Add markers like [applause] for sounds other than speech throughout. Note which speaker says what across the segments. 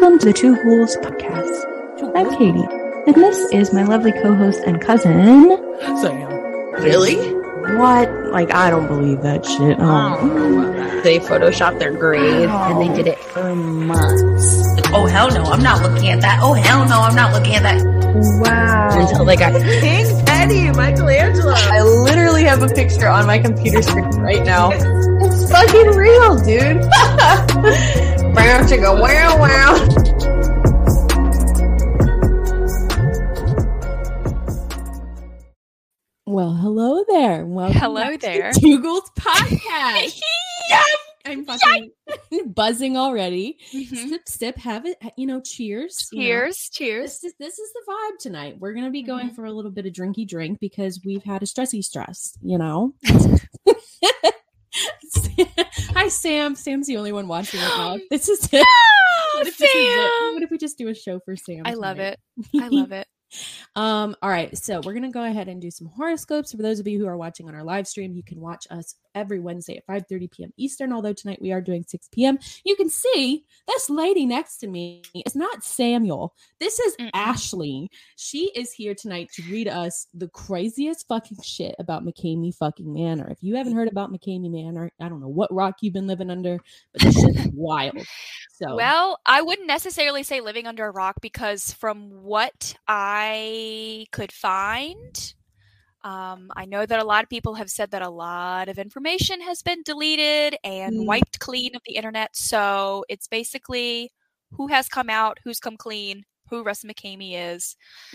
Speaker 1: Welcome to the Two Ghouls podcast. I'm Katie, and this is my lovely co-host and cousin.
Speaker 2: Sam. Really?
Speaker 1: What? Like, I don't believe that shit. Oh. oh.
Speaker 3: They photoshopped their grave and they oh. did it for months. Like, oh hell no, I'm not looking at that. Oh hell no, I'm not looking at that.
Speaker 1: Wow.
Speaker 3: Until they got
Speaker 2: King Eddie, Michelangelo.
Speaker 1: I literally have a picture on my computer screen right now. [laughs] It's fucking real, dude. [laughs] Wow, chicka, wow, wow.
Speaker 4: Well, hello there. Welcome
Speaker 5: Hello
Speaker 4: back to
Speaker 5: there.
Speaker 4: Two Ghouls podcast. [laughs] yes! I'm fucking [laughs] buzzing already.
Speaker 5: Mhm.
Speaker 4: Sip, sip, have it. You know, cheers. you know.
Speaker 5: Cheers, cheers.
Speaker 4: This is this is the vibe tonight. We're gonna be going
Speaker 5: Mhm.
Speaker 4: for a little bit of drinky drink because we've had a stressy stress. You know. [laughs] Hi, Sam. Sam's the only one watching right now. [gasps] This is it. [laughs] What if, this is it?
Speaker 5: Sam.
Speaker 4: what if we just do a show for Sam?
Speaker 5: I love it. I love it.
Speaker 4: Um, all right, so we're gonna go ahead and do some horoscopes. For those of you who are watching on our live stream, you can watch us every Wednesday at 5 30 p.m. Eastern, although tonight we are doing 6 p.m. You can see this lady next to me is not Samuel. This is
Speaker 5: Mm-mm.
Speaker 4: Ashley. She is here tonight to read us the craziest fucking shit about McKamey fucking Manor. If you haven't heard about McKamey Manor, I don't know what rock you've been living under, but this shit's wild. So
Speaker 5: Well, I wouldn't necessarily say living under a rock because from what I could find, um, I know that a lot of people have said that a lot of information has been deleted and
Speaker 4: Mm.
Speaker 5: wiped clean of the internet. So it's basically who has come out, who's come clean, who Russ McKamey is. [sighs]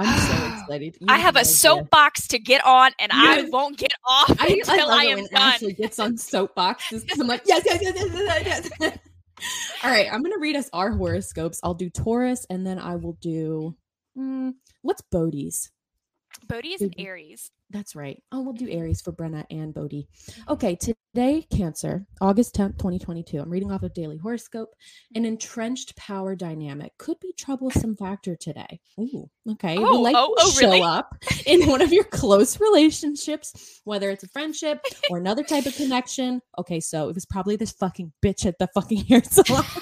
Speaker 4: I'm so excited. You
Speaker 5: I
Speaker 4: have
Speaker 5: a
Speaker 4: idea.
Speaker 5: soapbox to get on, and I won't get off
Speaker 4: I,
Speaker 5: until
Speaker 4: I
Speaker 5: I, am
Speaker 4: when
Speaker 5: done.
Speaker 4: Ashley gets on soapboxes I'm like, [laughs] yes, yes, yes, yes, yes, yes. yes. [laughs] All right, I'm gonna read us our horoscopes. I'll do Taurus, and then I will do mm, what's Bodie's?
Speaker 5: Bodhi is an. Aries.
Speaker 4: That's right. Oh, we'll do mm-hmm. Aries for Brenna and Bodie. Mm-hmm. Okay, today, Cancer, August 10th, 2022. I'm reading off of Daily Horoscope. An mm-hmm. entrenched power dynamic could be troublesome factor today. Ooh, okay.
Speaker 5: Oh,
Speaker 4: will likely
Speaker 5: oh, oh,
Speaker 4: show
Speaker 5: really?
Speaker 4: up in one of your close relationships, whether it's a friendship or another type of connection. Okay, so it was probably this fucking bitch at the fucking hair salon. [laughs]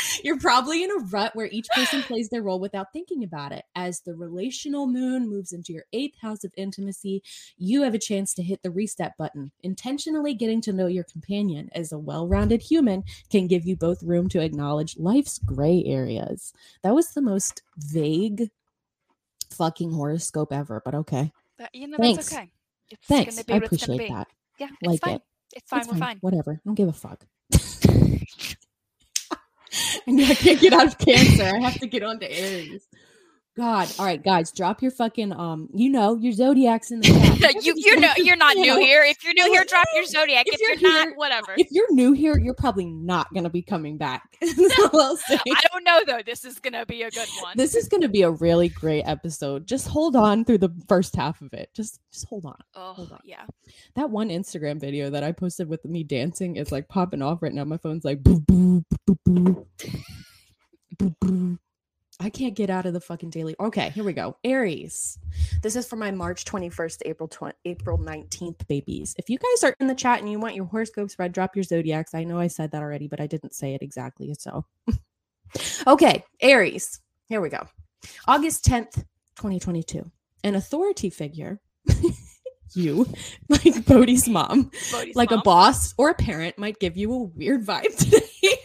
Speaker 4: [laughs] You're probably in a rut where each person plays their role without thinking about it. As the relational moon moves into your eighth house of intimacy, you have a chance to hit the reset button. Intentionally getting to know your companion as a well rounded human can give you both room to acknowledge life's gray areas. That was the most vague fucking horoscope ever, but okay.
Speaker 5: That- you know,
Speaker 4: Thanks.
Speaker 5: that's okay. It's
Speaker 4: Thanks. I
Speaker 5: what it's gonna
Speaker 4: appreciate that.
Speaker 5: Yeah, it's
Speaker 4: Like
Speaker 5: fine.
Speaker 4: it.
Speaker 5: It's fine.
Speaker 4: It's
Speaker 5: We're fine.
Speaker 4: Whatever. I don't give a fuck. [laughs] [laughs] I can't get out of Cancer. I have to get on to Aries. God. All right, guys, drop your fucking um, you know, your zodiacs in the chat. [laughs]
Speaker 5: you you're no you're not
Speaker 4: You
Speaker 5: new here. If you're new here, drop your zodiac.
Speaker 4: if
Speaker 5: If,
Speaker 4: you're
Speaker 5: you're, not, whatever.
Speaker 4: If you're new here, you're probably not gonna be coming back. [laughs] [laughs] Say.
Speaker 5: I don't know though. This is gonna be a good one.
Speaker 4: This is gonna be a really great episode. Just hold on through the first half of it. Just just hold on.
Speaker 5: oh
Speaker 4: hold on.
Speaker 5: yeah.
Speaker 4: That one Instagram video that I posted with me dancing is like popping off right now. My phone's like boo boo boo boo boo boo. I can't get out of the fucking daily. Okay, here we go. Aries. This is for my March 21st April 20, April 19th babies. If you guys are in the chat and you want your horoscopes read, drop your zodiacs. I know I said that already, but I didn't say it exactly. So, [laughs] okay, Aries. Here we go. August 10th, 2022. An authority figure, [laughs] you, [laughs] like Bodhi's mom,
Speaker 5: Bodhi's
Speaker 4: like a boss or a parent might give you a weird vibe today.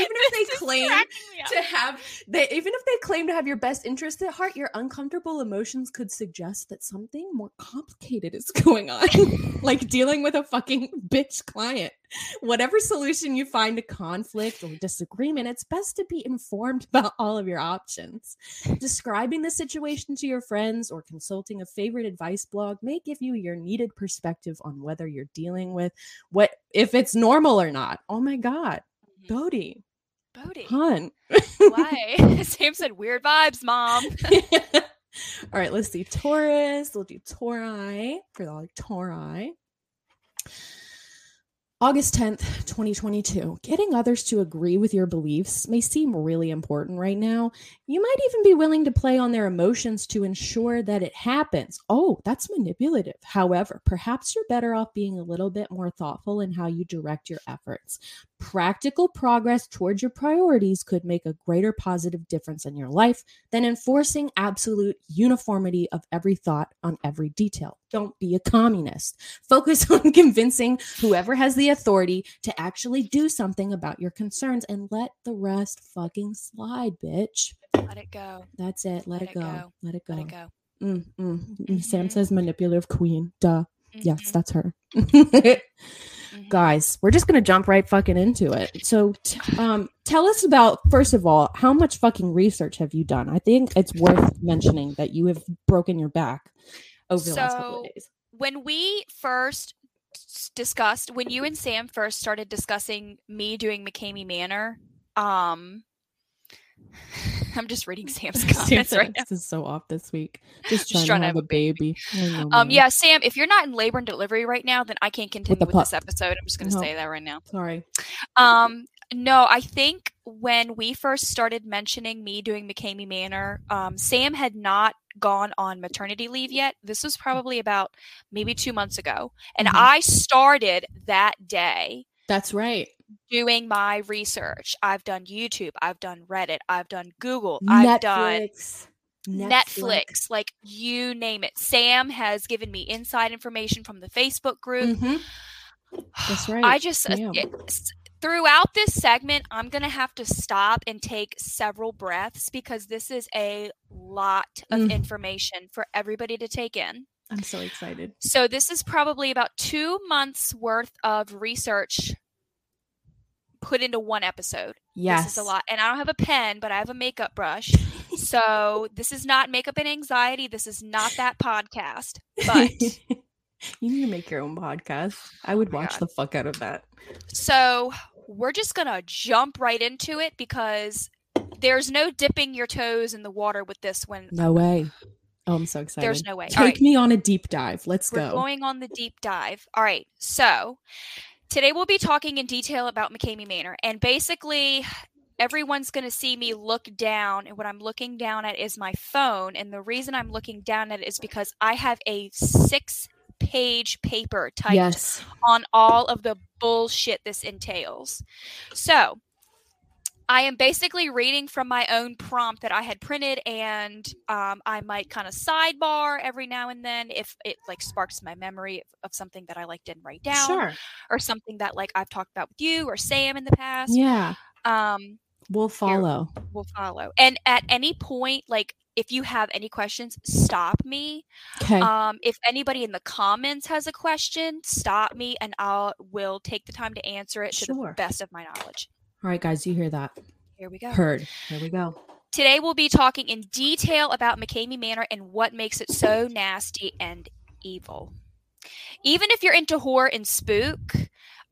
Speaker 4: Even if they claim
Speaker 5: cracking me up.
Speaker 4: to have they even if they claim to have your best interest at heart, your uncomfortable emotions could suggest that something more complicated is [laughs] going on. like dealing with a fucking bitch client. Whatever solution you find to conflict or disagreement, it's best to be informed [laughs] about all of your options. Describing the situation to your friends or consulting a favorite advice blog may give you your needed perspective on whether you're dealing with what if it's normal or not. Oh my god.
Speaker 5: Mhm.
Speaker 4: Bodhi,
Speaker 5: Bodhi.
Speaker 4: hun.
Speaker 5: Why? [laughs] [laughs] Sam said weird vibes, mom. [laughs]
Speaker 4: All right, let's see. Taurus. We'll do Tori for the like Tauri. August 10th, 2022. Getting others to agree with your beliefs may seem really important right now. You might even be willing to play on their emotions to ensure that it happens. Oh, that's manipulative. However, perhaps you're better off being a little bit more thoughtful in how you direct your efforts. Practical progress towards your priorities could make a greater positive difference in your life than enforcing absolute uniformity of every thought on every detail. Don't be a communist. Focus [laughs] on convincing whoever has the authority to actually do something about your concerns and let the rest fucking slide, bitch.
Speaker 5: Let it go.
Speaker 4: That's it. Let,
Speaker 5: Let
Speaker 4: it, go.
Speaker 5: go.
Speaker 4: Let it go.
Speaker 5: Let it go.
Speaker 4: Mm, mm, mm. Sam
Speaker 5: Mhm.
Speaker 4: says manipulative queen. Duh. Yes,
Speaker 5: Mhm,
Speaker 4: that's her. [laughs]
Speaker 5: mhm.
Speaker 4: Guys, we're just gonna jump right fucking into it. So, t- um, tell us about first of all, how much fucking research have you done? I think it's worth mentioning that you have broken your back over the last couple of days.
Speaker 5: when we first discussed when you and Sam first started discussing me doing McKamey Manor, um [laughs] I'm just reading [laughs] Sam's comments right now.
Speaker 4: this is so off this week. [laughs] Just
Speaker 5: Just
Speaker 4: trying, to have, a baby. Know,
Speaker 5: Um yeah, Sam, if you're not in labor and delivery right now, then I can't continue
Speaker 4: the
Speaker 5: with, this episode. I'm just going to
Speaker 4: No.
Speaker 5: say that right now.
Speaker 4: Sorry.
Speaker 5: Um, no, I think when we first started mentioning me doing McKamey Manor, um, Sam had not gone on maternity leave yet. This was probably about maybe two months ago. And
Speaker 4: Mhm.
Speaker 5: I started that day
Speaker 4: That's right.
Speaker 5: Doing my research. I've done YouTube, I've done Reddit, I've done Google, I've done
Speaker 4: Netflix.
Speaker 5: Netflix, like you name it. Sam has given me inside information from the Facebook group.
Speaker 4: Mhm. That's [sighs] right.
Speaker 5: I just uh, it- throughout this segment, I'm gonna have to stop and take several breaths because this is a lot of
Speaker 4: Mm.
Speaker 5: information for everybody to take in.
Speaker 4: I'm so excited.
Speaker 5: So this is probably about two months worth of research put into one episode.
Speaker 4: Yes.
Speaker 5: This is a lot. And I don't have a pen, but I have a makeup brush. [laughs] so this is not makeup and anxiety. This is not that podcast. But [laughs]
Speaker 4: you need to make your own podcast. I would
Speaker 5: Oh
Speaker 4: watch
Speaker 5: God.
Speaker 4: the fuck out of that.
Speaker 5: so we're just gonna jump right into it because there's no dipping your toes in the water with this one.
Speaker 4: No way. Oh, I'm so excited.
Speaker 5: There's no way.
Speaker 4: Take
Speaker 5: right.
Speaker 4: me on a deep dive. Let's
Speaker 5: We're
Speaker 4: go.
Speaker 5: going on the deep dive. All right. So today we'll be talking in detail about McKamey Manor. And basically, everyone's going to see me look down. And what I'm looking down at is my phone. And the reason I'm looking down at it is because I have a six page paper typed
Speaker 4: yes.
Speaker 5: on all of the bullshit this entails. So, I am basically reading from my own prompt that I had printed, and um, I might kind of sidebar every now and then if it like sparks my memory of, something that I like didn't write down,
Speaker 4: Sure.
Speaker 5: or something that like I've talked about with you or Sam in the past.
Speaker 4: Yeah.
Speaker 5: Um,
Speaker 4: We'll follow.
Speaker 5: we'll follow. And at any point, like if you have any questions, stop me.
Speaker 4: Okay.
Speaker 5: Um, if anybody in the comments has a question, stop me and I'll will take the time to answer it to
Speaker 4: Sure.
Speaker 5: the best of my knowledge.
Speaker 4: All right, guys, you hear that?
Speaker 5: Here we go.
Speaker 4: Heard. Here we go.
Speaker 5: Today we'll be talking in detail about McKamey Manor and what makes it so nasty and evil. Even if you're into horror and spook,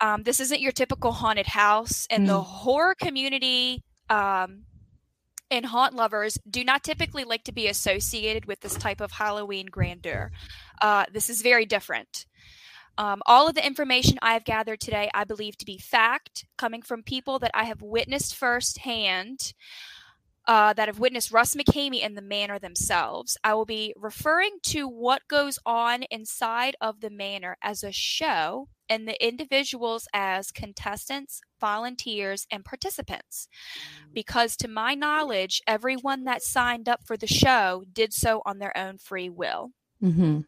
Speaker 5: um, this isn't your typical haunted house, and the
Speaker 4: Mm.
Speaker 5: horror community um, and haunt lovers do not typically like to be associated with this type of Halloween grandeur. Uh, this is very different. Um, all of the information I've gathered today, I believe to be fact, coming from people that I have witnessed firsthand, uh, that have witnessed Russ McKamey and the manor themselves. I will be referring to what goes on inside of the manor as a show and the individuals as contestants, volunteers, and participants. Because to my knowledge, everyone that signed up for the show did so on their own free will.
Speaker 4: Mm-hmm.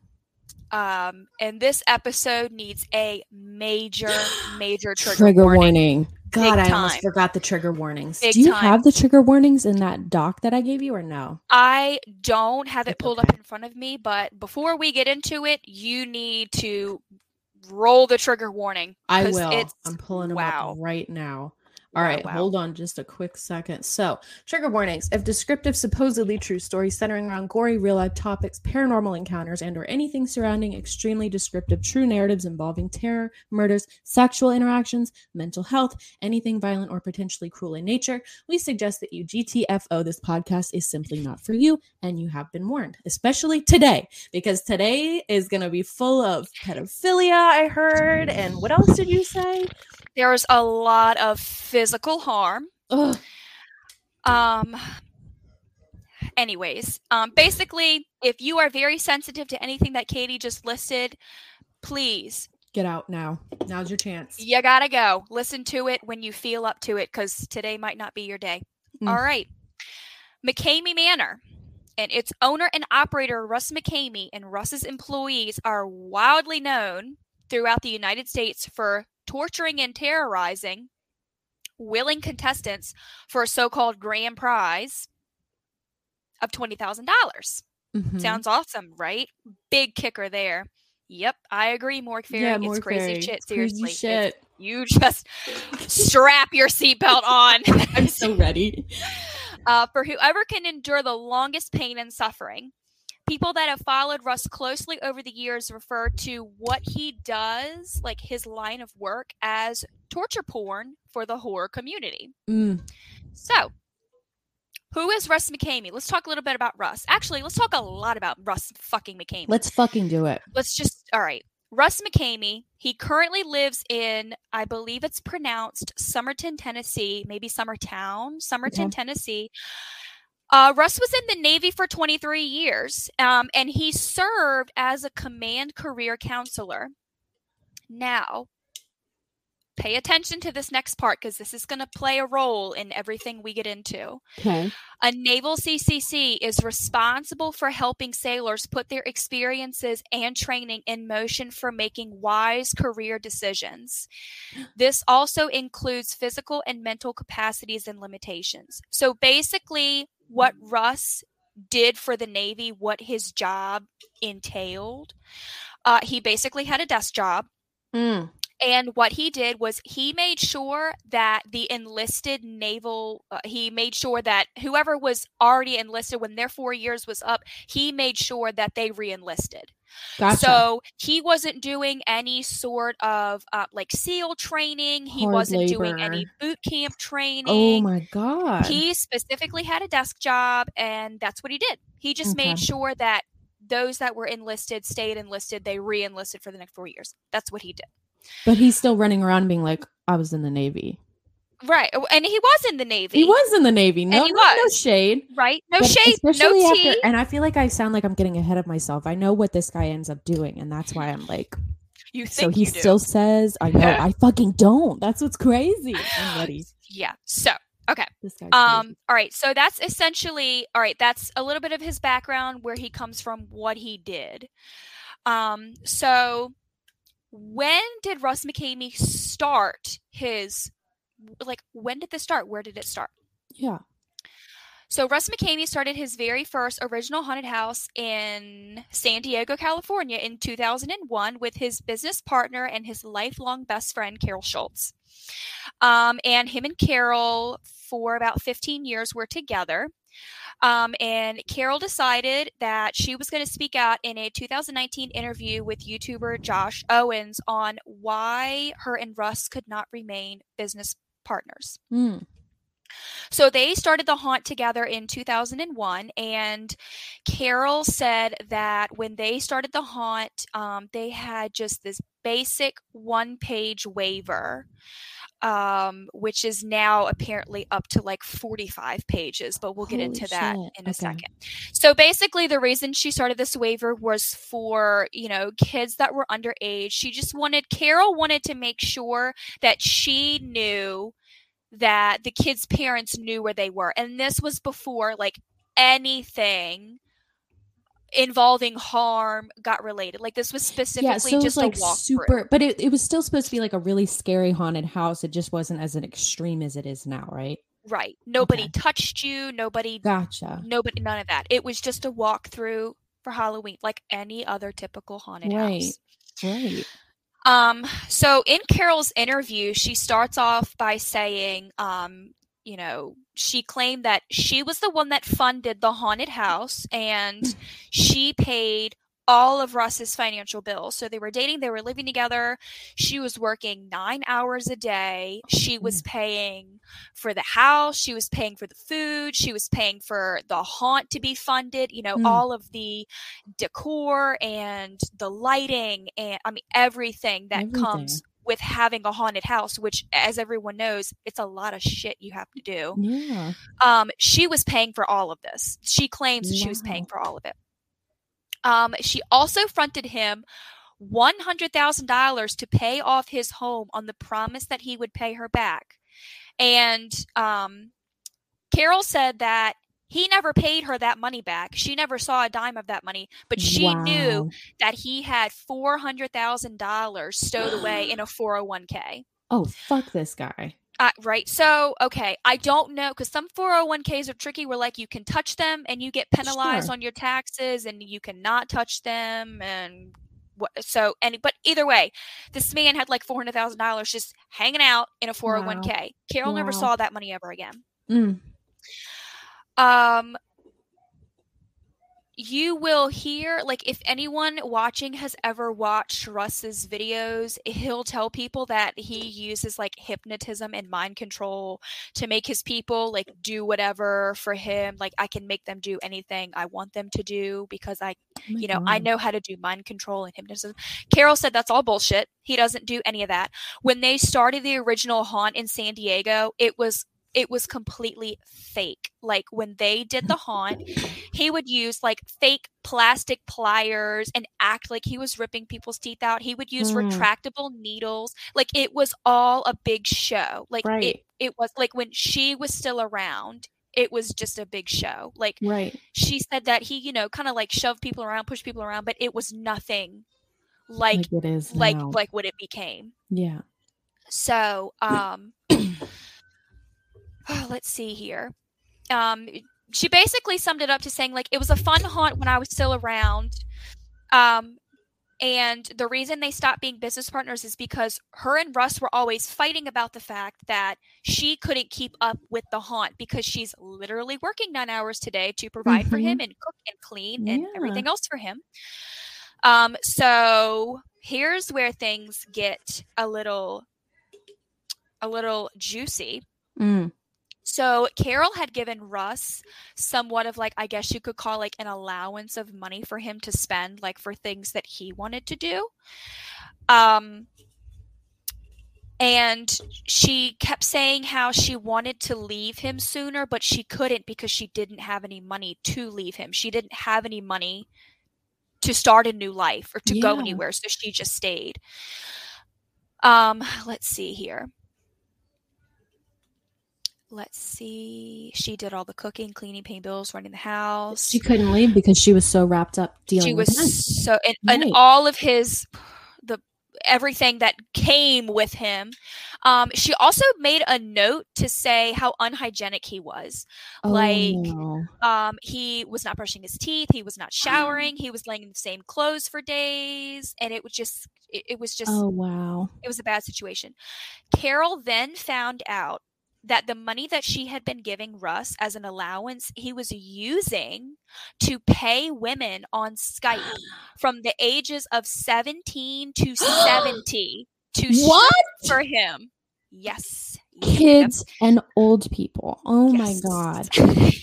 Speaker 5: Um, and this episode needs a major, major trigger,
Speaker 4: Trigger,
Speaker 5: warning.
Speaker 4: warning. God,
Speaker 5: Big
Speaker 4: I almost forgot the trigger warnings.
Speaker 5: Big
Speaker 4: Do you
Speaker 5: time.
Speaker 4: have the trigger warnings in that doc that I gave you or no?
Speaker 5: I don't have it
Speaker 4: It's
Speaker 5: pulled
Speaker 4: okay.
Speaker 5: up in front of me, but before we get into it, you need to roll the trigger warning.
Speaker 4: I
Speaker 5: 'cause
Speaker 4: will.
Speaker 5: it's-
Speaker 4: I'm pulling them
Speaker 5: wow.
Speaker 4: up right now. All
Speaker 5: Wow,
Speaker 4: right,
Speaker 5: wow.
Speaker 4: hold on just a quick second. So, trigger warnings. If descriptive, supposedly true stories centering around gory real life topics, paranormal encounters, and or anything surrounding extremely descriptive true narratives involving terror, murders, sexual interactions, mental health, anything violent or potentially cruel in nature, we suggest that you GTFO this podcast is simply not for you and you have been warned, especially today because today is going to be full of pedophilia, I heard, and what else did you say?
Speaker 5: There's a lot of physical harm.
Speaker 4: Ugh.
Speaker 5: Um anyways, um basically if you are very sensitive to anything that Katie just listed, please
Speaker 4: Get out now. Now's your chance.
Speaker 5: you gotta go. Listen to it when you feel up to it because today might not be your day.
Speaker 4: Mm.
Speaker 5: All right. McKamey Manor and its owner and operator, Russ McKamey, and Russ's employees are wildly known throughout the United States for torturing and terrorizing willing contestants for a so called grand prize of $20,000.
Speaker 4: Mhm.
Speaker 5: Sounds awesome, right? Big kicker there. Yep, I agree, Mork Fairy.
Speaker 4: yeah,
Speaker 5: it's
Speaker 4: more
Speaker 5: crazy
Speaker 4: fairy.
Speaker 5: shit.
Speaker 4: Crazy
Speaker 5: Seriously, It's-
Speaker 4: shit.
Speaker 5: you just strap your seatbelt on. [laughs]
Speaker 4: I'm so ready.
Speaker 5: uh, for whoever can endure the longest pain and suffering. People that have followed Russ closely over the years refer to what he does, like his line of work, as torture porn for the horror community.
Speaker 4: Mm.
Speaker 5: So, who is Russ McKamey? Let's talk a little bit about Russ. Actually, let's talk a lot about Russ fucking McKamey.
Speaker 4: Let's fucking do it.
Speaker 5: let's just all right. Russ McKamey, he currently lives in, I believe it's pronounced Somerton, Tennessee, maybe Summertown, Somerton,
Speaker 4: Okay.
Speaker 5: Tennessee. Uh, Russ was in the Navy for 23 years, um, and he served as a command career counselor. Now, pay attention to this next part because this is going to play a role in everything we get into.
Speaker 4: Okay.
Speaker 5: A naval CCC is responsible for helping sailors put their experiences and training in motion for making wise career decisions. This also includes physical and mental capacities and limitations. So basically, what Russ did for the Navy, what his job entailed, uh, he basically had a desk job.
Speaker 4: Mm.
Speaker 5: And what he did was he made sure that the enlisted naval, uh, he made sure that whoever was already enlisted when their four years was up, he made sure that they re enlisted.
Speaker 4: Gotcha.
Speaker 5: So he wasn't doing any sort of uh, like SEAL training. He
Speaker 4: Hard
Speaker 5: wasn't doing any boot camp training.
Speaker 4: oh my god.
Speaker 5: He specifically had a desk job, and that's what he did. He just
Speaker 4: Okay.
Speaker 5: made sure that those that were enlisted stayed enlisted. They re enlisted for the next four years. That's what he did.
Speaker 4: But he's still running around being like, I was in the Navy.
Speaker 5: Right. oh, And he was in the Navy.
Speaker 4: He was in the Navy. No, no, no shade.
Speaker 5: Right. No
Speaker 4: But
Speaker 5: shade. No
Speaker 4: after-
Speaker 5: tea.
Speaker 4: and I feel like I sound like I'm getting ahead of myself. I know what this guy ends up doing, and that's why I'm like.
Speaker 5: You think So
Speaker 4: he
Speaker 5: you do.
Speaker 4: still says, "I know." I fucking don't. That's what's crazy. [sighs]
Speaker 5: Yeah. So
Speaker 4: guy.
Speaker 5: um all right so that's essentially all right that's a little bit of his background where he comes from what he did um so when did russ mckamey start his like when did this start? Where did it start?
Speaker 4: Yeah.
Speaker 5: so russ mckamey started his very first original haunted house in san diego california in 2001 with his business partner and his lifelong best friend carol schultz. Um, and him and carol for about 15 years were together um, and Carol decided that she was going to speak out in a 2019 interview with YouTuber Josh Owens on why her and Russ could not remain business partners.
Speaker 4: Mm.
Speaker 5: So they started the haunt together in 2001, and Carol said that when they started the haunt, um, they had just this basic one page waiver. Um, which is now apparently up to like 45 pages, but we'll get
Speaker 4: Holy
Speaker 5: into that
Speaker 4: shit.
Speaker 5: in a
Speaker 4: Okay.
Speaker 5: second. So basically, the reason she started this waiver was for, you know, kids that were underage. She just wanted, Carol wanted to make sure that she knew that the kids' parents knew where they were. And this was before like anything involving harm got related. Like this was specifically
Speaker 4: Yeah, so it was
Speaker 5: just
Speaker 4: like super, but it, it was still supposed to be like a really scary haunted house. It just wasn't as an extreme as it is now, right?
Speaker 5: Right. Nobody
Speaker 4: Okay.
Speaker 5: touched you. Nobody,
Speaker 4: Gotcha.
Speaker 5: nobody, none of that. It was just a walkthrough for Halloween, like any other typical haunted
Speaker 4: Right.
Speaker 5: house.
Speaker 4: Right.
Speaker 5: Um, so in Carol's interview, she starts off by saying, um, you know, she claimed that she was the one that funded the haunted house and she paid all of Russ's financial bills. So they were dating, they were living together. She was working nine hours a day. She was paying for the house, she was paying for the food, she was paying for the haunt to be funded, you know,
Speaker 4: Mm.
Speaker 5: all of the decor and the lighting and I mean everything that
Speaker 4: Everything.
Speaker 5: comes with having a haunted house, which as everyone knows, it's a lot of shit you have to do
Speaker 4: Yeah.
Speaker 5: um, she was paying for all of this. She claims that she was paying for all of it. Um, she also fronted him one hundred thousand dollars to pay off his home on the promise that he would pay her back. And um, Carol said that he never paid her that money back. She never saw a dime of that money, but she knew that he had four hundred thousand dollars stowed away in a four hundred one k.
Speaker 4: Oh, fuck this guy.
Speaker 5: Uh, right. So, okay, I don't know because some 401ks are tricky where like you can touch them and you get penalized
Speaker 4: Sure.
Speaker 5: on your taxes and you cannot touch them and what so and but either way, this man had like $400,000 just hanging out in a 401k. Carol never saw that money ever again.
Speaker 4: Mm.
Speaker 5: Um you will hear like if anyone watching has ever watched Russ's videos, he'll tell people that he uses like hypnotism and mind control to make his people like do whatever for him. Like I can make them do anything I want them to do because I
Speaker 4: Oh
Speaker 5: you know, I know how to do mind control and hypnotism. Carol said that's all bullshit. He doesn't do any of that. When they started the original haunt in San Diego, it was it was completely fake. Like when they did the haunt, [laughs] he would use like fake plastic pliers and act like he was ripping people's teeth out. He would use
Speaker 4: Mm.
Speaker 5: retractable needles. Like it was all a big show. Like it it was like when she was still around, it was just a big show. Like
Speaker 4: Right.
Speaker 5: she said that he, you know, kind of like shoved people around, pushed people around, but it was nothing like
Speaker 4: Like it is
Speaker 5: like
Speaker 4: now.
Speaker 5: like what it became.
Speaker 4: yeah.
Speaker 5: So, um [clears throat] let's see here. Um she basically summed it up to saying like it was a fun haunt when I was still around. Um and the reason they stopped being business partners is because her and Russ were always fighting about the fact that she couldn't keep up with the haunt because she's literally working nine hours today to provide for him and cook and clean and everything else for him. Um, so here's where things get a little a little juicy.
Speaker 4: Mm.
Speaker 5: So Carol had given Russ somewhat of like I guess you could call like an allowance of money for him to spend like for things that he wanted to do. Um and she kept saying how she wanted to leave him sooner but she couldn't because she didn't have any money to leave him. She didn't have any money to start a new life or to go anywhere so she just stayed. Um let's see here let's see. She did all the cooking, cleaning, paying bills, running the house.
Speaker 4: She couldn't leave because she was so wrapped up dealing
Speaker 5: She
Speaker 4: with
Speaker 5: was
Speaker 4: him.
Speaker 5: so and, and all of his the everything that came with him. Um, she also made a note to say how unhygienic he was.
Speaker 4: Oh,
Speaker 5: like,
Speaker 4: no.
Speaker 5: Um, he was not brushing his teeth. He was not showering. he was laying in the same clothes for days, and it was just it, it was just
Speaker 4: oh wow.
Speaker 5: it was a bad situation. Carol then found out that the money that she had been giving Russ as an allowance, he was using to pay women on Skype [gasps] from the ages of 17 to [gasps] 70 to
Speaker 4: What?
Speaker 5: for him. Yes. Yep, yep.
Speaker 4: Kids and old people. Oh my god. [laughs]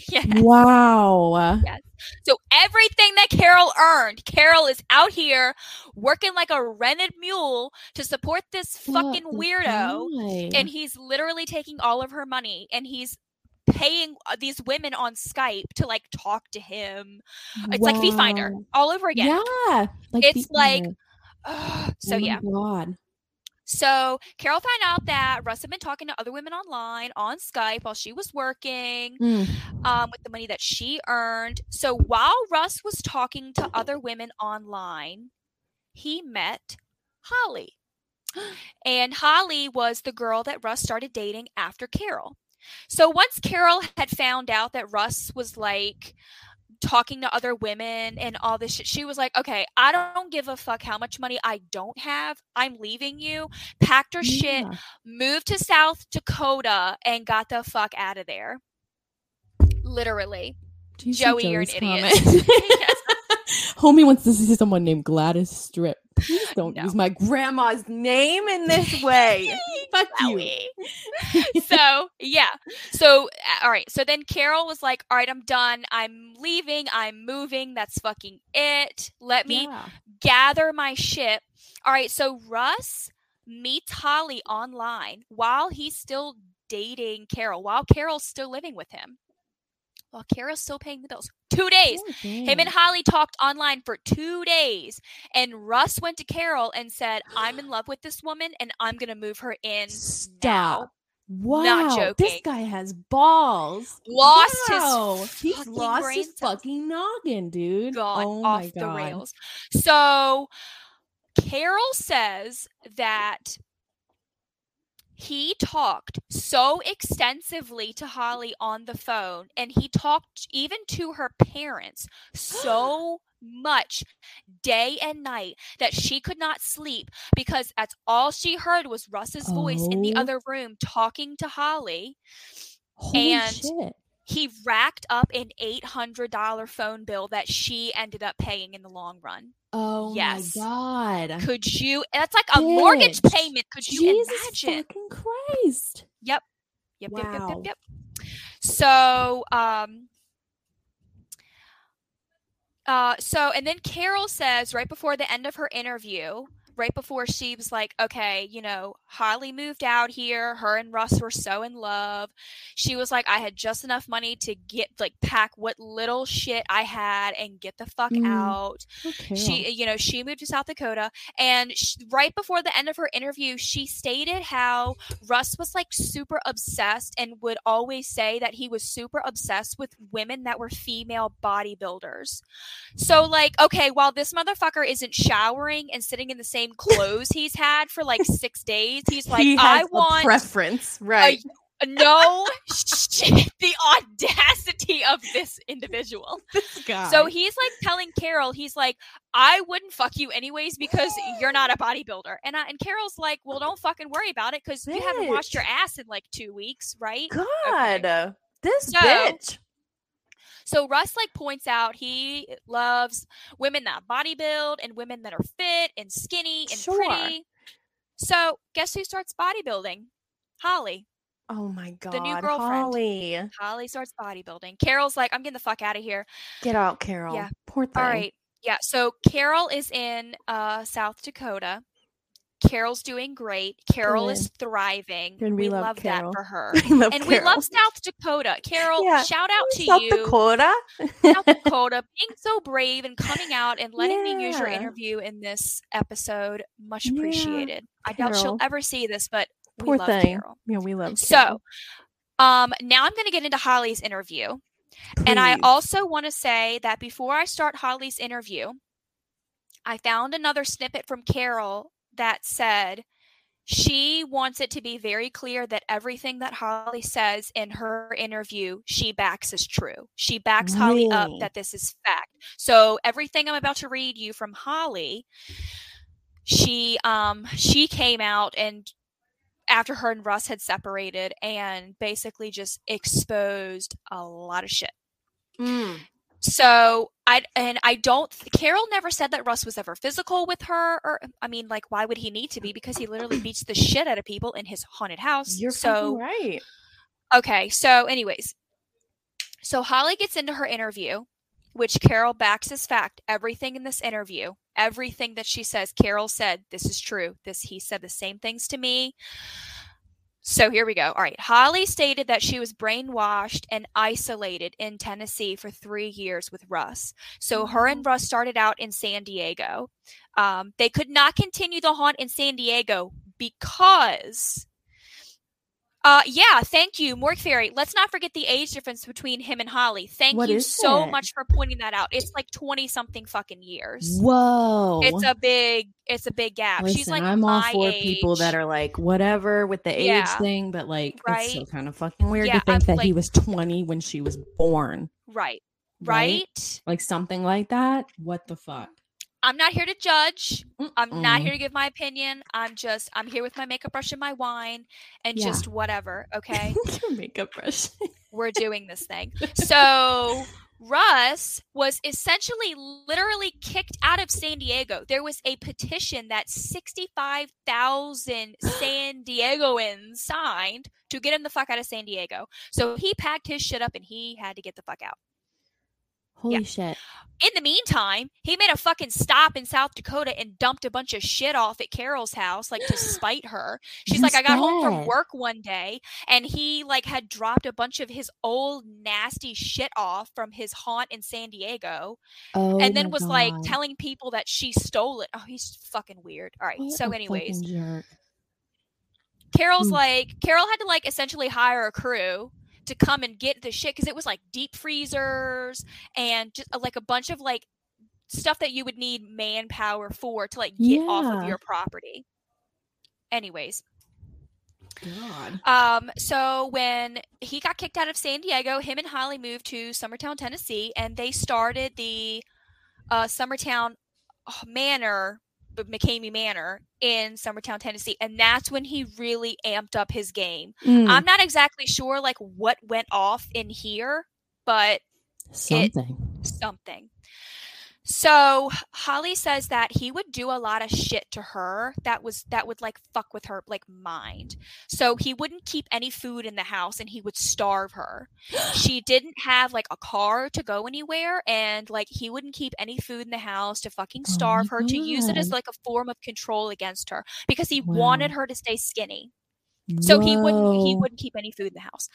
Speaker 5: yes.
Speaker 4: Wow. Yes.
Speaker 5: So everything that Carol earned, Carol is out here working like a rented mule to support this fucking weirdo. and he's literally taking all of her money and he's paying uh, these women on Skype to like talk to him. It's like Fee Finder all over again.
Speaker 4: Yeah. Like
Speaker 5: It's
Speaker 4: Fee
Speaker 5: like-. Ugh. [sighs] so
Speaker 4: Oh my
Speaker 5: yeah.
Speaker 4: God.
Speaker 5: So Carol found out that Russ had been talking to other women online on Skype while she was working
Speaker 4: Mm.
Speaker 5: um, with the money that she earned. So while Russ was talking to other women online, he met Holly. [gasps] And Holly was the girl that Russ started dating after Carol. So once Carol had found out that Russ was like talking to other women and all this shit. She was like, okay, I don't give a fuck how much money I don't have. I'm leaving you. Packed her shit, moved to South Dakota, and got the fuck out of there. Literally.
Speaker 4: Do you see
Speaker 5: Joey, you're an
Speaker 4: Joey's
Speaker 5: idiot. Yes. [laughs] [laughs]
Speaker 4: Homie wants to see someone named Gladys Strip. Please don't
Speaker 5: No.
Speaker 4: use my grandma's name in this way. [laughs] Fuck you. [laughs]
Speaker 5: So yeah. So all right. So then carol was like all right i'm done. I'm leaving. I'm moving. That's fucking it. Let me
Speaker 4: Yeah.
Speaker 5: gather my shit. All right. So russ meets holly online while he's still dating carol while carol's still living with him while carol's still paying the bills two days
Speaker 4: Oh,
Speaker 5: him and. Holly talked online for two days, and Russ went to Carol and said, "I'm in love with this woman, and I'm gonna move her in now."
Speaker 4: Stop. Wow, this
Speaker 5: joking.
Speaker 4: This guy has balls.
Speaker 5: Lost his.
Speaker 4: He's
Speaker 5: fucking
Speaker 4: lost his
Speaker 5: cells.
Speaker 4: fucking noggin, dude.
Speaker 5: Gone
Speaker 4: oh
Speaker 5: off
Speaker 4: my
Speaker 5: the
Speaker 4: God.
Speaker 5: rails. So Carol says that he talked so extensively to Holly on the phone, and he talked even to her parents so [gasps] much day and night that she could not sleep because that's all she heard was Russ's voice in the
Speaker 4: Oh.
Speaker 5: other room talking to Holly.
Speaker 4: Holy
Speaker 5: And-
Speaker 4: shit.
Speaker 5: He racked up an $800 phone bill that she ended up paying in the long run.
Speaker 4: Oh
Speaker 5: yes.
Speaker 4: my god.
Speaker 5: Could you? That's like a mortgage payment. Could you
Speaker 4: Jesus
Speaker 5: imagine?
Speaker 4: fucking Christ.
Speaker 5: Yep. Yep, yep, yep, yep, yep. So, um, uh, so, and then Carol says right before the end of her interview, right before she was like, okay, you know, Holly moved out here. Her and Russ were so in love. She was like, I had just enough money to get, like, pack what little shit I had and get the fuck
Speaker 4: Mm.
Speaker 5: out
Speaker 4: Okay.
Speaker 5: she you know she moved to south dakota and sh- right before the end of her interview she stated how russ was like super obsessed and would always say that he was super obsessed with women that were female bodybuilders so like okay while this motherfucker isn't showering and sitting in the same clothes he's had for like six days he's [laughs] like
Speaker 1: he
Speaker 5: i
Speaker 1: a
Speaker 5: want
Speaker 1: preference, right?
Speaker 5: no shit the audacity of this individual [laughs]
Speaker 1: this guy.
Speaker 5: so he's like telling Carol, he's like, I wouldn't fuck you anyways because you're not a bodybuilder. And I, and Carol's like, well, don't fucking worry about it because you haven't washed your ass in like two weeks, right?
Speaker 1: God, this
Speaker 5: So-
Speaker 1: bitch.
Speaker 5: So Russ like points out he loves women that bodybuild and women that are fit and skinny and
Speaker 1: Sure.
Speaker 5: pretty. So guess who starts bodybuilding? Holly.
Speaker 1: Oh my god,
Speaker 5: The new girlfriend.
Speaker 1: Holly,
Speaker 5: Holly starts bodybuilding. Carol's like, I'm getting the fuck out of here.
Speaker 1: get out, Carol.
Speaker 5: Yeah.
Speaker 1: Poor thing.
Speaker 5: All right. Yeah. So Carol is in uh, South Dakota. Carol's doing great. Carol is thriving.
Speaker 1: And we love
Speaker 5: that
Speaker 1: Carol.
Speaker 5: for her. [laughs]
Speaker 1: Love
Speaker 5: And we love South Dakota. Carol,
Speaker 1: Yeah.
Speaker 5: shout out to you.
Speaker 1: South
Speaker 5: you,
Speaker 1: Dakota.
Speaker 5: South [laughs] Dakota, being so brave and coming out and letting me use your interview in this episode. Much
Speaker 1: Yeah,
Speaker 5: appreciated. I doubt she'll ever see this, but we
Speaker 1: Poor
Speaker 5: love
Speaker 1: thing.
Speaker 5: Carol.
Speaker 1: Yeah, we love.
Speaker 5: So, um, now I'm going to get into Holly's interview. And I also want to say that before I start Holly's interview, I found another snippet from Carol that said she wants it to be very clear that everything that Holly says in her interview, she backs as true. She backs Holly up that this is fact. So everything I'm about to read you from Holly, she um she came out and after her and Russ had separated and basically just exposed a lot of shit.
Speaker 1: Mm.
Speaker 5: So I and I don't. Carol never said that Russ was ever physical with her, or I mean, like, why would he need to be? Because he literally [clears throat] beats the shit out of people in his haunted house.
Speaker 1: You're
Speaker 5: so
Speaker 1: right.
Speaker 5: okay. So, anyways, so Holly gets into her interview, which Carol backs as fact. Everything in this interview, everything that she says, Carol said this is true. This he said the same things to me. So here we go. All right. Holly stated that she was brainwashed and isolated in Tennessee for three years with Russ. So her and Russ started out in San Diego. Um, they could not continue the haunt in San Diego because. Uh, yeah, thank you, Mork Fairy. Let's not forget the age difference between him and Holly. Thank
Speaker 1: What
Speaker 5: you so
Speaker 1: it?
Speaker 5: much for pointing that out. It's like twenty something fucking years.
Speaker 4: Whoa.
Speaker 5: It's a big, it's a big gap.
Speaker 4: Listen,
Speaker 5: She's like
Speaker 4: I'm all
Speaker 5: my
Speaker 4: for people that are like whatever with the age
Speaker 5: Yeah.
Speaker 4: thing, but like it's
Speaker 5: Right?
Speaker 4: so kind of fucking weird
Speaker 5: Yeah,
Speaker 4: to think
Speaker 5: I'm
Speaker 4: that he was 20 when she was born.
Speaker 5: right. right?
Speaker 4: Like something like that. What the fuck?
Speaker 5: I'm not here to judge. I'm not
Speaker 4: Mm-mm.
Speaker 5: here to give my opinion. I'm just I'm here with my makeup brush and my wine and
Speaker 4: Yeah.
Speaker 5: just whatever, [laughs] okay?
Speaker 4: Your makeup brush.
Speaker 5: We're doing this thing. [laughs] So Russ was essentially literally kicked out of San Diego. There was a petition that 65,000 San Diegoans signed to get him the fuck out of San Diego. So he packed his shit up and he had to get the fuck out.
Speaker 4: Holy
Speaker 5: Yeah.
Speaker 4: shit.
Speaker 5: In the meantime, he made a fucking stop in South Dakota and dumped a bunch of shit off at Carol's house, like to [gasps] spite her. She's like, I got home from work one day and he like had dropped a bunch of his old nasty shit off from his haunt in San Diego
Speaker 4: Oh
Speaker 5: and then was like telling people that she stole it. Oh, he's fucking weird. All right.
Speaker 4: What
Speaker 5: so anyways. Carol's
Speaker 4: Mm.
Speaker 5: like Carol had to like essentially hire a crew to come and get the shit because it was like deep freezers and just uh, like a bunch of like stuff that you would need manpower for to like get off of your property. Anyways,
Speaker 4: God.
Speaker 5: um, so when he got kicked out of San Diego, him and Holly moved to Summertown, Tennessee, and they started the uh, Summertown uh, Manor, McCamey Manor in Summertown, Tennessee, and that's when he really amped up his game.
Speaker 4: Mm,
Speaker 5: I'm not exactly sure like what went off in here, but
Speaker 4: something.
Speaker 5: something. So Holly says that he would do a lot of shit to her that was that would like fuck with her like mind. So he wouldn't keep any food in the house and he would starve her. [gasps] she didn't have like a car to go anywhere and like he wouldn't keep any food in the house to fucking
Speaker 4: Oh
Speaker 5: starve her to use it as like a form of control against her because he wanted her to stay skinny. So he wouldn't he wouldn't keep any food in the house.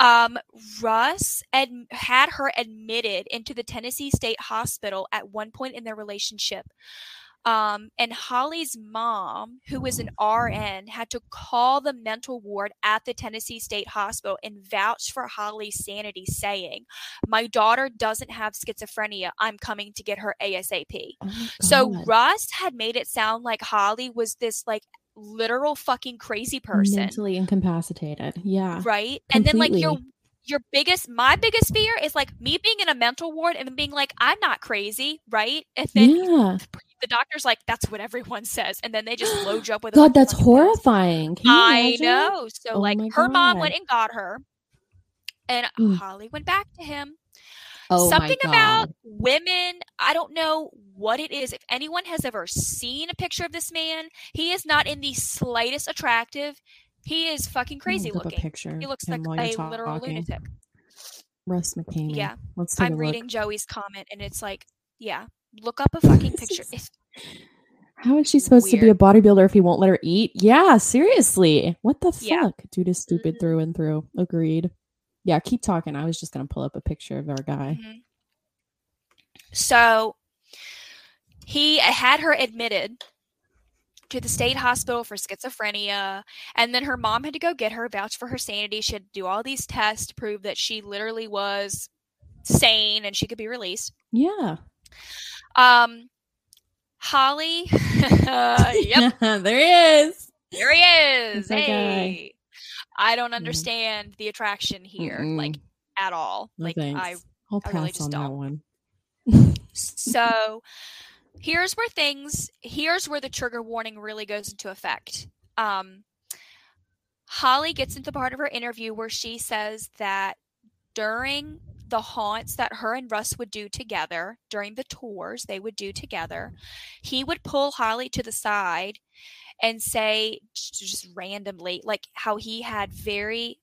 Speaker 5: Um, Russ ad- had her admitted into the Tennessee State Hospital at one point in their relationship. Um, and Holly's mom, who was an RN, had to call the mental ward at the Tennessee State Hospital and vouch for Holly's sanity, saying, My daughter doesn't have schizophrenia. I'm coming to get her ASAP.
Speaker 4: Oh
Speaker 5: So Russ had made it sound like Holly was this like literal fucking crazy person
Speaker 4: mentally incapacitated. Yeah.
Speaker 5: right and then like your your biggest my biggest fear is like me being in a mental ward and then being like i'm not crazy right and then
Speaker 4: Yeah.
Speaker 5: the doctor's like that's what everyone says and then they just load you up with
Speaker 4: God, that's horrifying.
Speaker 5: I know so
Speaker 4: Oh
Speaker 5: like her mom went and got her and
Speaker 4: Mm.
Speaker 5: holly went back to him
Speaker 4: Oh
Speaker 5: something about women i don't know what it is if anyone has ever seen a picture of this man he is not in the slightest attractive he is fucking crazy looking
Speaker 4: picture
Speaker 5: he looks like a
Speaker 4: you're
Speaker 5: literal
Speaker 4: talking.
Speaker 5: lunatic
Speaker 4: Russ McKamey.
Speaker 5: Yeah.
Speaker 4: Let's take
Speaker 5: I'm reading. Joey's comment and it's like, yeah, look up a fucking picture. [laughs] It's,
Speaker 4: How is she supposed to be a bodybuilder if he won't let her eat? Yeah, seriously. What the fuck?
Speaker 5: Yeah.
Speaker 4: Dude is stupid
Speaker 5: Mhm.
Speaker 4: through and through. Agreed. Yeah, keep talking. I was just gonna pull up a picture of our guy.
Speaker 5: Mhm. So he had her admitted to the state hospital for schizophrenia, and then her mom had to go get her, vouch for her sanity. She had to do all these tests to prove that she literally was sane and she could be released.
Speaker 4: Yeah.
Speaker 5: Um, Holly, [laughs] yep, [laughs]
Speaker 4: there he is.
Speaker 5: There he is.
Speaker 4: That's guy.
Speaker 5: Hey. I don't understand the attraction here, like
Speaker 4: Mm-mm.
Speaker 5: at all.
Speaker 4: No
Speaker 5: like
Speaker 4: thanks.
Speaker 5: I
Speaker 4: I'll
Speaker 5: I
Speaker 4: pass
Speaker 5: really just
Speaker 4: on that
Speaker 5: don't.
Speaker 4: one.
Speaker 5: so here's where things here's where the trigger warning really goes into effect. Um Holly gets into part of her interview where she says that during the haunts that her and Russ would do together, during the tours they would do together, he would pull Holly to the side and say just randomly, like how he had very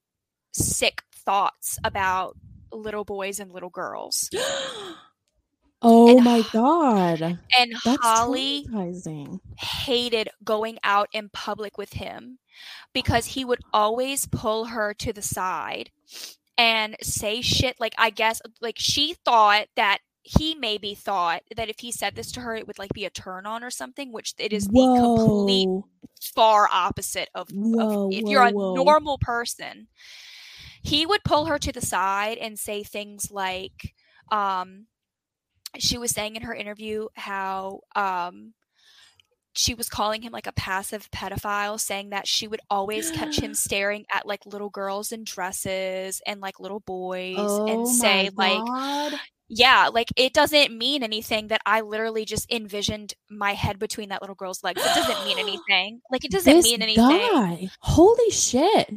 Speaker 5: sick thoughts about little boys and little girls. [gasps]
Speaker 4: oh
Speaker 5: And-
Speaker 4: my god.
Speaker 5: And
Speaker 4: That's
Speaker 5: Holly hated going out in public with him because he would always pull her to the side and say shit like I guess like she thought that he maybe thought that if he said this to her it would like be a turn on or something which it is the complete far opposite of, of
Speaker 4: Whoa,
Speaker 5: if
Speaker 4: whoa,
Speaker 5: you're a
Speaker 4: whoa.
Speaker 5: normal person he would pull her to the side and say things like um she was saying in her interview how um she was calling him like a passive pedophile saying that she would always catch him [gasps] staring at like little girls in dresses and like little boys
Speaker 4: Oh
Speaker 5: and say
Speaker 4: my
Speaker 5: like
Speaker 4: God.
Speaker 5: Yeah, like it doesn't mean anything that I literally just envisioned my head between that little girl's legs. It doesn't mean [gasps] anything. Like it doesn't
Speaker 4: This
Speaker 5: mean anything.
Speaker 4: guy. Holy shit.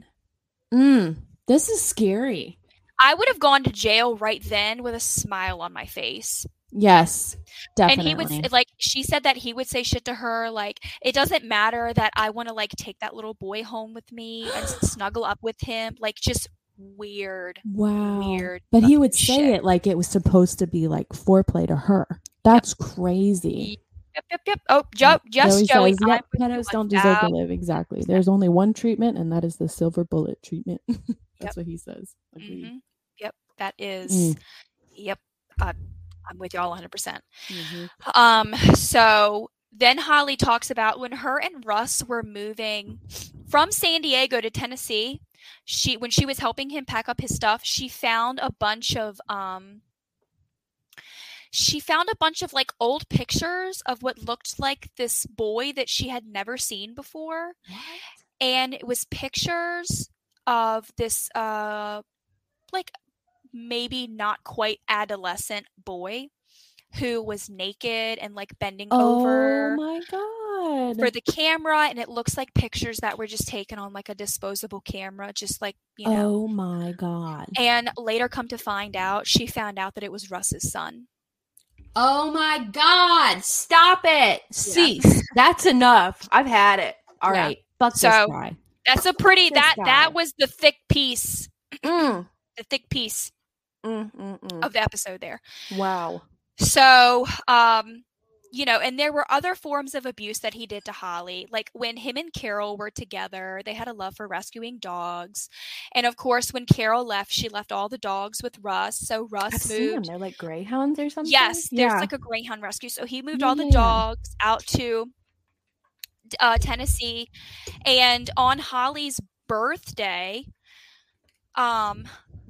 Speaker 4: Mm, this is scary.
Speaker 5: I would have gone to jail right then with a smile on my face.
Speaker 4: Yes, definitely.
Speaker 5: And he would like she said that he would say shit to her like it doesn't matter that I want to like take that little boy home with me and snuggle up with him. Like just weird.
Speaker 4: wow.
Speaker 5: weird
Speaker 4: But he would say
Speaker 5: shit.
Speaker 4: it like it was supposed to be like foreplay to her. That's crazy.
Speaker 5: Yep, yep, yep. Oh, Joe, just
Speaker 4: Joey
Speaker 5: Joey.
Speaker 4: says, yep, pedos don't deserve to live. Exactly. There's only one treatment, and that is the silver bullet treatment. [laughs] That's what he says.
Speaker 5: Mhm. Yep, that is.
Speaker 4: Mm.
Speaker 5: Yep, uh, I'm with y'all 100. percent
Speaker 4: Mhm.
Speaker 5: Um, so then Holly talks about when her and Russ were moving from San Diego to Tennessee. She when she was helping him pack up his stuff, she found a bunch of um she found a bunch of like old pictures of what looked like this boy that she had never seen before. And it was pictures of this uh like maybe not quite adolescent boy who was naked and like bending
Speaker 4: Oh
Speaker 5: over
Speaker 4: my god.
Speaker 5: for the camera and it looks like pictures that were just taken on like a disposable camera just like you know
Speaker 4: oh my god.
Speaker 5: and later come to find out she found out that it was russ's son
Speaker 1: Oh my god! Stop it! Cease. That's enough. I've had it. All
Speaker 5: Yeah.
Speaker 1: right.
Speaker 4: Fuck
Speaker 5: So-
Speaker 4: this guy.
Speaker 5: that's a pretty
Speaker 4: This
Speaker 5: that that was the thick piece
Speaker 1: Mm,
Speaker 5: the thick piece
Speaker 1: mm, mm, mm.
Speaker 5: of the episode there
Speaker 1: Wow.
Speaker 5: So, um, you know, and there were other forms of abuse that he did to Holly. Like when him and Carol were together, they had a love for rescuing dogs. And of course, when Carol left, she left all the dogs with Russ. So
Speaker 1: I've
Speaker 5: Russ
Speaker 1: them.
Speaker 5: moved.
Speaker 1: They're like greyhounds or something.
Speaker 5: Yes, there's
Speaker 1: Yeah.
Speaker 5: like a greyhound rescue. So he moved
Speaker 4: Yeah,
Speaker 5: all the dogs out to uh, Tennessee. And on Holly's birthday, um,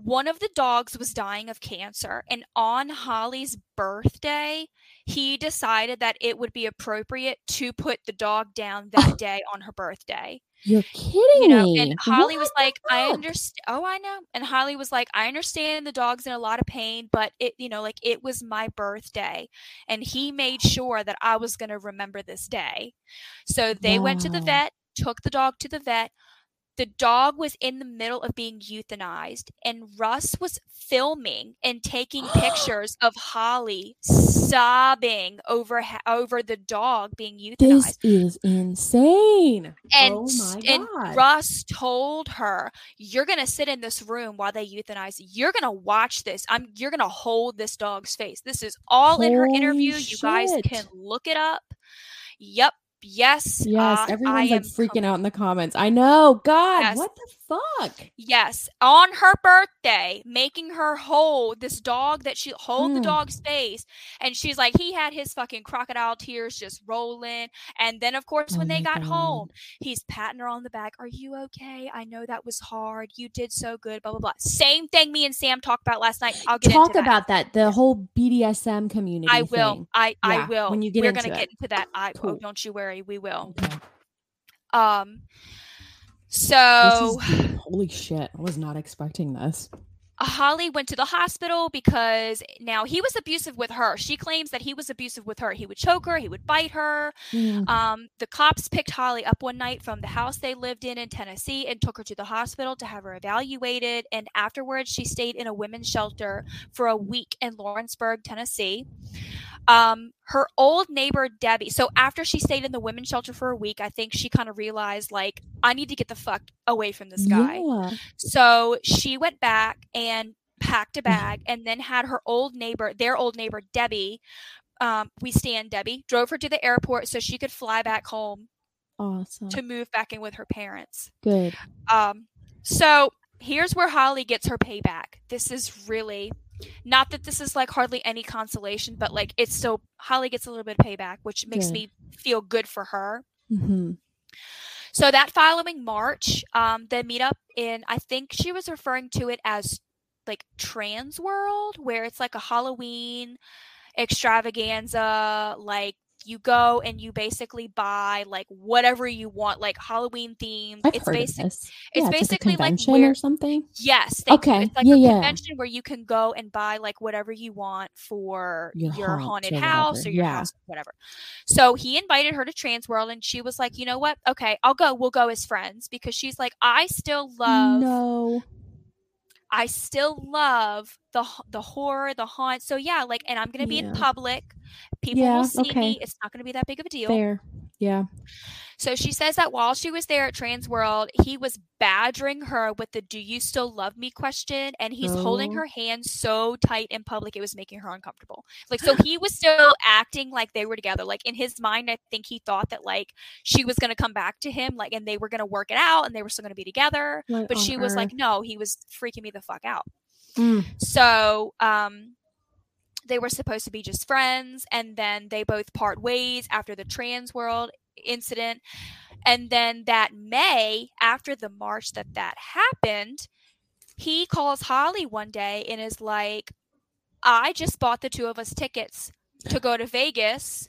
Speaker 5: one of the dogs was dying of cancer. And on Holly's birthday, he decided that it would be appropriate to put the dog down that oh. day on her birthday
Speaker 4: You're kidding
Speaker 5: you know,
Speaker 4: me.
Speaker 5: and Holly was
Speaker 4: What the
Speaker 5: like, I understand. Oh, I know. And Holly was like, I understand the dog's in a lot of pain, but it, you know, like it was my birthday. And he made sure that I was going to remember this day. So they went to the vet, took the dog to the vet. The dog was in the middle of being euthanized, and Russ was filming and taking [gasps] pictures of Holly sobbing over ha- over the dog being euthanized
Speaker 4: This is insane.
Speaker 5: and
Speaker 4: oh
Speaker 5: and Russ told her, "You're gonna sit in this room while they euthanize. You're gonna watch this. I'm. You're gonna hold this dog's face. This is all in her interview.
Speaker 4: Holy
Speaker 5: You guys can look it up. Yep. Yes.
Speaker 4: Yes,
Speaker 5: uh,
Speaker 4: everyone's like freaking out in the comments. I know. God,
Speaker 5: Yes.
Speaker 4: what the fuck?
Speaker 5: Yes, on her birthday, making her hold this dog that she hold the
Speaker 4: Mm.
Speaker 5: dog's face, and she's like, he had his fucking crocodile tears just rolling, and then of course
Speaker 4: Oh
Speaker 5: when they got
Speaker 4: God.
Speaker 5: home, he's patting her on the back. Are you okay? I know that was hard. You did so good. Blah blah blah. Same thing me and Sam talked about last night. I'll get
Speaker 4: Talk
Speaker 5: into that.
Speaker 4: about that. The whole BDSM community.
Speaker 5: I will.
Speaker 4: thing.
Speaker 5: I I
Speaker 4: Yeah,
Speaker 5: will.
Speaker 4: when you get
Speaker 5: We're
Speaker 4: into
Speaker 5: gonna
Speaker 4: it.
Speaker 5: get into that. I oh,
Speaker 4: Cool.
Speaker 5: don't you worry. We will.
Speaker 4: Okay.
Speaker 5: Um.
Speaker 4: This
Speaker 5: So.
Speaker 4: is. Holy shit. I was not expecting this.
Speaker 5: Holly went to the hospital because now he was abusive with her. She claims that he was abusive with her. He would choke her, he would bite her.
Speaker 4: Mm.
Speaker 5: Um, the cops picked Holly up one night from the house they lived in in Tennessee and took her to the hospital to have her evaluated. And afterwards, she stayed in a women's shelter for a week in Lawrenceburg, Tennessee. Um, her old neighbor Debbie. So after she stayed in the women's shelter for a week, I think she kind of realized like I need to get the fuck away from this guy.
Speaker 4: Yeah.
Speaker 5: So she went back and packed a bag and then had her old neighbor, their old neighbor, Debbie. Um, we stand Debbie, drove her to the airport so she could fly back home
Speaker 4: Awesome.
Speaker 5: to move back in with her parents.
Speaker 4: Good.
Speaker 5: Um, so here's where Holly gets her payback. This is really not that this is like hardly any consolation, but like it's so Holly gets a little bit of payback, which makes
Speaker 4: Good.
Speaker 5: me feel good for her.
Speaker 4: hmm
Speaker 5: So that following March, um, the meetup in I think she was referring to it as like Trans World, where it's like a Halloween extravaganza, like you go and you basically buy like whatever you want, like Halloween themed.
Speaker 4: I've
Speaker 5: it's
Speaker 4: heard
Speaker 5: basic.
Speaker 4: this.
Speaker 5: It's
Speaker 4: yeah,
Speaker 5: basically
Speaker 4: like
Speaker 5: where
Speaker 4: or something.
Speaker 5: Yes. Thank you.
Speaker 4: Okay,
Speaker 5: It's like
Speaker 4: yeah,
Speaker 5: a
Speaker 4: yeah.
Speaker 5: convention where you can go and buy like whatever you want for
Speaker 4: Your
Speaker 5: your, haunted
Speaker 4: or
Speaker 5: house or your
Speaker 4: yeah.
Speaker 5: house, whatever. So he invited her to Trans World and she was like, you know what? Okay, I'll go. We'll go as friends because she's like, I still love
Speaker 4: No.
Speaker 5: I still love the the horror, the haunt. So yeah, like and I'm gonna be in public. People
Speaker 4: Yeah,
Speaker 5: will see
Speaker 4: okay.
Speaker 5: me. It's not gonna be that big of a deal.
Speaker 4: Fair. Yeah.
Speaker 5: So she says that while she was there at Trans World, he was badgering her with the "Do you still love me?" question, and he's holding
Speaker 4: Oh.
Speaker 5: her hand so tight in public it was making her uncomfortable. Like, so he was still acting like they were together. Like in his mind, I think he thought that like she was gonna come back to him, like, and they were gonna work it out, and they were still gonna be together.
Speaker 4: What
Speaker 5: But she was like, no, he was freaking me the fuck out.
Speaker 4: Mm.
Speaker 5: So, um, they were supposed to be just friends, and then they both part ways after the trans world incident. And then that May, after the march that that happened, he calls Holly one day and is like, "I just bought the two of us tickets to go to Vegas.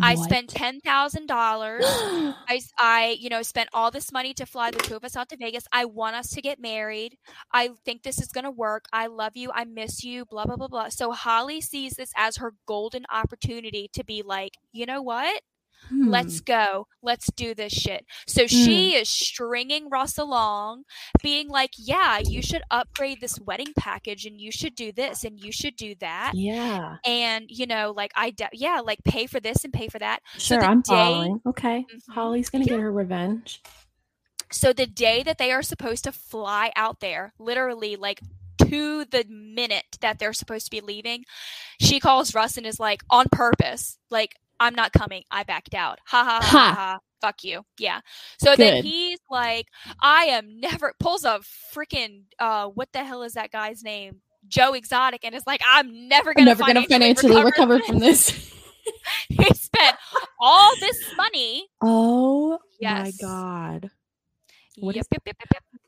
Speaker 5: I spent ten thousand dollars." [gasps] I, I, you know, spent all this money to fly the two of us out to Vegas. I want us to get married. I think this is going to work. I love you. I miss you. Blah, blah, blah, blah. So Holly sees this as her golden opportunity to be like, you know what?
Speaker 4: Hmm.
Speaker 5: Let's go. Let's do this shit. So she is stringing Russ along, being like, yeah, you should upgrade this wedding package and you should do this and you should do that.
Speaker 4: Yeah.
Speaker 5: And, you know, like, I, de- yeah, like pay for this and pay for that.
Speaker 4: Sure,
Speaker 5: the
Speaker 4: I'm
Speaker 5: day-
Speaker 4: following. Okay.
Speaker 5: Mhm.
Speaker 4: Holly's gonna get her revenge.
Speaker 5: So the day that they are supposed to fly out there, literally like to the minute that they're supposed to be leaving, she calls Russ and is like, on purpose, like, I'm not coming. I backed out. Ha ha ha ha.
Speaker 4: Ha.
Speaker 5: Fuck you. Yeah. So then he's like, I am never pulls a freaking uh what the hell is that guy's name? Joe Exotic and is like, I'm never
Speaker 4: I'm
Speaker 5: gonna
Speaker 4: never gonna
Speaker 5: financially,
Speaker 4: financially recover from this. [laughs]
Speaker 5: he spent all this money.
Speaker 4: oh my god. What
Speaker 5: yep,
Speaker 4: is-
Speaker 5: yep, yep, yep, yep.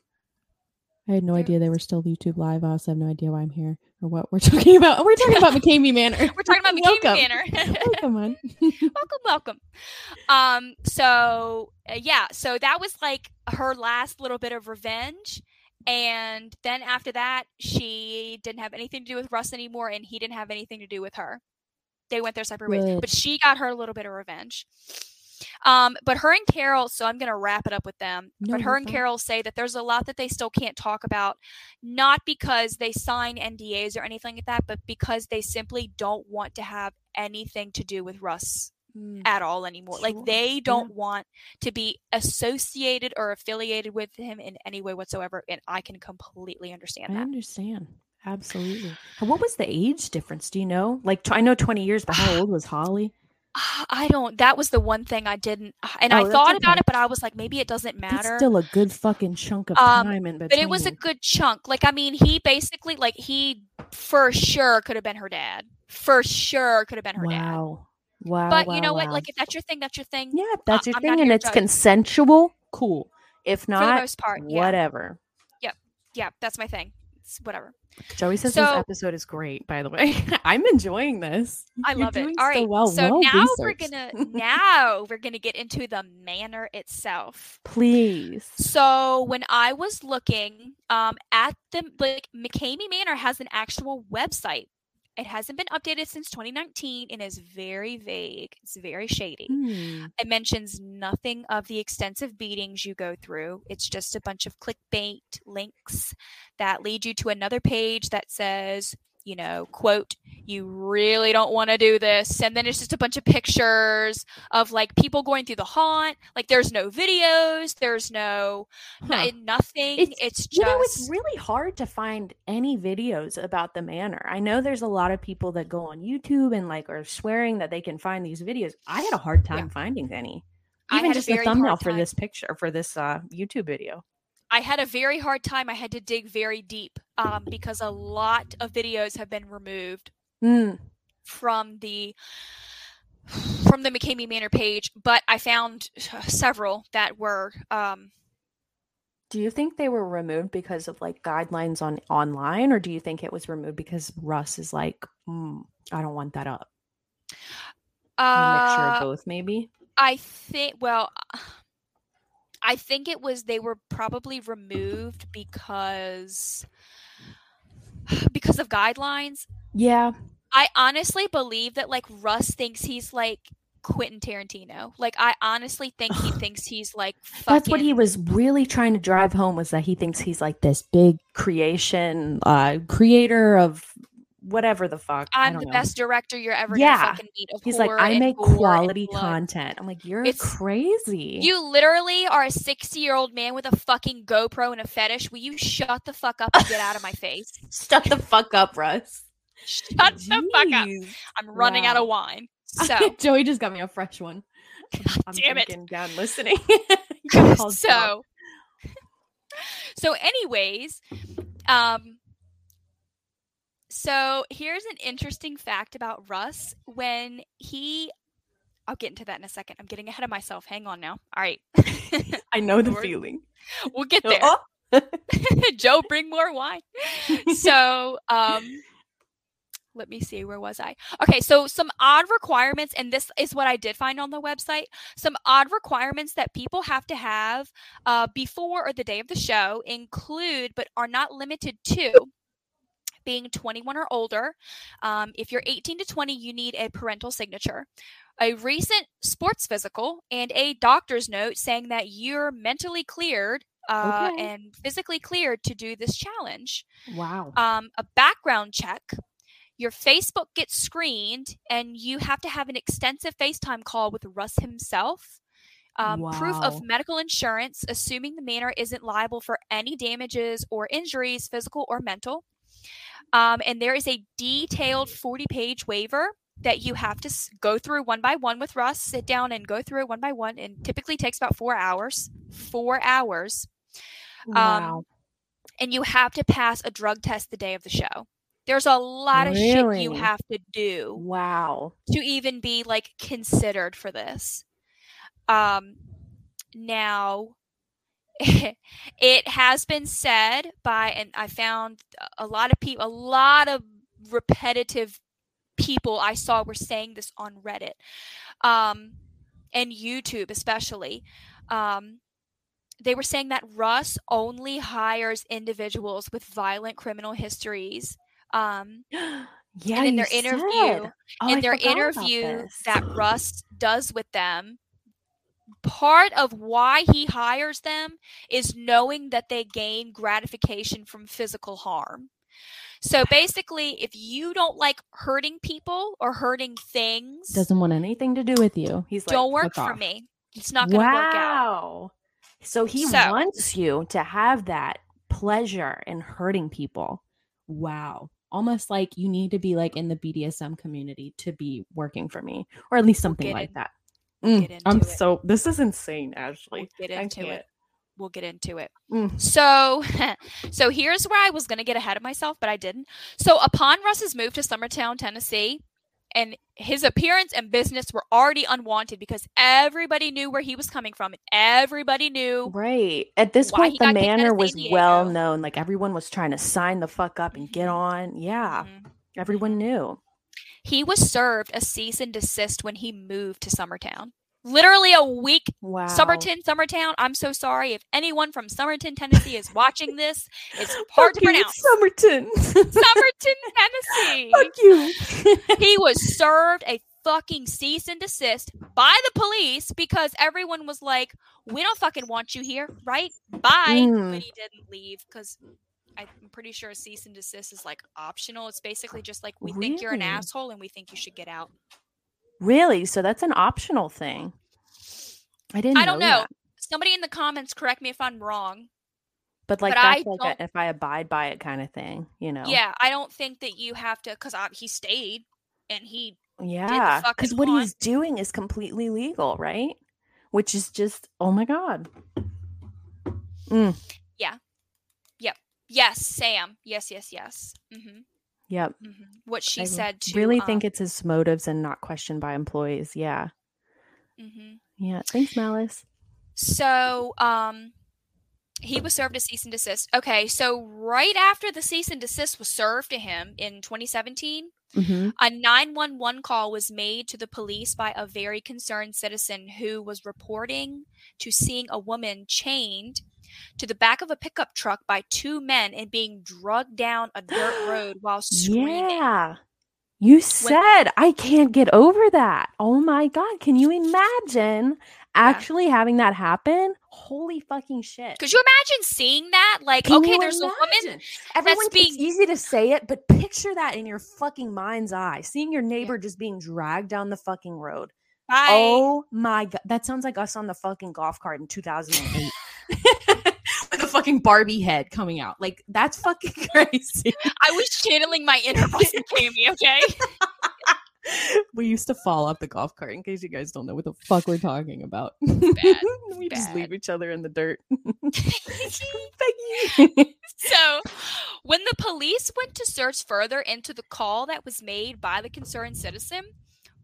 Speaker 4: I had no idea they were still YouTube live. I also have no idea why I'm here or what we're [laughs] talking about. We're talking about [laughs] McKamey Manor.
Speaker 5: We're talking about [laughs]
Speaker 4: Welcome.
Speaker 5: Manor.
Speaker 4: Welcome on.
Speaker 5: welcome welcome um so uh, yeah so that was like her last little bit of revenge and then after that she didn't have anything to do with russ anymore and he didn't have anything to do with her they went their separate ways but she got her a little bit of revenge um but her and carol so i'm gonna wrap it up with them
Speaker 4: No,
Speaker 5: but her
Speaker 4: you're
Speaker 5: and carol say that there's a lot that they still can't talk about not because they sign ndas or anything like that but because they simply don't want to have anything to do with russ
Speaker 4: Mm,
Speaker 5: at all anymore. Like they don't want to be associated or affiliated with him in any way whatsoever, and I can completely understand
Speaker 4: I
Speaker 5: that.
Speaker 4: understand. Absolutely. And What was the age difference? Do you know? Like, I know 20 years, but how [sighs] old was Holly?
Speaker 5: Ah, I don't. That was the one thing I didn't, and
Speaker 4: Oh,
Speaker 5: I
Speaker 4: that's
Speaker 5: thought about
Speaker 4: okay.
Speaker 5: it, but I was like, maybe it doesn't
Speaker 4: That's
Speaker 5: matter.
Speaker 4: still a good fucking chunk of
Speaker 5: Um,
Speaker 4: time in between.
Speaker 5: but it was a good chunk. Like, I mean, he basically, like, he for sure could have been her dad. For sure could have been her dad.
Speaker 4: wow. Wow.
Speaker 5: But
Speaker 4: wow,
Speaker 5: you know what? Like, if that's your thing, that's your thing.
Speaker 4: yeah, if that's your
Speaker 5: I'm
Speaker 4: thing and it's
Speaker 5: judge.
Speaker 4: consensual, cool. If not,
Speaker 5: For the most part, yeah,
Speaker 4: whatever. Yep.
Speaker 5: Yeah, that's my thing. It's whatever.
Speaker 4: Joey says
Speaker 5: So-
Speaker 4: this episode is great, by the way. [laughs] I'm enjoying this.
Speaker 5: I love it. All
Speaker 4: so
Speaker 5: right.
Speaker 4: well.
Speaker 5: so
Speaker 4: well
Speaker 5: now we're gonna [laughs] now we're gonna get into the manor itself.
Speaker 4: Please.
Speaker 5: So when I was looking um, at the like McKamey Manor has an actual website. It hasn't been updated since 2019 and is very vague. It's very shady.
Speaker 4: Hmm.
Speaker 5: It mentions nothing of the extensive beatings you go through. It's just a bunch of clickbait links that lead you to another page that says, you know, quote, you really don't want to do this. And then it's just a bunch of pictures of like people going through the haunt. Like there's no videos, there's no, no-
Speaker 4: Huh.
Speaker 5: nothing.
Speaker 4: It's-
Speaker 5: It's, just,
Speaker 4: You know, it's really hard to find any videos about the manor. I know there's a lot of people that go on YouTube and like are swearing that they can find these videos. I had a hard time finding any. Even just the thumbnail for this picture for this uh, YouTube video.
Speaker 5: I had a very hard time. I had to dig very deep um, because a lot of videos have been removed
Speaker 4: Mm.
Speaker 5: from the from the McKamey Manor page, but I found several that were um,
Speaker 4: Do you think they were removed because of like guidelines on online, or do you think it was removed because Russ is like, mm, I don't want that up? A mixture
Speaker 5: Uh,
Speaker 4: of both, maybe.
Speaker 5: I think. Well, I think it was they were probably removed because [sighs] because of guidelines.
Speaker 4: Yeah.
Speaker 5: I honestly believe that like Russ thinks he's like Quentin Tarantino. Like I honestly think he [sighs] thinks he's like
Speaker 4: That's what he was really trying to drive home was that he thinks he's like this big creation, uh, creator of whatever the fuck. I
Speaker 5: I'm the
Speaker 4: know.
Speaker 5: best director you're ever
Speaker 4: Yeah.
Speaker 5: gonna fucking meet. Of
Speaker 4: He's like, I make quality content. I'm like, you're
Speaker 5: It's-
Speaker 4: crazy.
Speaker 5: You literally are a 60 year old man with a fucking GoPro and a fetish. Will you shut the fuck up and get out of my face? [laughs]
Speaker 4: shut the fuck up, Russ.
Speaker 5: Shut the fuck up. I'm running out of wine. [laughs] So,
Speaker 6: Joey just got me a fresh one. [laughs]
Speaker 4: I'm
Speaker 5: damn it.
Speaker 4: down listening. You called Joe.
Speaker 5: so, so, anyways, um, so here's an interesting fact about Russ. When he, I'll get into that in a second. I'm getting ahead of myself. Hang on now. All right, [laughs]
Speaker 4: I know the feeling.
Speaker 5: we'll get there.
Speaker 4: Oh, [laughs]
Speaker 5: Joe, bring more wine. so, [laughs] um, let me see, where was I? Okay, so some odd requirements, and this is what I did find on the website. Some odd requirements that people have to have uh, before or the day of the show include, but are not limited to, being 21 or older. Um, if you're 18 to 20, you need a parental signature. A recent sports physical and a doctor's note saying that you're mentally cleared uh,
Speaker 4: Okay.
Speaker 5: and physically cleared to do this challenge.
Speaker 4: wow.
Speaker 5: Um, a background check. Your Facebook gets screened, and you have to have an extensive FaceTime call with Russ himself. Um, Proof of medical insurance, assuming the manor isn't liable for any damages or injuries, physical or mental. Um, and there is a detailed 40 page waiver that you have to go through one by one with Russ, sit down and go through it one by one, and typically takes about four hours. Four hours
Speaker 4: wow.
Speaker 5: and you have to pass a drug test the day of the show. There's a lot of shit you have to do
Speaker 4: wow.
Speaker 5: to even be like considered for this. Um now [laughs] it has been said by and I found a lot of people a lot of repetitive people I saw were saying this on Reddit. Um and YouTube especially. Um they were saying that Russ only hires individuals with violent criminal histories. Um, [gasps]
Speaker 4: Yeah.
Speaker 5: and in their interview,
Speaker 4: Oh,
Speaker 5: in
Speaker 4: I
Speaker 5: their interview that Russ does with them, part of why he hires them is knowing that they gain gratification from physical harm. So basically, if you don't like hurting people or hurting things,
Speaker 4: doesn't want anything to do with you. He's like,
Speaker 5: don't work for
Speaker 4: off."
Speaker 5: me. It's not going to work out.
Speaker 4: Wow. So he
Speaker 5: So-
Speaker 4: wants you to have that pleasure in hurting people.
Speaker 6: Wow. Almost like you need to be like in the BDSM community to be working for me, or at least something like that. Mm,
Speaker 5: get
Speaker 6: I'm
Speaker 5: it.
Speaker 6: so this is insane, Ashley.
Speaker 5: We'll get into it. We'll get into it.
Speaker 6: Mm.
Speaker 5: So, [laughs] so here's where I was going to get ahead of myself, but I didn't. So, upon Russ's move to Summertown, Tennessee, and his appearance and business were already unwanted because everybody knew where he was coming from, and everybody knew.
Speaker 4: Right. At this point, the
Speaker 5: got kicked out of
Speaker 4: manor was well known. Like everyone was trying to sign the fuck up and get
Speaker 5: Mhm.
Speaker 4: on. Yeah.
Speaker 5: Mhm.
Speaker 4: Everyone knew.
Speaker 5: He was served a cease and desist when he moved to Summertown. Literally a week
Speaker 4: Wow.
Speaker 5: Summerton, Summertown. I'm so sorry if anyone from Summerton, Tennessee is watching this. It's [laughs] hard to
Speaker 4: Fuck you,
Speaker 5: pronounce.
Speaker 4: Somerton.
Speaker 5: Summerton, [laughs] Tennessee.
Speaker 4: Fuck you. [laughs]
Speaker 5: he was served a fucking cease and desist by the police because everyone was like, "We don't fucking want you here, right? Bye."
Speaker 4: Mm.
Speaker 5: But he didn't leave because I'm pretty sure a cease and desist is like optional. It's basically just like we think you're an asshole and we think you should get out.
Speaker 4: Really? So that's an optional thing. I didn't.
Speaker 5: I don't know.
Speaker 4: that.
Speaker 5: Somebody in the comments correct me if I'm wrong.
Speaker 4: But like
Speaker 5: But I
Speaker 4: like a, if I abide by it kind of thing, you know.
Speaker 5: Yeah, I don't think that you have to because he stayed and he
Speaker 4: Yeah. Because what he's doing is completely legal, right? Which is just oh my god. Mm,
Speaker 5: yes, Sam. Yes, yes, yes. Mm-hmm.
Speaker 4: yep.
Speaker 5: Mm-hmm. What she
Speaker 4: I
Speaker 5: said to
Speaker 4: really
Speaker 5: um,
Speaker 4: think it's his motives and not questioned by employees. Yeah.
Speaker 5: Mm-hmm.
Speaker 4: Yeah. Thanks, Malice.
Speaker 5: So, um, he was served a cease and desist. Okay, so right after the cease and desist was served to him in 2017,
Speaker 4: Mhm.
Speaker 5: A 911 call was made to the police by a very concerned citizen who was reporting to seeing a woman chained to the back of a pickup truck by two men and being dragged down a dirt [gasps] road while screaming.
Speaker 4: Yeah. You said I can't get over that. Oh my god, can you imagine actually having that happen? Holy fucking shit.
Speaker 5: Could you imagine seeing that? Like,
Speaker 4: Can
Speaker 5: okay, there's a woman.
Speaker 4: imagine? Everyone
Speaker 5: being-
Speaker 4: easy to say it, but picture that in your fucking mind's eye. Seeing your neighbor just being dragged down the fucking road.
Speaker 5: By,
Speaker 4: Oh my god, that sounds like us on the fucking golf cart in 2008. [laughs] [laughs] Fucking Barbie head coming out. Like that's fucking [laughs] crazy.
Speaker 5: I was channeling my inner McKamey, [laughs] okay? [laughs]
Speaker 4: we used to fall off the golf cart in case you guys don't know what the fuck we're talking about.
Speaker 5: Bad.
Speaker 4: we just leave each other in the dirt.
Speaker 5: So, when the police went to search further into the call that was made by the concerned citizen,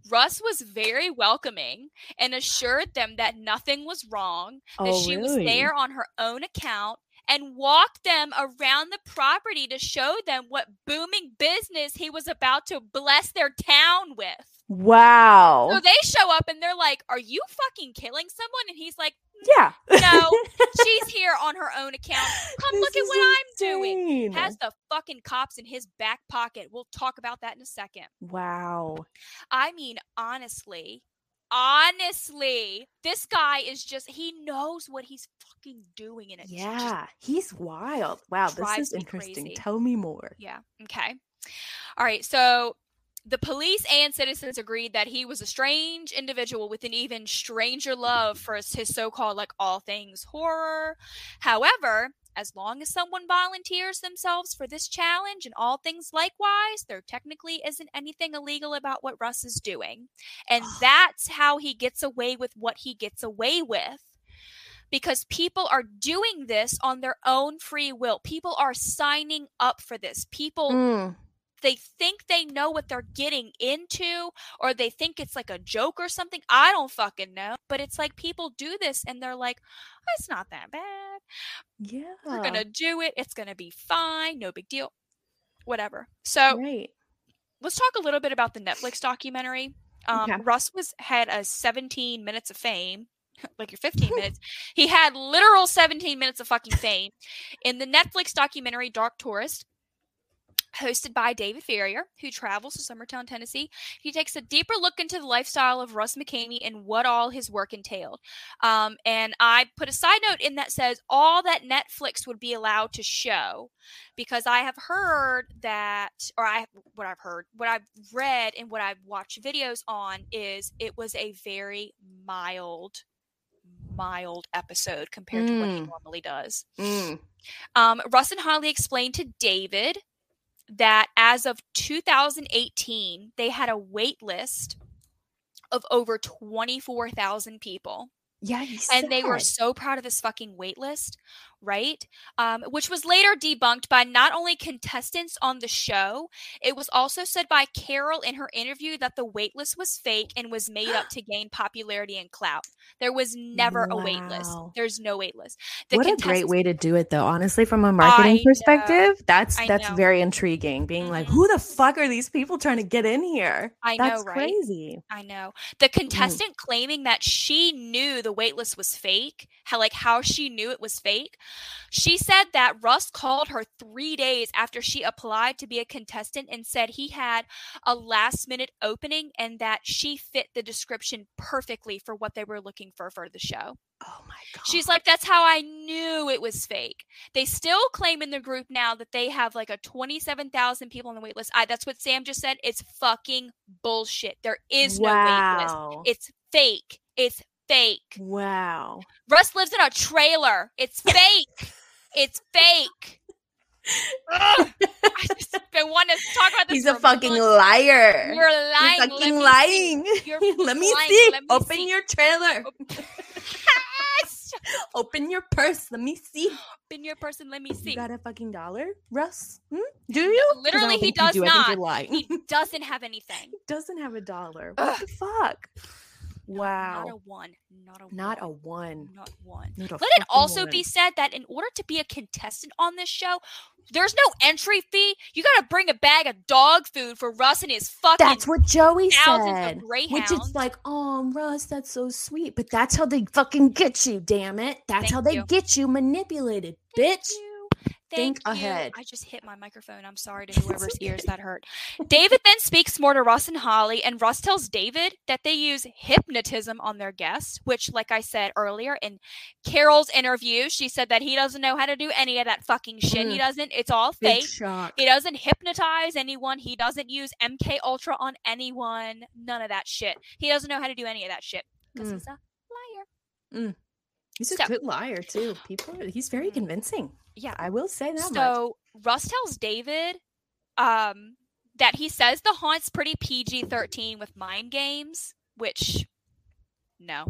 Speaker 5: Russ was very welcoming and assured them that nothing was wrong, that
Speaker 4: Oh,
Speaker 5: she was there on her own account, and walk them around the property to show them what booming business he was about to bless their town with.
Speaker 4: Wow.
Speaker 5: So they show up and they're like, Are you fucking killing someone? And he's like,
Speaker 4: yeah.
Speaker 5: No, [laughs] she's here on her own account. Come look at what I'm doing. Has the fucking cops in his back pocket. We'll talk about that in a second.
Speaker 4: Wow.
Speaker 5: I mean, honestly, honestly, this guy is just, he knows what he's fucking doing. in it
Speaker 4: Yeah. He's wild. Wow. This is interesting.
Speaker 5: crazy.
Speaker 4: Tell me more.
Speaker 5: Yeah. Okay. All right. So the police and citizens agreed that he was a strange individual with an even stranger love for his so-called like all things horror. However, as long as someone volunteers themselves for this challenge and all things likewise, there technically isn't anything illegal about what Russ is doing. And that's how he gets away with what he gets away with. Because people are doing this on their own free will. People are signing up for this. People
Speaker 4: Mm.
Speaker 5: They think they know what they're getting into or they think it's like a joke or something. I don't fucking know. But it's like people do this and they're like, "Oh, it's not that bad.
Speaker 4: Yeah.
Speaker 5: We're going to do it. It's going to be fine. No big deal. Whatever. So
Speaker 4: Right.
Speaker 5: let's talk a little bit about the Netflix documentary. Um,
Speaker 4: Okay.
Speaker 5: Russ was had a 17 minutes of fame, [laughs] like your 15 [laughs] minutes. He had literal 17 minutes of fucking fame in the Netflix documentary Dark Tourist. Hosted by David Farrier, who travels to Summertown, Tennessee, he takes a deeper look into the lifestyle of Russ McKamey and what all his work entailed. Um, and I put a side note in that says all that Netflix would be allowed to show because I have heard that, or I what I've heard, what I've read, and what I've watched videos on is it was a very mild, mild episode compared to what he
Speaker 4: Mm.
Speaker 5: normally does.
Speaker 4: Mm.
Speaker 5: Um, Russ and Holly explained to David that as of 2018, they had a wait list of over 24,000 people
Speaker 4: Yeah.
Speaker 5: And they were so proud of this fucking wait list, right? Um, which was later debunked by not only contestants on the show, it was also said by Carol in her interview that the waitlist was fake and was made up [gasps] to gain popularity and clout. There was never a
Speaker 4: waitlist.
Speaker 5: There's no waitlist. The
Speaker 4: what a great way to do it though honestly from a marketing
Speaker 5: know.
Speaker 4: perspective that's
Speaker 5: I
Speaker 4: that's
Speaker 5: know.
Speaker 4: very intriguing being like
Speaker 5: Mhm.
Speaker 4: who the fuck are these people trying to get in here
Speaker 5: I know,
Speaker 4: that's
Speaker 5: right?
Speaker 4: crazy
Speaker 5: I know. The contestant claiming that she knew the waitlist was fake, how like how she knew it was fake. She said that Russ called her 3 days after she applied to be a contestant and said he had a last minute opening and that she fit the description perfectly for what they were looking for for the show.
Speaker 4: oh my god
Speaker 5: She's like, that's how I knew it was fake. They still claim in the group now that they have like a 27,000 people on the waitlist. I, that's what Sam just said. It's fucking bullshit. There is no wait list. It's fake. It's fake.
Speaker 4: wow
Speaker 5: Russ lives in a trailer. It's [laughs] fake. it's fake. Ugh. I just [laughs] been wanting to talk about this.
Speaker 4: he's a fucking
Speaker 5: months.
Speaker 4: liar
Speaker 5: You're
Speaker 4: You're
Speaker 5: lying. Let
Speaker 4: fucking lying
Speaker 5: You're [laughs]
Speaker 4: let me
Speaker 5: lying.
Speaker 4: see
Speaker 5: Let me
Speaker 4: open
Speaker 5: see.
Speaker 4: your trailer open your purse let me see
Speaker 5: Open your person. Let me see.
Speaker 4: you got a fucking dollar russ hmm? do you? I
Speaker 5: literally, he does
Speaker 4: do.
Speaker 5: Not. He doesn't have anything.
Speaker 4: doesn't have a dollar.
Speaker 5: Ugh.
Speaker 4: What the fuck?
Speaker 3: Wow.
Speaker 5: Not a one. Not a
Speaker 3: Not a
Speaker 5: one. Not one.
Speaker 3: Not
Speaker 5: Let it also
Speaker 3: one.
Speaker 5: be said that in order to be a contestant on this show, there's no entry fee. You got to bring a bag of dog food for Russ and his fucking.
Speaker 3: That's what Joey said. Which is like, oh, Russ, that's so sweet. But that's how they fucking get you, damn it. That's
Speaker 5: Thank
Speaker 3: how they
Speaker 5: you.
Speaker 3: get you manipulated,
Speaker 5: Thank
Speaker 3: bitch.
Speaker 5: you.
Speaker 3: Think
Speaker 5: you.
Speaker 3: ahead.
Speaker 5: I just hit my microphone. I'm sorry to [laughs] whoever's ears that hurt. David then speaks more to Russ and Holly, and Russ tells David that they use hypnotism on their guests, which, like I said earlier in Carol's interview, she said that he doesn't know how to do any of that fucking shit. He
Speaker 3: Mm.
Speaker 5: doesn't. It's all fake. He doesn't hypnotize anyone. He doesn't use MK Ultra on anyone. None of that shit. He doesn't know how to do any of that shit because
Speaker 3: Mm.
Speaker 5: he's a liar.
Speaker 3: He's a good liar too. People, he's very
Speaker 5: Mm.
Speaker 3: convincing.
Speaker 5: Yeah.
Speaker 3: I will say that much.
Speaker 5: So Russ tells David um, that he says the haunt's pretty PG 13 with mind games, which, no.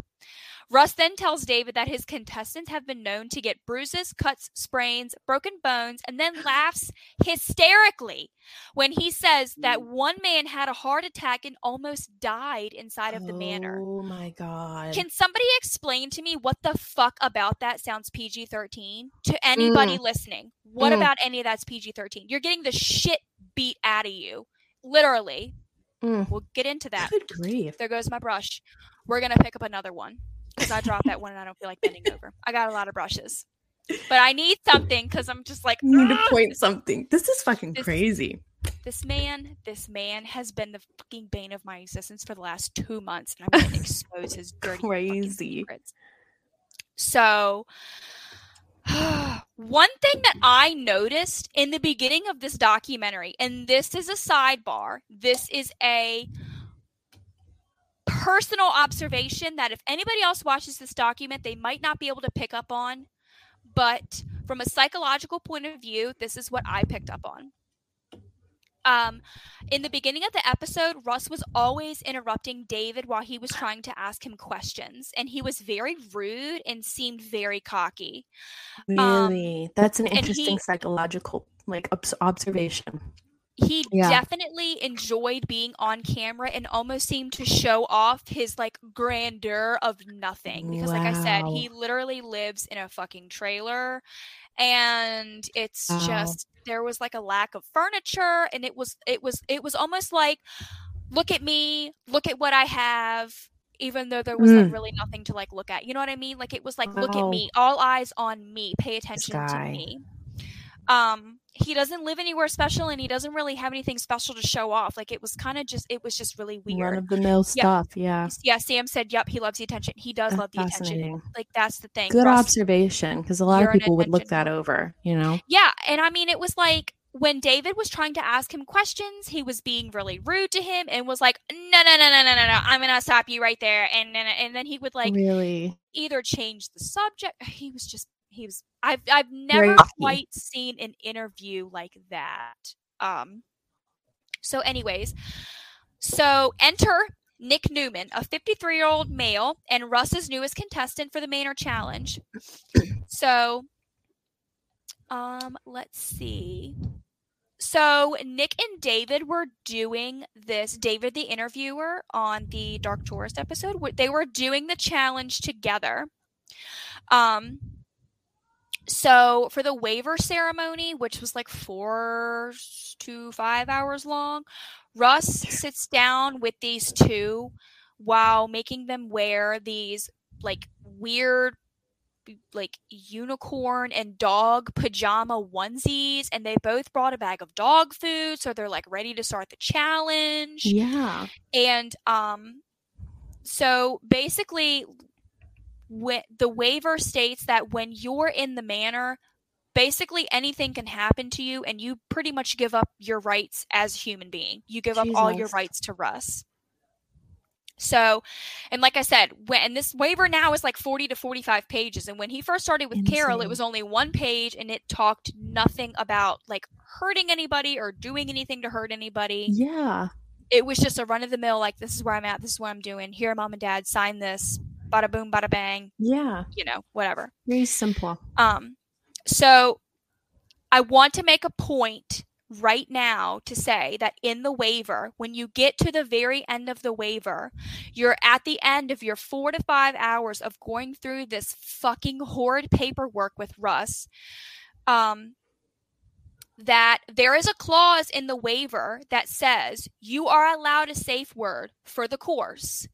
Speaker 5: Russ then tells David that his contestants have been known to get bruises, cuts, sprains, broken bones, and then laughs hysterically when he says that one man had a heart attack and almost died inside of the manor.
Speaker 3: Oh my god.
Speaker 5: Can somebody explain to me what the fuck about that sounds PG 13 to anybody listening? What
Speaker 3: Mm.
Speaker 5: about any of that's PG 13? You're getting the shit beat out of you. Literally.
Speaker 3: Mm.
Speaker 5: We'll get into that.
Speaker 3: Good grief.
Speaker 5: There goes my brush. We're going to pick up another one because I dropped that one and I don't feel like bending over. I got a lot of brushes. But I need something because I'm just like,
Speaker 3: You need to
Speaker 5: ah,
Speaker 3: point something. This is fucking
Speaker 5: This-
Speaker 3: crazy.
Speaker 5: this man, this man has been the fucking bane of my existence for the last two months, and I'm going [laughs] to expose his dirty
Speaker 3: Crazy.
Speaker 5: secrets. So, [sighs] one thing that I noticed in the beginning of this documentary, and this is a sidebar, this is a personal observation that if anybody else watches this document, they might not be able to pick up on. But from a psychological point of view, this is what I picked up on. Um, in the beginning of the episode, Russ was always interrupting David while he was trying to ask him questions, and he was very rude and seemed very cocky. Um,
Speaker 3: Really, that's an interesting
Speaker 5: he-
Speaker 3: psychological like observation.
Speaker 5: He
Speaker 3: Yeah.
Speaker 5: definitely enjoyed being on camera and almost seemed to show off his like grandeur of nothing. Because, like I said, he literally lives in a fucking trailer, and it's
Speaker 3: Wow.
Speaker 5: just there was like a lack of furniture, and it was it was it was almost like, look at me, look at what I have. Even though there was like
Speaker 3: Mm.
Speaker 5: really nothing to like look at, you know what I mean? Like it was like, look at me, all eyes on me, pay attention to me. Um, he doesn't live anywhere special, and he doesn't really have anything special to show off. Like it was kind of just, it was just really
Speaker 3: Run
Speaker 5: weird.
Speaker 3: of the mill
Speaker 5: Yeah.
Speaker 3: stuff. Yeah,
Speaker 5: Yeah, Sam said, "Yep, he loves the attention. He does
Speaker 3: That's
Speaker 5: love the attention. Like that's the thing."
Speaker 3: Good observation because a lot of people would look that over. You know.
Speaker 5: Yeah, and I mean, it was like when David was trying to ask him questions, he was being really rude to him and was like, "No, no, no, no, no, no, no! I'm gonna stop you right there." And then, and then he would like
Speaker 3: really.
Speaker 5: either change the subject. He was just he was. I've I've never quite seen an interview like that. Um. So, anyways, so enter Nick Newman, a 53 year old male, and Russ's newest contestant for the Manor Challenge. so, um, let's see. So Nick and David were doing this. David, the interviewer, on the Dark Tourist episode, they were doing the challenge together. Um. So for the waiver ceremony, which was like four to five hours long, Russ sits down with these two while making them wear these like weird like unicorn and dog pajama onesies and they both brought a bag of dog food so they're like ready to start the challenge
Speaker 3: Yeah.
Speaker 5: and um so basically when the waiver states that when you're in the manor basically anything can happen to you and you pretty much give up your rights as a human being. You give up all your rights to russ. So and like i said when and this waiver now is like 40 to 45 pages. And when he first started with carol it was only one page and it talked nothing about like hurting anybody or doing anything to hurt anybody.
Speaker 3: Yeah.
Speaker 5: it was just a run of the mill like this is where i'm at. This is what i'm doing. Here mom and dad sign this bada boom bada bang
Speaker 3: Yeah.
Speaker 5: you know whatever
Speaker 3: Very simple.
Speaker 5: um so i want to make a point right now to say that in the waiver, when you get to the very end of the waiver, you're at the end of your four to five hours of going through this fucking horrid paperwork with Russ. Um, that there is a clause in the waiver that says you are allowed a safe word for the course.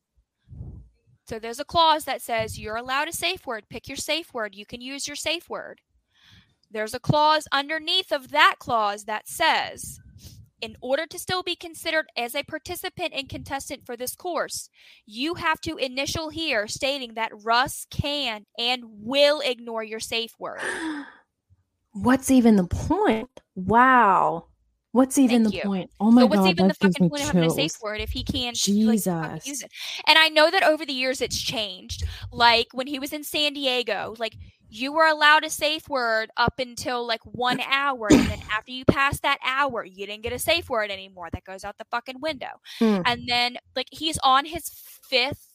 Speaker 5: So there's a clause that says you're allowed a safe word. Pick your safe word. You can use your safe word. There's a clause underneath of that clause that says in order to still be considered as a participant and contestant for this course, you have to initial here stating that Russ can and will ignore your safe word. [gasps]
Speaker 4: What's even the point? Wow. What's even
Speaker 5: Thank
Speaker 4: the
Speaker 5: you.
Speaker 4: point? Oh my
Speaker 5: so what's
Speaker 4: god,
Speaker 5: even the fucking point of having a safe word if he can't like, use it? And I know that over the years it's changed. Like when he was in San Diego, like you were allowed a safe word up until like one hour, and then after you passed that hour, you didn't get a safe word anymore. That goes out the fucking window.
Speaker 4: Hmm.
Speaker 5: And then like he's on his fifth.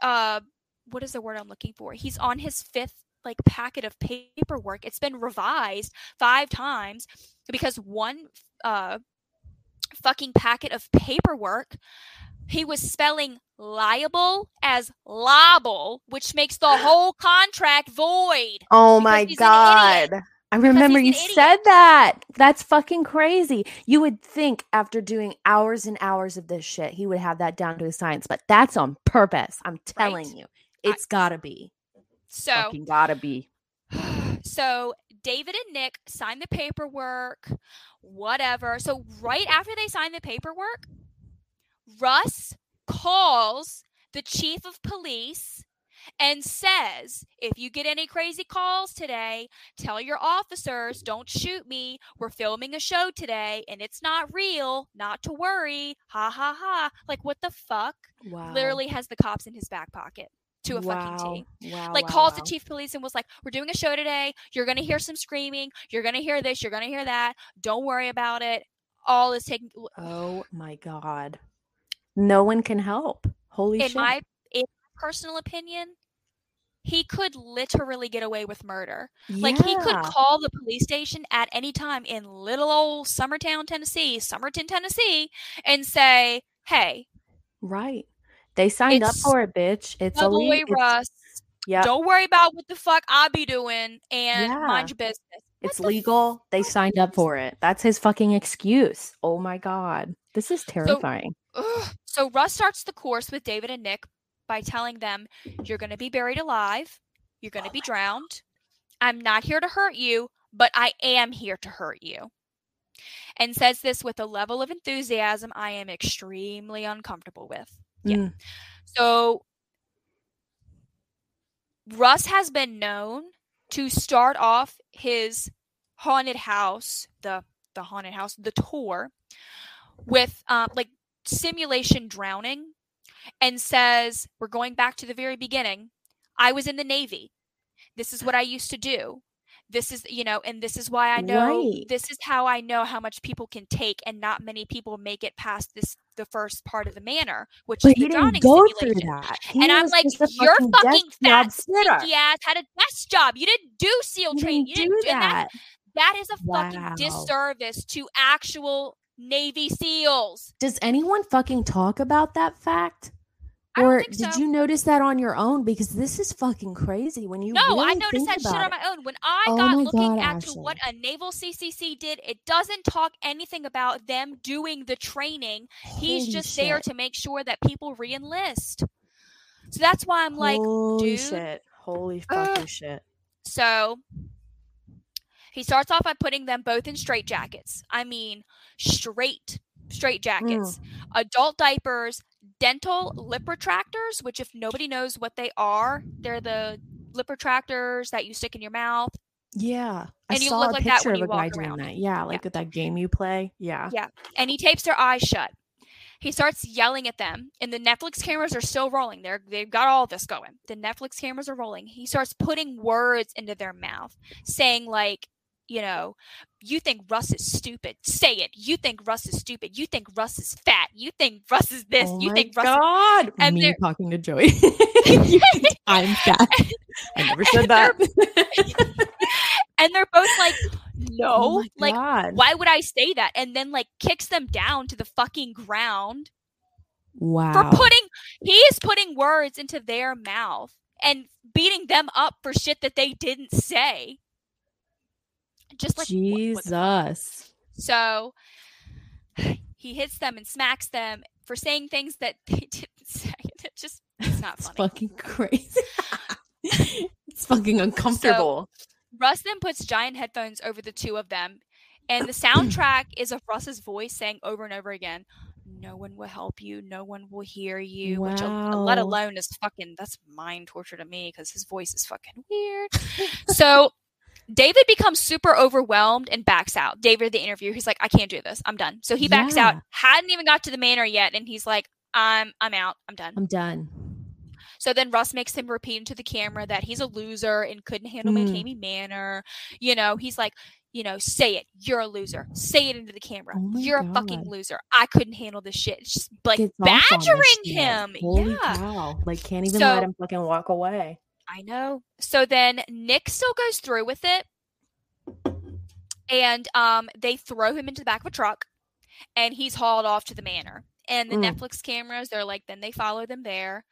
Speaker 5: Uh, what is the word I'm looking for? He's on his fifth like packet of paperwork. It's been revised five times because one uh fucking packet of paperwork he was spelling liable as liable which makes the whole contract void
Speaker 4: Oh my
Speaker 5: he's an idiot.
Speaker 4: god. I remember you said that. That's fucking crazy. You would think after doing hours and hours of this shit, he would have that down to a science, but that's on purpose. I'm telling
Speaker 5: Right.
Speaker 4: you. It's gotta be.
Speaker 5: So
Speaker 4: Fucking gotta be. [sighs]
Speaker 5: so David and Nick signed the paperwork, whatever. So right after they signed the paperwork, Russ calls the chief of police and says, if you get any crazy calls today, tell your officers, don't shoot me. We're filming a show today and it's not real. Not to worry. Ha ha ha. Like, what the fuck?
Speaker 4: Wow.
Speaker 5: Literally has the cops in his back pocket to a fucking T
Speaker 4: Wow.
Speaker 5: like
Speaker 4: wow,
Speaker 5: calls
Speaker 4: wow.
Speaker 5: the chief police and was like we're doing a show today you're gonna hear some screaming you're gonna hear this you're gonna hear that don't worry about it all is taken
Speaker 4: Oh my god. No one can help. Holy
Speaker 5: in
Speaker 4: shit.
Speaker 5: my in my personal opinion he could literally get away with murder like he could call the police station at any time in little old summertown tennessee summerton tennessee and say hey
Speaker 4: Right. They signed up for it, bitch. It's
Speaker 5: my boy russ
Speaker 4: yeah.
Speaker 5: don't worry about what the fuck i be doing and
Speaker 4: Yeah.
Speaker 5: mind your business What
Speaker 4: It's
Speaker 5: the
Speaker 4: legal. They signed up for it. That's his fucking excuse. Oh my god. This is terrifying.
Speaker 5: Ugh. So Russ starts the course with David and Nick by telling them, You're going to be buried alive. You're going to be drowned. I'm not here to hurt you, but I am here to hurt you. And says this with a level of enthusiasm I am extremely uncomfortable with. Yeah.
Speaker 4: Mm.
Speaker 5: So Russ has been known to start off his haunted house, the the haunted house, the tour, with um, like simulation drowning, and says we're going back to the very beginning. I was in the Navy. This is what I used to do. This is you know, and this is why I know.
Speaker 4: Right.
Speaker 5: This is how I know how much people can take, and not many people make it past this the first part of the manor, which
Speaker 4: But
Speaker 5: is
Speaker 4: he
Speaker 5: the
Speaker 4: didn't go through that. He
Speaker 5: And I'm like, you're
Speaker 4: fucking
Speaker 5: fat stinky ass had a desk job. You didn't do SEAL training. You
Speaker 4: do
Speaker 5: didn't and
Speaker 4: that.
Speaker 5: that is a
Speaker 4: Wow.
Speaker 5: fucking disservice to actual Navy SEALs.
Speaker 4: Does anyone fucking talk about that fact? Or did
Speaker 5: so.
Speaker 4: you notice that on your own? Because this is fucking crazy. When you
Speaker 5: No,
Speaker 4: really
Speaker 5: I noticed that shit
Speaker 4: about
Speaker 5: on my own. When I
Speaker 4: Oh
Speaker 5: got looking
Speaker 4: God,
Speaker 5: at what a naval CCC did, it doesn't talk anything about them doing the training. He's
Speaker 4: Holy
Speaker 5: just there to make sure that people re-enlist. So that's why I'm like,
Speaker 4: Holy
Speaker 5: dude.
Speaker 4: shit. Holy fucking shit.
Speaker 5: So he starts off by putting them both in straight jackets. I mean, straight straight jackets, mm. adult diapers, dental lip retractors, which if nobody knows what they are, they're the lip retractors that you stick in your mouth.
Speaker 4: Yeah. I
Speaker 5: And you
Speaker 4: saw
Speaker 5: look
Speaker 4: a
Speaker 5: like that
Speaker 4: picture
Speaker 5: when
Speaker 4: of
Speaker 5: you
Speaker 4: a guy doing
Speaker 5: around.
Speaker 4: that. Yeah, like with that game you play. Yeah.
Speaker 5: Yeah. And he tapes their eyes shut. He starts yelling at them, and the Netflix cameras are still rolling. They're they've got all this going. The Netflix cameras are rolling. He starts putting words into their mouth, saying like, you know, you think Russ is stupid. Say it. You think Russ is stupid. You think Russ is fat. You think Russ is this.
Speaker 4: oh
Speaker 5: you
Speaker 4: my
Speaker 5: think Russ is
Speaker 4: God.
Speaker 5: and
Speaker 4: Me
Speaker 5: they're-
Speaker 4: talking to Joey. [laughs] You think [laughs] I'm fat. I never said that. [laughs]
Speaker 5: and they're both like, oh no.
Speaker 3: Oh
Speaker 5: like,
Speaker 3: God.
Speaker 5: why would I say that? And then like kicks them down to the fucking ground
Speaker 4: Wow.
Speaker 5: for putting he is putting words into their mouth and beating them up for shit that they didn't say. Just like?
Speaker 4: Jesus.
Speaker 5: So [sighs] he hits them and smacks them for saying things that [laughs] they didn't say. It just it's not
Speaker 4: It's
Speaker 5: funny.
Speaker 4: fucking crazy. [laughs] it's fucking uncomfortable.
Speaker 5: Russ then puts giant headphones over the two of them, and the soundtrack is of Russ's voice saying over and over again, "No one will help you. No one will hear you." Which, uh, let alone, is fucking that's mind torture to me because his voice is fucking weird. so. David becomes super overwhelmed and backs out. David, the interviewer, he's like, "I can't do this. I'm done." So he backs out. Hadn't even got to the manor yet, and he's like, "I'm, I'm out. I'm done."
Speaker 4: I'm done.
Speaker 5: So then Russ makes him repeat into the camera that he's a loser and couldn't handle
Speaker 4: Mm.
Speaker 5: McKamey Manor. You know, he's like, you know, say it. You're a loser. Say it into the camera.
Speaker 4: Oh
Speaker 5: You're a fucking loser. I couldn't handle this shit. It's just like
Speaker 4: Gets off on this
Speaker 5: badgering him.
Speaker 4: Holy
Speaker 5: yeah.
Speaker 4: cow.
Speaker 3: Like, can't even
Speaker 5: So-
Speaker 3: let him fucking walk away.
Speaker 5: I know. So then Nick still goes through with it. And um they throw him into the back of a truck and he's hauled off to the manor. And the
Speaker 3: Mm.
Speaker 5: Netflix cameras, they're like then they follow them there.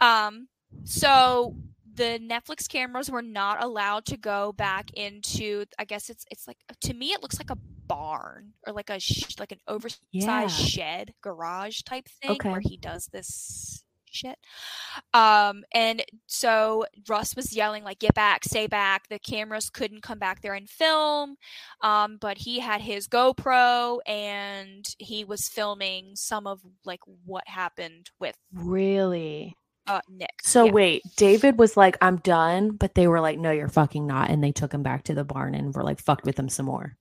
Speaker 5: Um so the Netflix cameras were not allowed to go back into I guess it's it's like to me it looks like a barn or like a sh- like an oversized
Speaker 3: Yeah.
Speaker 5: shed garage type thing where he does this shit. Um, and so Russ was yelling like, "Get back, stay back!" The cameras couldn't come back there and film, um, but he had his GoPro and he was filming some of like what happened with
Speaker 3: Really?
Speaker 5: uh, Nick.
Speaker 3: So
Speaker 5: Yeah.
Speaker 3: wait, David was like, I'm done, but they were like, No, you're fucking not. And they took him back to the barn and were like, fucked with him some more.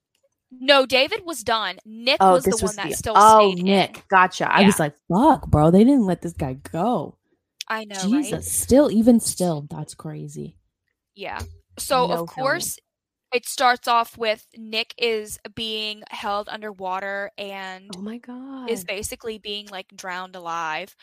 Speaker 5: No, David was done. Nick
Speaker 3: Oh,
Speaker 5: was the one
Speaker 3: was
Speaker 5: that
Speaker 3: the
Speaker 5: still
Speaker 3: Oh,
Speaker 5: stayed in.
Speaker 3: Nick. Gotcha. I
Speaker 4: I was like, fuck, bro. They didn't let this guy go.
Speaker 5: I know,
Speaker 4: Jesus.
Speaker 5: right?
Speaker 4: Still, even still, that's crazy.
Speaker 5: Yeah. So
Speaker 3: No
Speaker 5: of course it starts off with Nick is being held underwater and
Speaker 3: Oh my god.
Speaker 5: is basically being like drowned alive.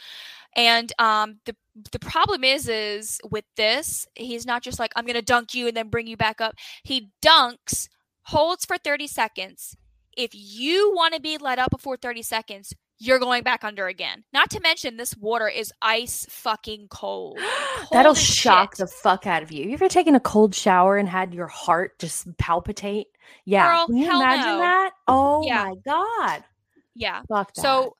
Speaker 5: And um the the problem is is with this, he's not just like I'm going to dunk you and then bring you back up. He dunks, holds for 30 seconds. If you want to be let up before 30 seconds, you're going back under again. Not to mention this water is ice fucking cold. [gasps]
Speaker 3: That'll shock
Speaker 5: shit.
Speaker 3: the fuck out of you. You ever taken a cold shower and had your heart just palpitate? Yeah.
Speaker 5: Girl,
Speaker 3: Can you imagine
Speaker 5: no.
Speaker 3: that? Oh
Speaker 5: Yeah.
Speaker 3: my god.
Speaker 5: Yeah.
Speaker 3: Fuck that.
Speaker 5: So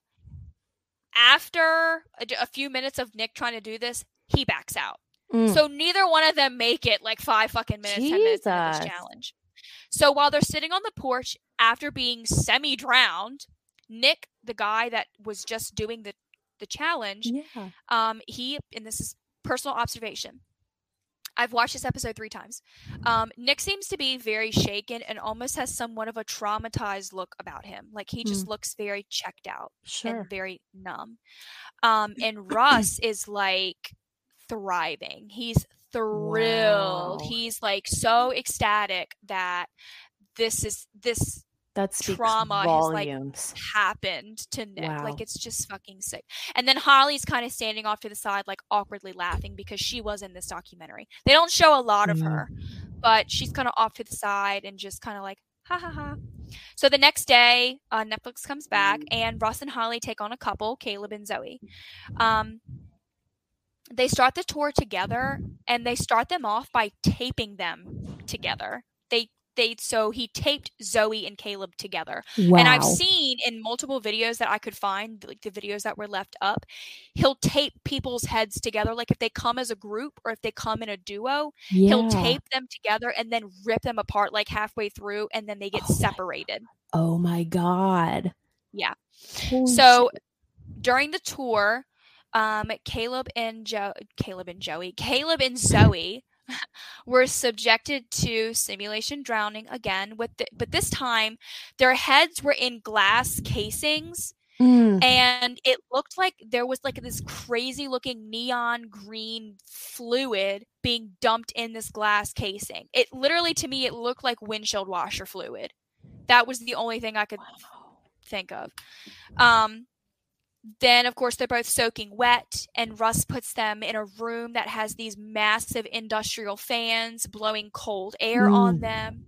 Speaker 5: after a few minutes of Nick trying to do this, he backs out.
Speaker 3: Mm.
Speaker 5: So neither one of them make it like five fucking minutes, ten minutes into this
Speaker 3: Jesus.
Speaker 5: challenge. So while they're sitting on the porch after being semi drowned, Nick, the guy that was just doing the the challenge,
Speaker 3: yeah.
Speaker 5: um, he and this is personal observation. I've watched this episode three times. Um, Nick seems to be very shaken and almost has somewhat of a traumatized look about him. Like he just looks very checked out
Speaker 3: Sure.
Speaker 5: and very numb. Um, and Russ is like thriving. He's thrilled.
Speaker 3: Wow.
Speaker 5: He's like so ecstatic that this is this
Speaker 3: That
Speaker 5: trauma has, like, happened to Nick.
Speaker 3: Wow.
Speaker 5: Like it's just fucking sick. And then Holly's kind of standing off to the side, like awkwardly laughing because she was in this documentary. They don't show a lot of
Speaker 4: Mm.
Speaker 5: her, but she's kind of off to the side and just kind of like ha ha ha. So the next day, uh, Netflix comes back and Russ and Holly take on a couple, Caleb and Zoe. Um, they start the tour together and they start them off by taping them together. They they so he taped Zoe and Caleb together.
Speaker 4: Wow.
Speaker 5: And I've seen in multiple videos that I could find, like the videos that were left up, he'll tape people's heads together. Like if they come as a group or if they come in a duo,
Speaker 4: yeah.
Speaker 5: he'll tape them together and then rip them apart like halfway through and then they get
Speaker 4: Oh my
Speaker 5: separated.
Speaker 4: Oh my god.
Speaker 5: Yeah.
Speaker 4: Holy
Speaker 5: So
Speaker 4: shit.
Speaker 5: during the tour, um, Caleb and Joe, Caleb and Joey, Caleb and Zoe [laughs] were subjected to simulation drowning again. With the, but this time, their heads were in glass casings,
Speaker 3: Mm.
Speaker 5: and it looked like there was like this crazy looking neon green fluid being dumped in this glass casing. It literally, to me, it looked like windshield washer fluid. That was the only thing I could think of. Um, then, of course, they're both soaking wet, and Russ puts them in a room that has these massive industrial fans blowing cold air on
Speaker 4: Mm.
Speaker 5: them.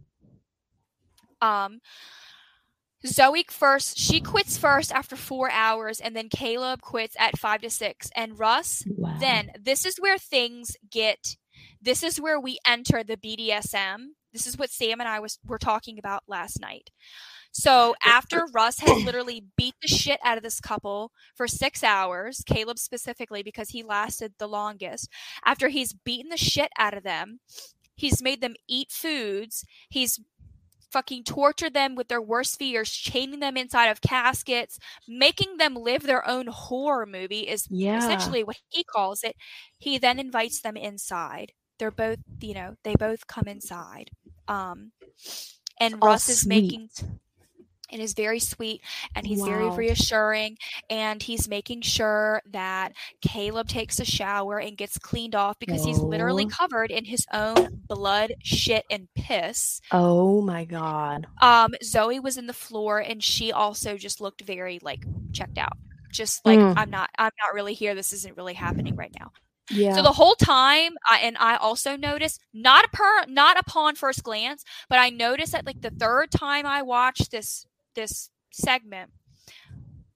Speaker 5: Um, Zoe first, she quits first after four hours, and then Caleb quits at five to six. And Russ,
Speaker 3: Wow.
Speaker 5: then this is where things get, this is where we enter the BDSM. This is what Sam and I was were talking about last night. So after Russ has literally beat the shit out of this couple for six hours, Caleb specifically because he lasted the longest, after he's beaten the shit out of them, he's made them eat foods, he's fucking tortured them with their worst fears, chaining them inside of caskets, making them live their own horror movie is
Speaker 3: Yeah.
Speaker 5: essentially what he calls it. He then invites them inside. They're both, you know, they both come inside. Um and
Speaker 3: all
Speaker 5: Russ is
Speaker 3: sweet.
Speaker 5: making it is very sweet and he's very reassuring and he's making sure that Caleb takes a shower and gets cleaned off because he's literally covered in his own blood, shit, and piss.
Speaker 3: Oh my god.
Speaker 5: Um, Zoe was in the floor and she also just looked very like checked out. Just like
Speaker 3: Mm.
Speaker 5: I'm not I'm not really here. This isn't really happening right now.
Speaker 3: Yeah.
Speaker 5: So the whole time, I, and I also noticed not a per not upon first glance, but I noticed that like the third time I watched this this segment,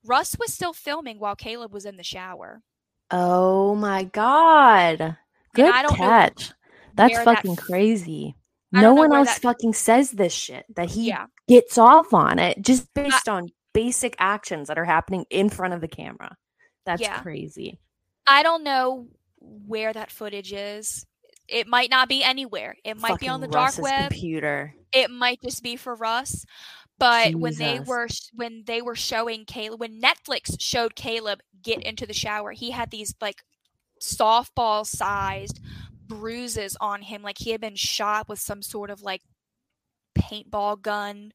Speaker 5: Russ was still filming while Caleb was in the shower.
Speaker 3: oh my god. Good
Speaker 5: I
Speaker 3: catch. That's
Speaker 5: that
Speaker 3: fucking
Speaker 5: f-
Speaker 3: crazy. No one else
Speaker 5: that-
Speaker 3: fucking says this shit that he
Speaker 5: Yeah,
Speaker 3: gets off on it just based on basic actions that are happening in front of the camera. That's
Speaker 5: Yeah.
Speaker 3: crazy.
Speaker 5: I don't know where that footage is. It might not be anywhere. It might be on the
Speaker 3: Fucking
Speaker 5: dark
Speaker 3: Russ's
Speaker 5: web.
Speaker 3: computer.
Speaker 5: it might just be for Russ. But when they were when they were showing Caleb, when Netflix showed Caleb get into the shower, he had these like softball sized bruises on him, like he had been shot with some sort of like paintball gun,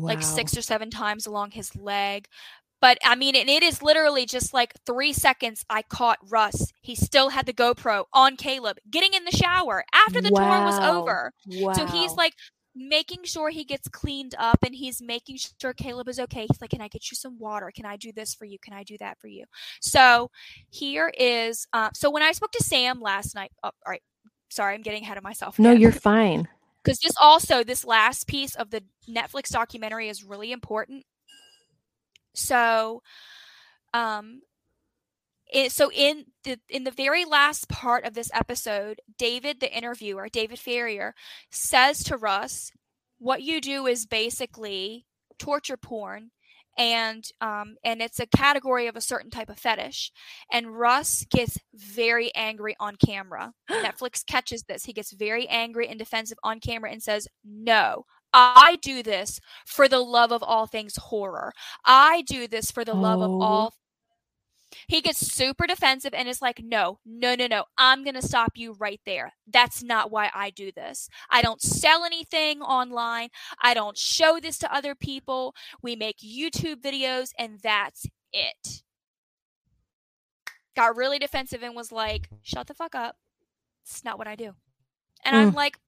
Speaker 5: like six or seven times along his leg. But I mean, and it is literally just like three seconds. I caught Russ. He still had the GoPro on Caleb getting in the shower after the tour was over.
Speaker 3: Wow.
Speaker 5: So he's like making sure he gets cleaned up and he's making sure Caleb is okay. He's like, Can I get you some water? Can I do this for you? Can I do that for you? So here is uh, so when I spoke to Sam last night, oh, all right, sorry, I'm getting ahead of myself.
Speaker 3: No,
Speaker 5: again.
Speaker 3: you're fine.
Speaker 5: because this also this last piece of the Netflix documentary is really important. So, um, it, so in the in the very last part of this episode, David, the interviewer, David Farrier, says to Russ, "What you do is basically torture porn." And um, and it's a category of a certain type of fetish, and Russ gets very angry on camera. [gasps] Netflix catches this. He gets very angry and defensive on camera and says, "No, I do this for the love of all things horror. I do this for the love of
Speaker 3: Oh.
Speaker 5: all." He gets super defensive and is like, "No, no, no, no. I'm going to stop you right there. That's not why I do this. I don't sell anything online. I don't show this to other people. We make YouTube videos and that's it." Got really defensive and was like, "Shut the fuck up. It's not what I do." And I'm like, mm,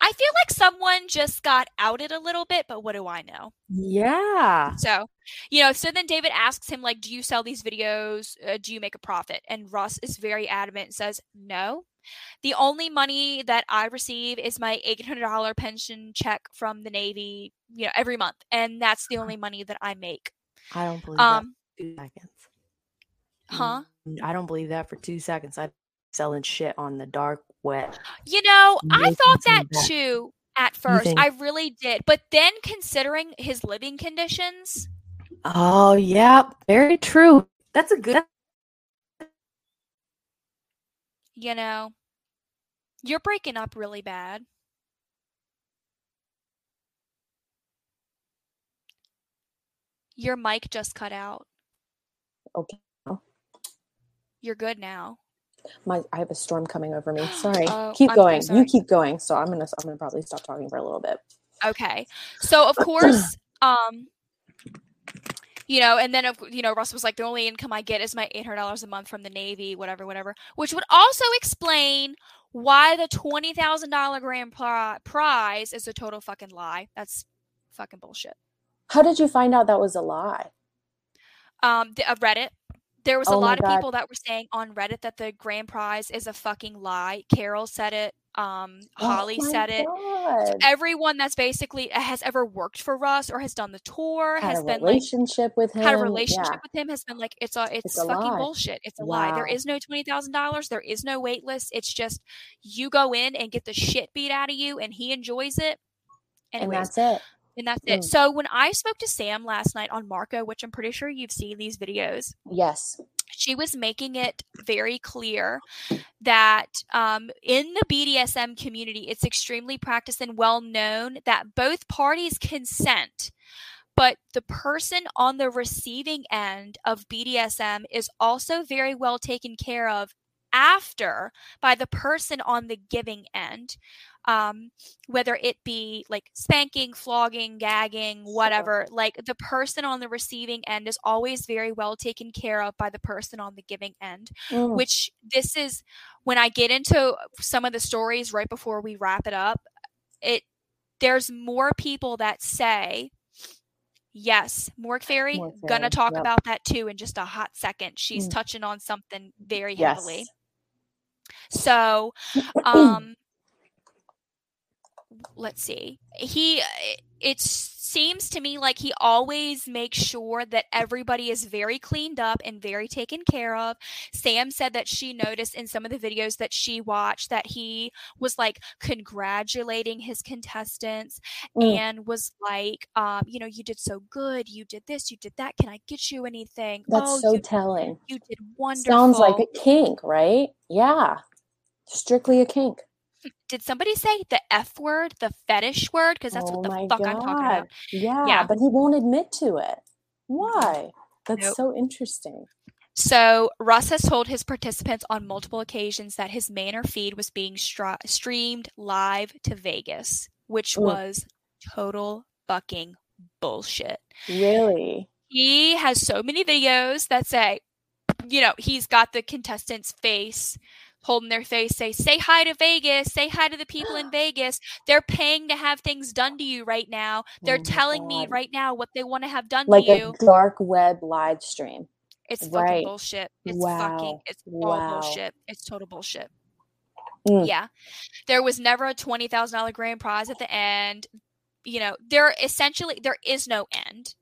Speaker 5: I feel like someone just got outed a little bit, but what do I know?
Speaker 3: Yeah.
Speaker 5: So, you know, so then David asks him, like, do you sell these videos? Uh, do you make a profit? And Russ is very adamant and says, no. The only money that I receive is my $800 pension check from the Navy, you know, every month. And that's the only money that I make.
Speaker 3: I don't believe
Speaker 5: Um,
Speaker 3: that two seconds.
Speaker 5: huh?
Speaker 3: Mm, I don't believe that for two seconds. I'm selling shit on the dark web.
Speaker 5: You know, I thought that too at first. I really did. But then considering his living conditions,
Speaker 3: Oh, yeah. Very true. That's a good.
Speaker 5: you know, you're breaking up really bad. Your mic just cut out.
Speaker 1: Okay.
Speaker 5: You're good now.
Speaker 1: My, I have a storm coming over me. [gasps] Sorry.
Speaker 5: Oh,
Speaker 1: keep
Speaker 5: I'm so
Speaker 1: going.
Speaker 5: sorry.
Speaker 1: You keep going. So I'm gonna I'm gonna probably stop talking for a little bit.
Speaker 5: Okay. So of [clears throat] course, um, you know, and then you know, Russ was like, the only income I get is my eight hundred dollars a month from the Navy, whatever, whatever. Which would also explain why the twenty thousand dollar grand pri- prize is a total fucking lie. That's fucking bullshit.
Speaker 1: How did you find out that was a lie?
Speaker 5: um the, uh, Reddit. There was a
Speaker 1: Oh
Speaker 5: lot of people that were saying on Reddit that the grand prize is a fucking lie. Carol said it. Um,
Speaker 3: Oh
Speaker 5: Holly
Speaker 3: my
Speaker 5: said it.
Speaker 3: God.
Speaker 5: Everyone that's basically has ever worked for Russ or has done the tour
Speaker 3: Had
Speaker 5: has been like
Speaker 3: relationship with him.
Speaker 5: had a relationship
Speaker 3: Yeah.
Speaker 5: with him has been like it's a it's,
Speaker 3: It's a
Speaker 5: fucking
Speaker 3: lie.
Speaker 5: bullshit. It's a lie. There is no twenty thousand dollars. There is no wait list. It's just you go in and get the shit beat out of you, and he enjoys it.
Speaker 3: and that's it.
Speaker 5: And that's it.
Speaker 3: Mm.
Speaker 5: So when I spoke to Sam last night on Marco, which I'm pretty sure you've seen these videos,
Speaker 3: Yes.
Speaker 5: she was making it very clear that um, in the BDSM community, it's extremely practiced and well known that both parties consent. But the person on the receiving end of BDSM is also very well taken care of after by the person on the giving end. Um, whether it be like spanking, flogging, gagging, whatever, like the person on the receiving end is always very well taken care of by the person on the giving end
Speaker 3: Mm.
Speaker 5: which this is when I get into some of the stories right before we wrap it up, it there's more people that say yes, Morg Fairy, gonna talk
Speaker 3: yep.
Speaker 5: about that too in just a hot second. She's
Speaker 3: Mm.
Speaker 5: touching on something very
Speaker 3: yes.
Speaker 5: heavily. So, [clears throat] um let's see. He it seems to me like he always makes sure that everybody is very cleaned up and very taken care of. Sam said that she noticed in some of the videos that she watched that he was like congratulating his contestants
Speaker 3: Mm.
Speaker 5: and was like um you know you did so good you did this you did that can i get you anything
Speaker 3: That's
Speaker 5: oh
Speaker 3: so
Speaker 5: you,
Speaker 3: telling.
Speaker 5: you did wonderful
Speaker 3: Sounds like a kink, right? Yeah. Strictly a kink.
Speaker 5: Did somebody say the f word the fetish word because that's
Speaker 3: oh
Speaker 5: what the fuck
Speaker 3: god.
Speaker 5: i'm talking about
Speaker 3: Yeah,
Speaker 5: Yeah.
Speaker 3: but he won't admit to it. Why? That's
Speaker 5: Nope.
Speaker 3: so interesting.
Speaker 5: So, Russ has told his participants on multiple occasions that his Manor feed was being stra- streamed live to Vegas, which
Speaker 3: Mm.
Speaker 5: was total fucking bullshit.
Speaker 3: Really?
Speaker 5: He has so many videos that say, you know, he's got the contestant's face holding their face, say, say hi to Vegas, say hi to the people in [gasps] Vegas. They're paying to have things done to you right now. They're
Speaker 3: Oh
Speaker 5: telling me right now what they want to have done
Speaker 3: Like
Speaker 5: to
Speaker 3: a
Speaker 5: you.
Speaker 3: dark web live stream.
Speaker 5: It's fucking
Speaker 3: Right.
Speaker 5: bullshit. It's fucking
Speaker 3: Wow.
Speaker 5: it's
Speaker 3: Wow.
Speaker 5: all bullshit. It's total bullshit.
Speaker 3: Mm.
Speaker 5: Yeah. There was never a twenty thousand dollar grand prize at the end. You know, there essentially there is no end.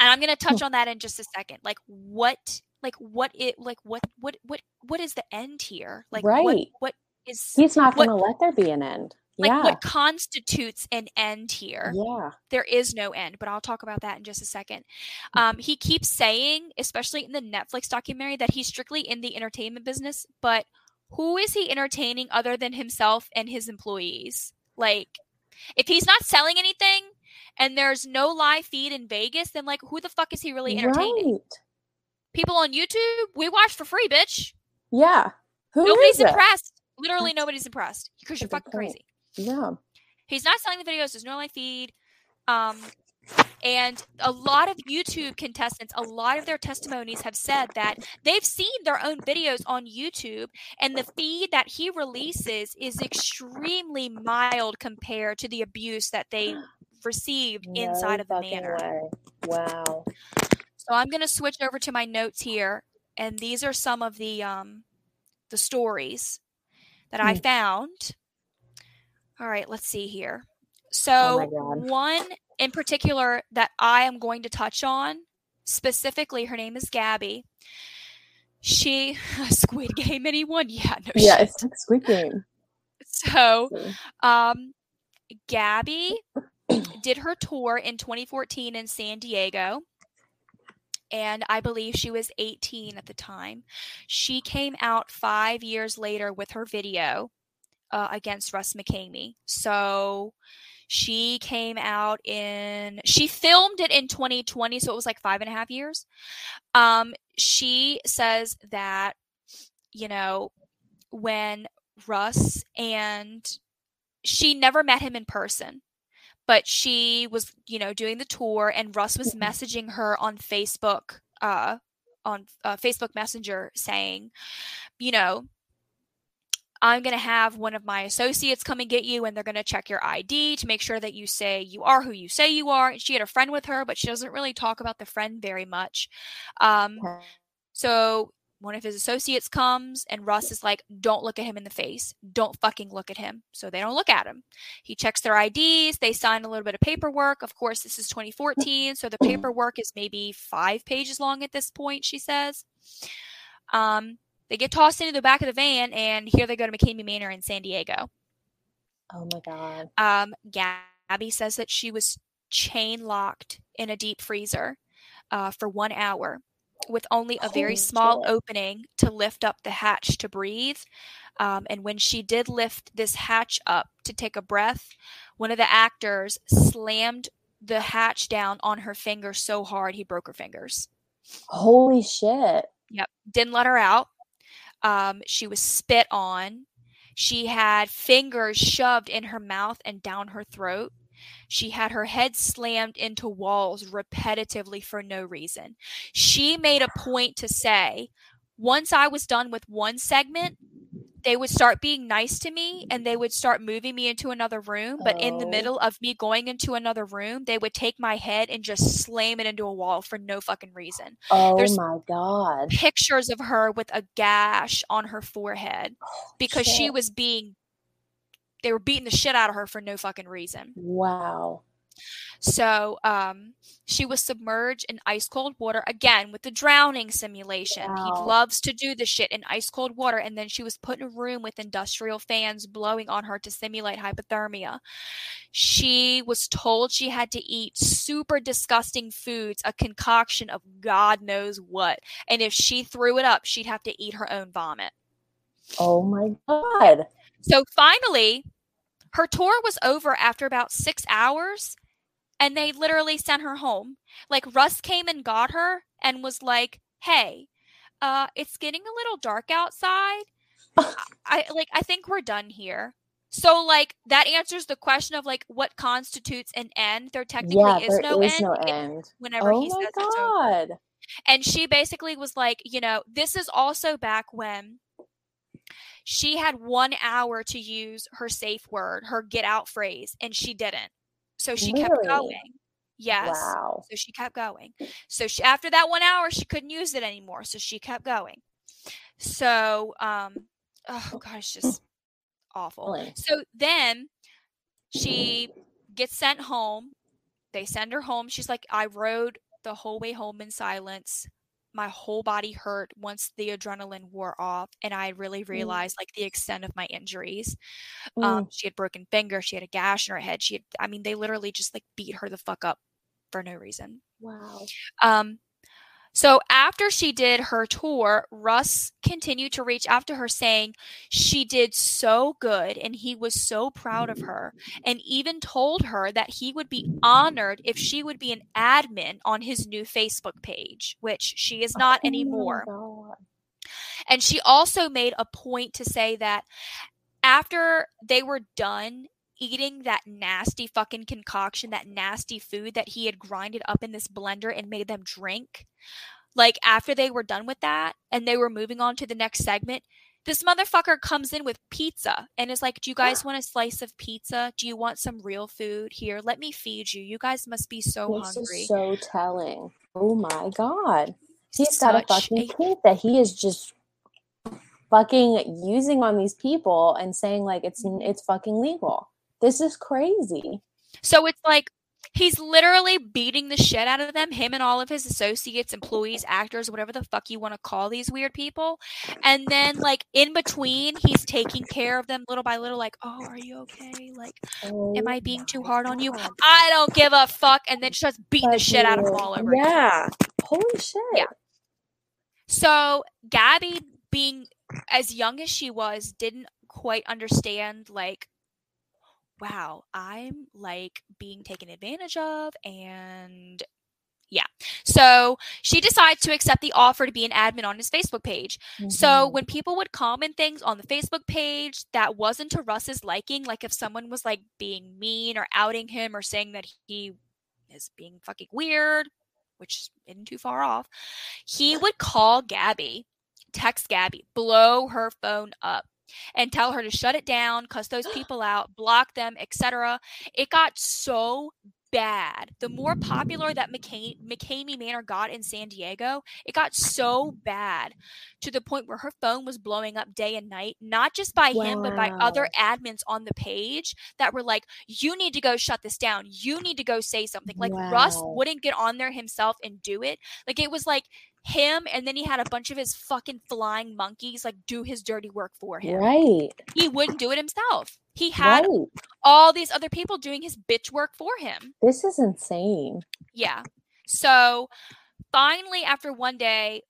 Speaker 5: And I'm gonna touch [laughs] on that in just a second. Like what like what it like what what what what is the end here? Like what what is
Speaker 3: He's not going to let there be an end.
Speaker 5: like
Speaker 3: yeah.
Speaker 5: what constitutes an end here?
Speaker 3: yeah.
Speaker 5: there is no end, but I'll talk about that in just a second. Um, he keeps saying, especially in the Netflix documentary, that he's strictly in the entertainment business, but who is he entertaining other than himself and his employees? Like, if he's not selling anything and there's no live feed in Vegas, then like, who the fuck is he really entertaining?
Speaker 3: Right.
Speaker 5: People on YouTube, we watch for free, bitch.
Speaker 3: Yeah. Who
Speaker 5: Nobody's
Speaker 3: is it?
Speaker 5: impressed. Literally, nobody's impressed because you're
Speaker 3: That's
Speaker 5: fucking crazy.
Speaker 3: Yeah.
Speaker 5: he's not selling the videos there's no live feed um and a lot of youtube contestants a lot of their testimonies have said that they've seen their own videos on youtube and the feed that he releases is extremely mild compared to the abuse that they [gasps] received inside of the manor
Speaker 3: way. Wow.
Speaker 5: So i'm going to switch over to my notes here and these are some of the um the stories that i
Speaker 3: Hmm.
Speaker 5: found all right let's see here
Speaker 3: Oh
Speaker 5: so
Speaker 3: God.
Speaker 5: one in particular that i am going to touch on specifically her name is gabby she [laughs] squid game anyone [laughs] yeah no
Speaker 3: Yeah,
Speaker 5: shit.
Speaker 3: it's like Squid Game.
Speaker 5: so um gabby [clears throat] did her tour in 2014 in san diego and I believe she was 18 at the time. She came out five years later with her video uh, against Russ McKamey. So she came out in, she filmed it in 2020, so it was like five and a half years. Um, she says that, you know, when Russ and she never met him in person but she was you know doing the tour and russ was messaging her on facebook uh on uh, facebook messenger saying you know i'm going to have one of my associates come and get you and they're going to check your id to make sure that you say you are who you say you are. And she had a friend with her but she doesn't really talk about the friend very much. Um so one of his associates comes and Russ is like, don't look at him in the face. Don't fucking look at him. So they don't look at him. He checks their IDs. They sign a little bit of paperwork. Of course, this is 2014. So the paperwork is maybe five pages long at this point, she says. Um, they get tossed into the back of the van and here they go to McKamey Manor in San Diego.
Speaker 1: Oh my god.
Speaker 5: Um, Gabby says that she was chain locked in a deep freezer uh, for one hour with only a very
Speaker 1: Holy
Speaker 5: small
Speaker 1: shit.
Speaker 5: opening to lift up the hatch to breathe. Um, and when she did lift this hatch up to take a breath, one of the actors slammed the hatch down on her finger so hard he broke her fingers.
Speaker 1: Holy shit.
Speaker 5: Yep. Didn't let her out. Um, she was spit on. She had fingers shoved in her mouth and down her throat. She had her head slammed into walls repetitively for no reason. She made a point to say, once I was done with one segment, they would start being nice to me and they would start moving me into another room. But in the
Speaker 1: Oh.
Speaker 5: middle of me going into another room, they would take my head and just slam it into a wall for no fucking reason
Speaker 1: Oh
Speaker 5: There's-
Speaker 1: my god.
Speaker 5: pictures of her with a gash on her forehead because she was being they were beating the shit out of her for no fucking reason.
Speaker 1: Wow.
Speaker 5: So, um she was submerged in ice cold water again with the drowning simulation.
Speaker 1: Wow.
Speaker 5: He loves to do the shit in ice cold water and then she was put in a room with industrial fans blowing on her to simulate hypothermia. She was told she had to eat super disgusting foods, a concoction of God knows what. And if she threw it up, she'd have to eat her own vomit.
Speaker 1: Oh my god.
Speaker 5: So finally, her tour was over after about six hours, and they literally sent her home. Like Russ came and got her and was like, "Hey, uh, it's getting a little dark outside. [laughs] I, like. I think we're done here." So like that answers the question of like what constitutes an end. There technically
Speaker 1: Yeah,
Speaker 5: is
Speaker 1: there
Speaker 5: no
Speaker 1: is
Speaker 5: end.
Speaker 1: no end.
Speaker 5: Whenever
Speaker 1: Oh
Speaker 5: he
Speaker 1: my
Speaker 5: says
Speaker 1: god.
Speaker 5: And she basically was like, you know, this is also back when she had one hour to use her safe word, her get out phrase, and she didn't. So she kept going. Yes.
Speaker 1: Wow.
Speaker 5: So she kept going. So she, after that one hour, she couldn't use it anymore. So she kept going. So, um, oh gosh, just [laughs] awful. So then she gets sent home. They send her home. She's like, I rode the whole way home in silence. My whole body hurt once the adrenaline wore off, and I really realized like the extent of my injuries. Um, she had broken finger. She had a gash in her head. She had, I mean, they literally just like beat her the fuck up for no reason.
Speaker 1: Wow.
Speaker 5: Um, so after she did her tour, Russ continued to reach out to her saying she did so good and he was so proud of her, and even told her that he would be honored if she would be an admin on his new Facebook page, which she is not
Speaker 1: Oh
Speaker 5: anymore. And she also made a point to say that after they were done eating that nasty fucking concoction, that nasty food that he had grinded up in this blender and made them drink, like after they were done with that and they were moving on to the next segment, this motherfucker comes in with pizza and is like, Do you guys want a slice of pizza? Do you want some real food? Here, let me feed you. You guys must be so
Speaker 1: This
Speaker 5: hungry.
Speaker 1: is so telling. Oh my god. He's got a
Speaker 5: Such
Speaker 1: fucking kink that he is just fucking using on these people and saying like it's mm-hmm. it's fucking legal. This is crazy.
Speaker 5: So it's like he's literally beating the shit out of them, him and all of his associates, employees, actors, whatever the fuck you want to call these weird people. And then, like, in between, he's taking care of them little by little, like, oh, are you okay? Like,
Speaker 1: Oh
Speaker 5: am I being too hard on you?
Speaker 1: God.
Speaker 5: I don't give a fuck. And then starts beating the shit out of them all over again.
Speaker 1: Yeah. Holy shit.
Speaker 5: Yeah. So Gabby, being as young as she was, didn't quite understand like, wow, I'm like being taken advantage of, and yeah. So she decides to accept the offer to be an admin on his Facebook page. So
Speaker 1: Mhm.
Speaker 5: when people would comment things on the Facebook page that wasn't to Russ's liking, like if someone was like being mean or outing him or saying that he is being fucking weird, which isn't too far off, he would call Gabby, text Gabby, blow her phone up. And tell her to shut it down, cuss those [gasps] people out, block them, etc. It got so bad. The more popular that McCa- McKamey Manor got in San Diego, it got so bad to the point where her phone was blowing up day and night, not just by him, but by other admins on the page that were like, you need to go shut this down. You need to go say something. Like Russ wouldn't get on there himself and do it. Like it was like him, and then he had a bunch of his fucking flying monkeys like do his dirty work for him.
Speaker 3: Right.
Speaker 5: He wouldn't do it himself. He had
Speaker 3: Right.
Speaker 5: all these other people doing his bitch work for him.
Speaker 3: This is insane.
Speaker 5: Yeah. So finally, after one day,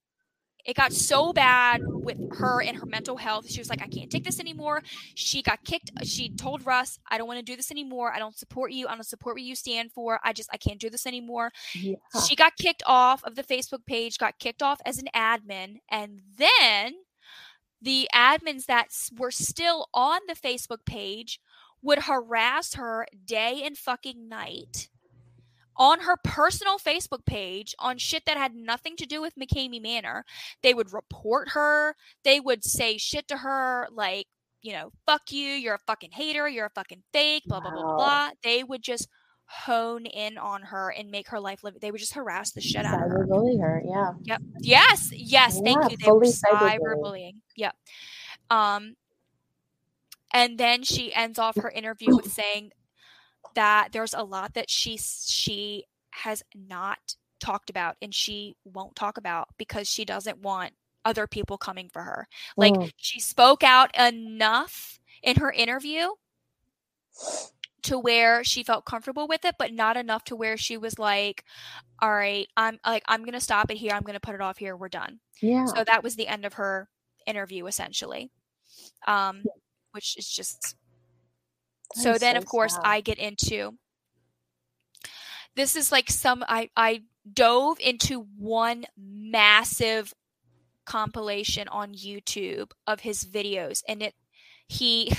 Speaker 5: it got so bad with her and her mental health. She was like, I can't take this anymore. She got kicked. She told Russ, I don't want to do this anymore. I don't support you. I don't support what you stand for. I just, I can't do this anymore.
Speaker 3: Yeah.
Speaker 5: She got kicked off of the Facebook page, got kicked off as an admin. And then the admins that were still on the Facebook page would harass her day and fucking night on her personal Facebook page on shit that had nothing to do with McKamey Manor. They would report her. They would say shit to her like, you know, fuck you, you're a fucking hater, you're a fucking fake, blah, blah, blah, blah, blah. They would just hone in on her and make her life live. They would just harass the shit out of her.
Speaker 3: Cyberbully her. Yeah.
Speaker 5: Yep. Yes. Yes.
Speaker 3: Yeah,
Speaker 5: thank you. They were
Speaker 3: cyberbullying.
Speaker 5: Yep. Um, and then she ends off her interview with saying that there's a lot that she she has not talked about and she won't talk about because she doesn't want other people coming for her. Like
Speaker 3: Mm.
Speaker 5: she spoke out enough in her interview to where she felt comfortable with it but not enough to where she was like all right i'm like i'm gonna stop it here i'm gonna put it off here we're done
Speaker 3: Yeah.
Speaker 5: so that was the end of her interview essentially um which is just so then
Speaker 3: so
Speaker 5: of course
Speaker 3: sad.
Speaker 5: i get into this is like some i i dove into one massive compilation on youtube of his videos and it he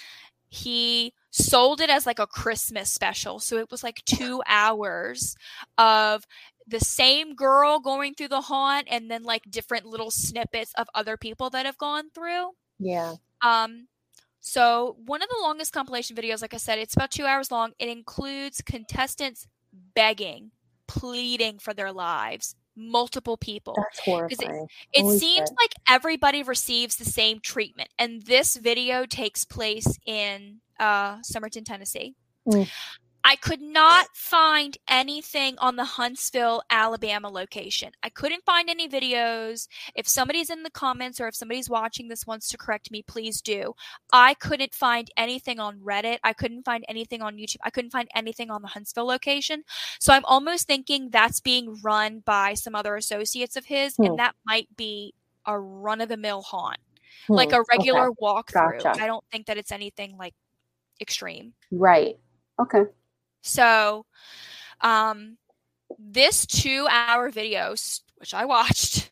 Speaker 5: [laughs] he sold it as like a christmas special so it was like two hours of the same girl going through the haunt and then like different little snippets of other people that have gone through
Speaker 3: Yeah.
Speaker 5: um, so one of the longest compilation videos, like I said, it's about two hours long. It includes contestants begging, pleading for their lives, multiple people.
Speaker 3: That's horrifying.
Speaker 5: It
Speaker 3: holy
Speaker 5: seems
Speaker 3: shit.
Speaker 5: like everybody receives the same treatment, and this video takes place in uh, Summertown, Tennessee.
Speaker 3: Mm.
Speaker 5: I could not find anything on the Huntsville, Alabama location. I couldn't find any videos. If somebody's in the comments or if somebody's watching this wants to correct me, please do. I couldn't find anything on Reddit. I couldn't find anything on YouTube. I couldn't find anything on the Huntsville location. So I'm almost thinking that's being run by some other associates of his,
Speaker 3: Hmm.
Speaker 5: and that might be a run of the mill haunt,
Speaker 3: Hmm,
Speaker 5: like a
Speaker 3: okay.
Speaker 5: regular walkthrough.
Speaker 3: Gotcha.
Speaker 5: I don't think that it's anything like extreme.
Speaker 3: Right. Okay.
Speaker 5: So, um, this two hour video, which I watched,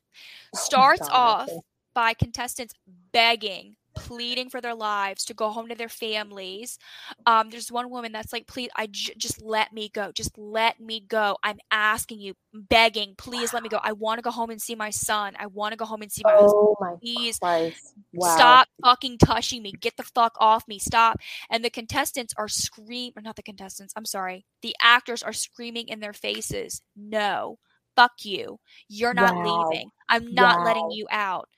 Speaker 5: starts
Speaker 3: Oh God,
Speaker 5: off by contestants begging, pleading for their lives to go home to their families. Um, there's one woman that's like, please, I j- just let me go. Just let me go. I'm asking you, begging, please let me go. I want to go home and see my son. I want to go home and see my husband.
Speaker 3: Oh my
Speaker 5: Please
Speaker 3: Wow.
Speaker 5: Stop fucking touching me. Get the fuck off me. Stop. And the contestants are screaming, or not the contestants, I'm sorry. The actors are screaming in their faces. No. Fuck you. You're not
Speaker 3: Wow.
Speaker 5: leaving. I'm not letting you out.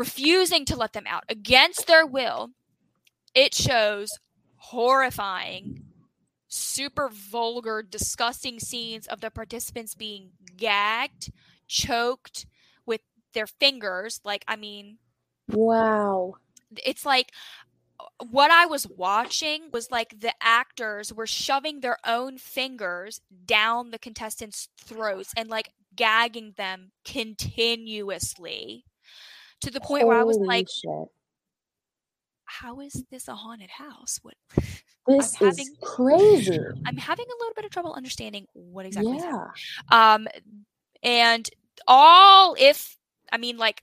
Speaker 5: Refusing to let them out against their will. It shows horrifying, super vulgar, disgusting scenes of the participants being gagged, choked with their fingers. Like, I mean,
Speaker 3: Wow.
Speaker 5: it's like what I was watching was like the actors were shoving their own fingers down the contestants' throats and like gagging them continuously to the point where I was like,
Speaker 3: shit.
Speaker 5: how is this a haunted house? What [laughs]
Speaker 3: This is
Speaker 5: having-
Speaker 3: crazy.
Speaker 5: I'm having a little bit of trouble understanding what exactly is happening.
Speaker 3: yeah.
Speaker 5: um and all if i mean like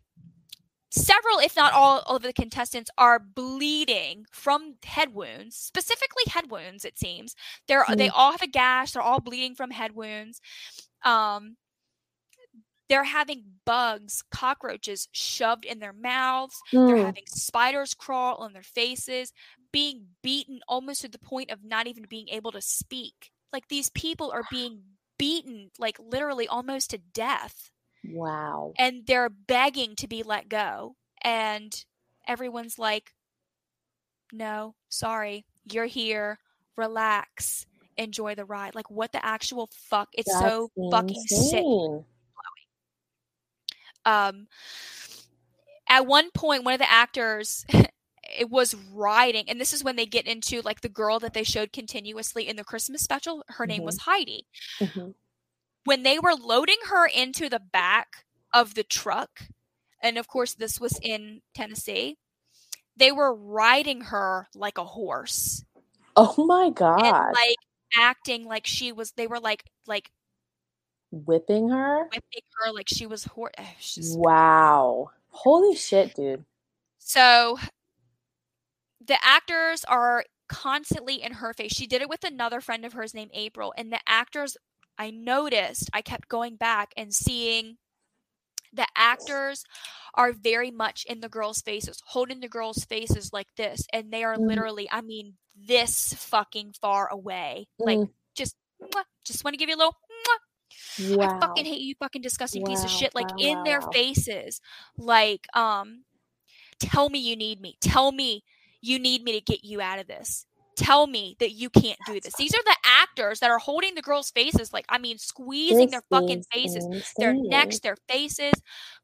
Speaker 5: several if not all of the contestants are bleeding from head wounds specifically head wounds it seems they're they all have a gash they're all bleeding from head wounds um they're having bugs cockroaches shoved in their mouths they're
Speaker 3: Hmm.
Speaker 5: having spiders crawl on their faces being beaten almost to the point of not even being able to speak Like these people are being beaten, like literally almost to death,
Speaker 3: Wow.
Speaker 5: and they're begging to be let go. And everyone's like, no, sorry, you're here. Relax. Enjoy the ride. Like, what the actual fuck? It's so
Speaker 3: That's
Speaker 5: fucking sick. Um at one point one of the actors [laughs] it was riding and this is when they get into like the girl that they showed continuously in the christmas special her name
Speaker 3: Mhm.
Speaker 5: was heidi
Speaker 3: Mhm.
Speaker 5: when they were loading her into the back of the truck and of course this was in tennessee they were riding her like a horse
Speaker 3: Oh my god.
Speaker 5: and like acting like she was they were like like
Speaker 3: Whipping her?
Speaker 5: whipping her like she was horse just
Speaker 3: Wow. Holy shit, dude.
Speaker 5: So the actors are constantly in her face. She did it with another friend of hers named April. And the actors, I noticed, I kept going back and seeing the actors are very much in the girls' faces, holding the girls' faces like this. And they are
Speaker 3: Mm.
Speaker 5: literally, I mean, this fucking far away. Like,
Speaker 3: Mm.
Speaker 5: just, just want to give you a little,
Speaker 3: Wow.
Speaker 5: I fucking hate you, fucking disgusting piece of shit. Like
Speaker 3: wow,
Speaker 5: in
Speaker 3: wow,
Speaker 5: their
Speaker 3: wow.
Speaker 5: faces, like, um, tell me you need me. Tell me you need me to get you out of this. Tell me that you can't do this. These are the actors that are holding the girls' faces, like I mean, squeezing their fucking faces, their necks, their faces,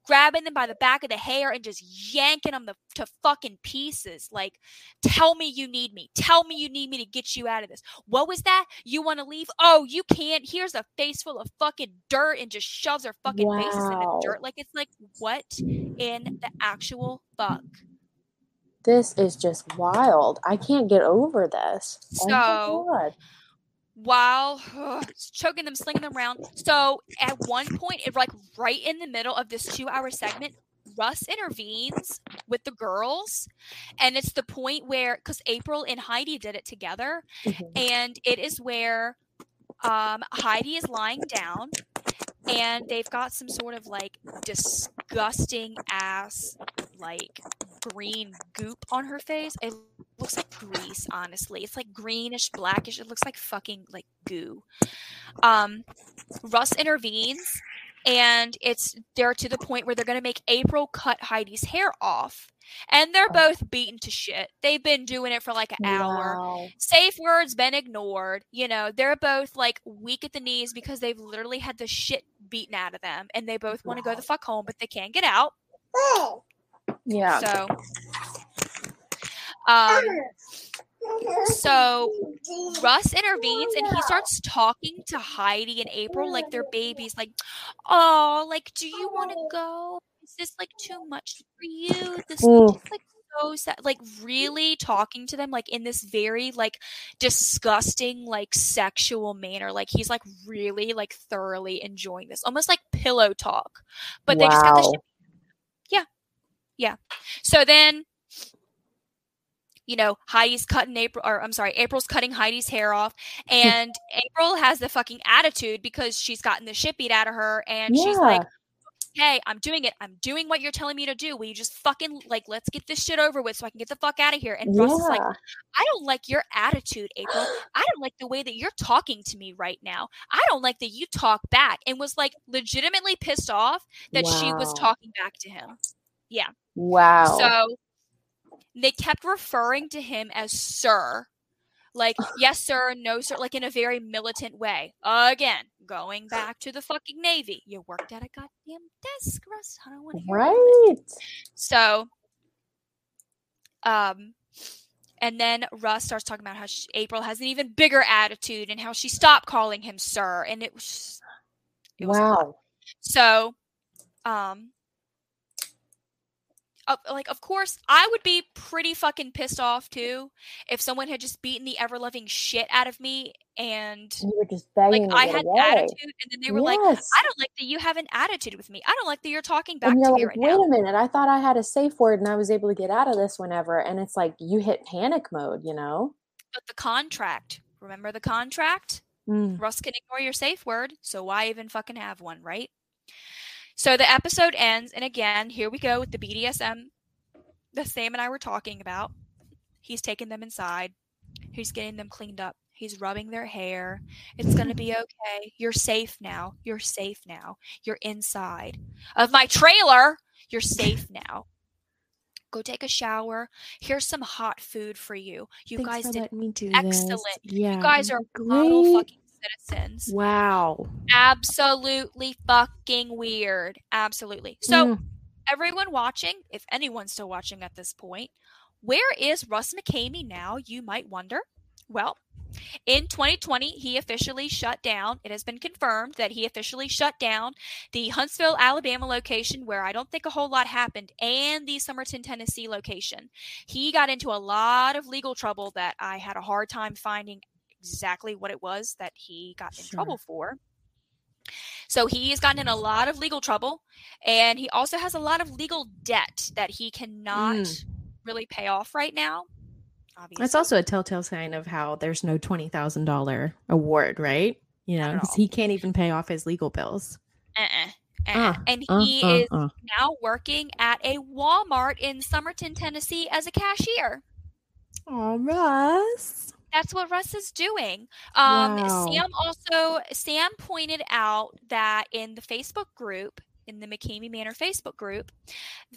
Speaker 5: grabbing them by the back of the hair and just yanking them the, to fucking pieces. Like, tell me you need me. Tell me you need me to get you out of this. What was that? You want to leave? Oh, you can't. Here's a face full of fucking dirt and just shoves their fucking faces in the dirt. Like, it's like, what in the actual fuck?
Speaker 3: This is just wild. I can't get over this. Oh
Speaker 5: So-
Speaker 3: God.
Speaker 5: while choking them, slinging them around. So at one point, it like right in the middle of this two-hour segment, Russ intervenes with the girls, and it's the point where because April and Heidi did it together,
Speaker 3: Mhm.
Speaker 5: and it is where um, Heidi is lying down, and they've got some sort of like disgusting ass like green goop on her face. It looks like grease, honestly. It's like greenish, blackish. It looks like fucking like goo. Um, Russ intervenes, and it's they're to the point where they're gonna make April cut Heidi's hair off, and they're both beaten to shit. They've been doing it for like an hour
Speaker 3: Wow.
Speaker 5: safe words been ignored. You know, they're both like weak at the knees because they've literally had the shit beaten out of them and they both want to go the fuck home, but they can't get out.
Speaker 3: Yeah.
Speaker 5: So um so Russ intervenes and he starts talking to Heidi and April like they're babies, like, oh, like, do you want to go? Is this like too much for you? This is
Speaker 3: Mm.
Speaker 5: like so sad. Like, really talking to them like in this very like disgusting, like sexual manner. Like, he's like really like thoroughly enjoying this, almost like pillow talk. But they just got the shit. Yeah. Yeah. So then you know, Heidi's cutting April, or I'm sorry, April's cutting Heidi's hair off, hmm. and April has the fucking attitude because she's gotten the shit beat out of her, and she's like, "Hey, I'm doing it. I'm doing what you're telling me to do. Will you just fucking like let's get this shit over with so I can get the fuck out of here?" And Russ is like, "I don't like your attitude, April. I don't like the way that you're talking to me right now. I don't like that you talk back." And was like legitimately pissed off that she was talking back to him.
Speaker 3: Wow.
Speaker 5: So they kept referring to him as sir. Like, [sighs] yes, sir, no, sir, like in a very militant way. Again, going back to the fucking Navy. You worked at a goddamn desk, Russ. I don't want to hear about it.
Speaker 3: right.
Speaker 5: So, um, and then Russ starts talking about how she, April has an even bigger attitude and how she stopped calling him sir. And it was, it was.
Speaker 3: Wow.
Speaker 5: So, um, of- like of course, I would be pretty fucking pissed off too if someone had just beaten the ever loving shit out of me and
Speaker 3: You were just
Speaker 5: like
Speaker 3: begging to
Speaker 5: I had
Speaker 3: away.
Speaker 5: attitude and then they were like, I don't like that you have an attitude with me. I don't like that you're talking back
Speaker 3: and you're
Speaker 5: me
Speaker 3: like,
Speaker 5: right
Speaker 3: wait
Speaker 5: now.
Speaker 3: a minute, I thought I had a safe word and I was able to get out of this whenever. And it's like you hit panic mode, you know?
Speaker 5: But the contract, remember the contract?
Speaker 3: Mm.
Speaker 5: Russ can ignore your safe word, so why even fucking have one, right? So the episode ends, and again, here we go with the BDSM that Sam and I were talking about. He's taking them inside. He's getting them cleaned up. He's rubbing their hair. It's going to be okay. You're safe now. You're safe now. You're inside of my trailer. You're safe now. Go take a shower. Here's some hot food for you. You
Speaker 3: Thanks
Speaker 5: guys did
Speaker 3: me do
Speaker 5: excellent.
Speaker 3: This. Yeah,
Speaker 5: you guys are model fucking citizens.
Speaker 3: Wow.
Speaker 5: Absolutely fucking weird. Absolutely. So,
Speaker 3: Mm.
Speaker 5: everyone watching, if anyone's still watching at this point, where is Russ McKamey now? You might wonder. Well, in 2020, he officially shut down. It has been confirmed that he officially shut down the Huntsville, Alabama location, where I don't think a whole lot happened, and the Summertown, Tennessee location. He got into a lot of legal trouble that I had a hard time finding exactly what it was that he got in
Speaker 3: Sure.
Speaker 5: trouble for. So he has gotten in a lot of legal trouble, and he also has a lot of legal debt that he cannot
Speaker 3: Mm.
Speaker 5: really pay off right now. Obviously.
Speaker 3: That's also a telltale sign of how there's no twenty thousand dollar award, right? You know, because he can't even pay off his legal bills.
Speaker 5: uh-uh, uh-uh.
Speaker 3: Uh,
Speaker 5: and
Speaker 3: Uh,
Speaker 5: he
Speaker 3: uh,
Speaker 5: is
Speaker 3: uh.
Speaker 5: now working at a Walmart in Summertown, Tennessee as a cashier.
Speaker 3: Oh, Russ.
Speaker 5: That's what Russ is doing. Um,
Speaker 3: Wow.
Speaker 5: Sam also Sam pointed out that in the Facebook group, in the McKamey Manor Facebook group,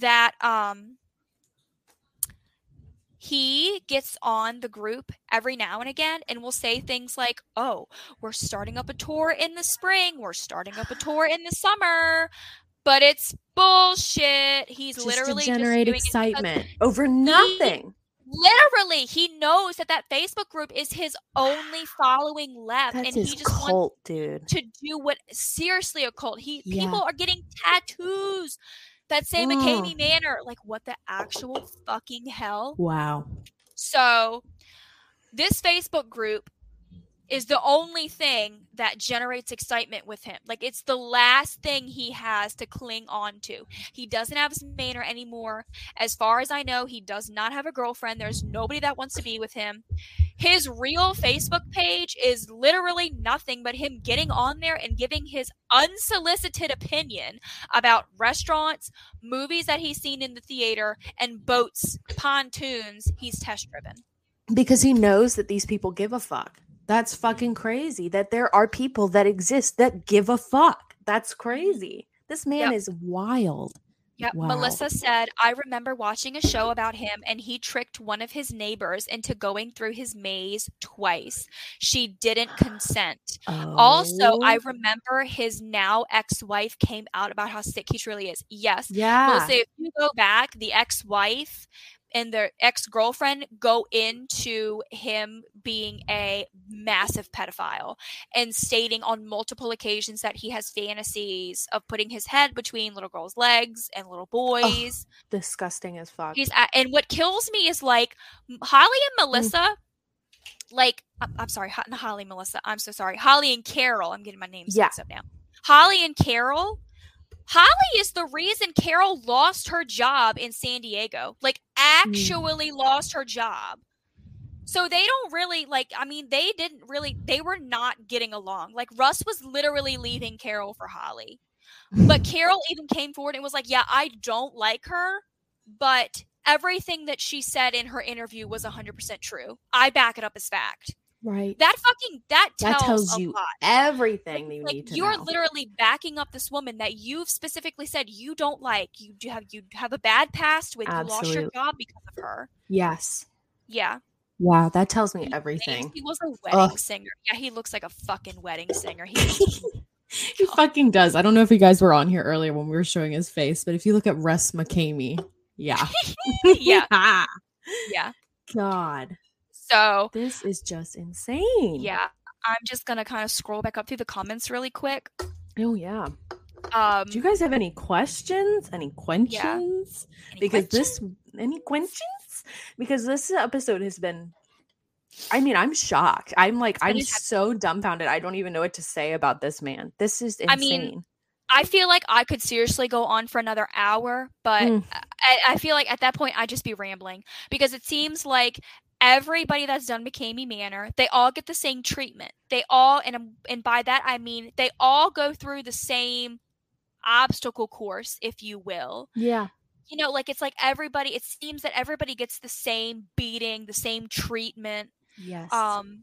Speaker 5: that um, he gets on the group every now and again and will say things like, "Oh, we're starting up a tour in the spring. We're starting up a tour in the summer." But it's bullshit. He's
Speaker 3: Just
Speaker 5: literally
Speaker 3: to generate
Speaker 5: just doing it
Speaker 3: excitement over nothing.
Speaker 5: Literally he knows that that facebook group is his only following left
Speaker 3: That's
Speaker 5: and he just wants
Speaker 3: dude.
Speaker 5: to do what seriously a cult he
Speaker 3: Yeah.
Speaker 5: people are getting tattoos that say
Speaker 3: Mm.
Speaker 5: McKamey Manor like what the actual fucking hell
Speaker 3: Wow.
Speaker 5: so this Facebook group is the only thing that generates excitement with him. Like it's the last thing he has to cling on to. He doesn't have his manor anymore. As far as I know, he does not have a girlfriend. There's nobody that wants to be with him. His real Facebook page is literally nothing but him getting on there and giving his unsolicited opinion about restaurants, movies that he's seen in the theater, and boats, pontoons he's test driven.
Speaker 3: Because he knows that these people give a fuck. That's mm. fucking crazy. That there are people that exist that give a fuck. That's mm. crazy. This man
Speaker 5: Yep.
Speaker 3: is wild.
Speaker 5: Yep.
Speaker 3: Wow.
Speaker 5: Melissa said, I remember watching a show about him and he tricked one of his neighbors into going through his maze twice. She didn't consent. Also, I
Speaker 3: Oh,
Speaker 5: remember his now ex wife came out about how sick he truly is. Yes.
Speaker 3: yeah.
Speaker 5: Melissa, if you go back, the ex wife and their ex girlfriend go into him being a massive pedophile and stating on multiple occasions that he has fantasies of putting his head between little girls' legs and little boys.
Speaker 3: Disgusting as fuck.
Speaker 5: He's and what kills me is like Holly
Speaker 3: Mm.
Speaker 5: and Melissa. Like I'm, I'm sorry, not Holly Melissa. I'm so sorry. Holly and Carol. I'm getting my names
Speaker 3: Yeah.
Speaker 5: mixed up now. Holly and Carol. Holly is the reason Carol lost her job in San Diego. Like
Speaker 3: Mm.
Speaker 5: actually lost her job. So they don't really like I mean they didn't really they were not getting along. Like Russ was literally leaving Carol for Holly. But [laughs] Carol even came forward and was like, "Yeah, I don't like her, but everything that she said in her interview was 100% true. I back it up as fact."
Speaker 3: Right.
Speaker 5: That fucking that tells,
Speaker 3: That tells you
Speaker 5: lot.
Speaker 3: everything you
Speaker 5: Like
Speaker 3: need to
Speaker 5: you're
Speaker 3: know.
Speaker 5: literally backing up this woman that you've specifically said you don't like. You do have you have a bad past with. You lost your job because of her.
Speaker 3: yes.
Speaker 5: Yeah.
Speaker 3: Wow, that tells me
Speaker 5: He
Speaker 3: everything.
Speaker 5: He was a wedding
Speaker 3: Ugh.
Speaker 5: singer. Yeah, he looks like a fucking wedding singer. He [laughs]
Speaker 4: He fucking does. I don't know if you guys were on here earlier when we were showing his face, but if you look at Russ McKamey, yeah. [laughs] [laughs]
Speaker 5: yeah, yeah.
Speaker 3: God,
Speaker 5: So
Speaker 3: this is just insane.
Speaker 5: yeah, I'm just gonna kind of scroll back up through the comments really quick.
Speaker 3: Oh yeah.
Speaker 5: Um,
Speaker 3: Do you guys have any questions? Any questions?
Speaker 5: any
Speaker 3: Because
Speaker 5: questions?
Speaker 3: this any questions? Because this episode has been I mean, I'm shocked. I'm like, I'm so dumbfounded. I don't even know what to say about this man. This is insane.
Speaker 5: I mean, I feel like I could seriously go on for another hour, but
Speaker 3: Mm.
Speaker 5: I, I feel like at that point I'd just be rambling because it seems like everybody that's done McKamey Manor, they all get the same treatment. They all, and and by that I mean they all go through the same obstacle course, if you will.
Speaker 3: yeah.
Speaker 5: You know, like it's like everybody. It seems that everybody gets the same beating, the same treatment.
Speaker 3: Yes.
Speaker 5: Um,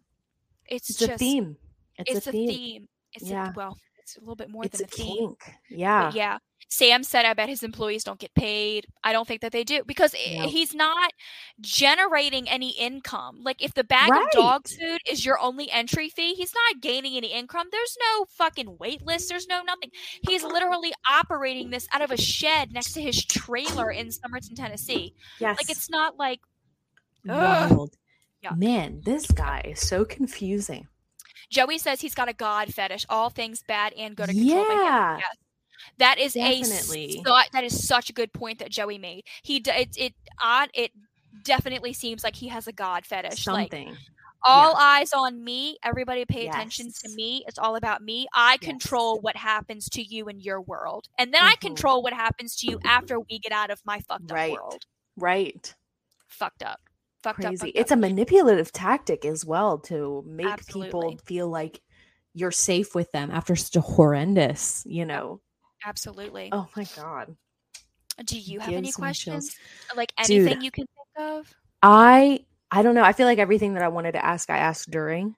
Speaker 5: It's,
Speaker 4: It's
Speaker 5: just
Speaker 4: a theme. It's,
Speaker 5: It's,
Speaker 4: a,
Speaker 5: a
Speaker 4: theme.
Speaker 5: theme. It's
Speaker 4: Yeah.
Speaker 5: a, well, it's a little bit more
Speaker 4: It's
Speaker 5: than
Speaker 4: a
Speaker 5: a theme.
Speaker 4: kink. Yeah.
Speaker 5: But yeah. Sam said, I bet his employees don't get paid. I don't think that they do because
Speaker 4: No.
Speaker 5: he's not generating any income. Like, if the bag
Speaker 4: Right.
Speaker 5: of dog food is your only entry fee, he's not gaining any income. There's no fucking wait list. There's no nothing. He's literally operating this out of a shed next to his trailer in Summertown, Tennessee.
Speaker 4: Yes.
Speaker 5: Like, it's not like,
Speaker 4: wild.
Speaker 5: Yuck.
Speaker 4: Man, this guy is so confusing.
Speaker 5: Joey says he's got a god fetish. All things bad and good are controlled by him.
Speaker 4: Yeah.
Speaker 5: Yes. That is
Speaker 4: Definitely.
Speaker 5: a that is such a good point that Joey made. He it it odd it definitely seems like he has a god fetish. Like
Speaker 4: Something.
Speaker 5: all eyes on me. Everybody pay attention to me. It's all about me. I
Speaker 4: Yes.
Speaker 5: control what happens to you in your world, and then I
Speaker 4: Mhm.
Speaker 5: control what happens to you after we get out of my fucked up
Speaker 4: Right.
Speaker 5: world.
Speaker 4: right.
Speaker 5: Fucked up. Fucked up.
Speaker 4: Crazy.
Speaker 5: fucked
Speaker 4: It's
Speaker 5: up.
Speaker 4: a manipulative tactic as well to make
Speaker 5: Absolutely.
Speaker 4: people feel like
Speaker 7: You're safe with them after such a horrendous.
Speaker 4: you know.
Speaker 5: Absolutely.
Speaker 4: Oh my god.
Speaker 5: Do you have any
Speaker 4: gives me chills.
Speaker 5: questions? Like
Speaker 4: Dude.
Speaker 5: anything you can think of?
Speaker 4: I I don't know. I feel like everything that I wanted to ask I asked during,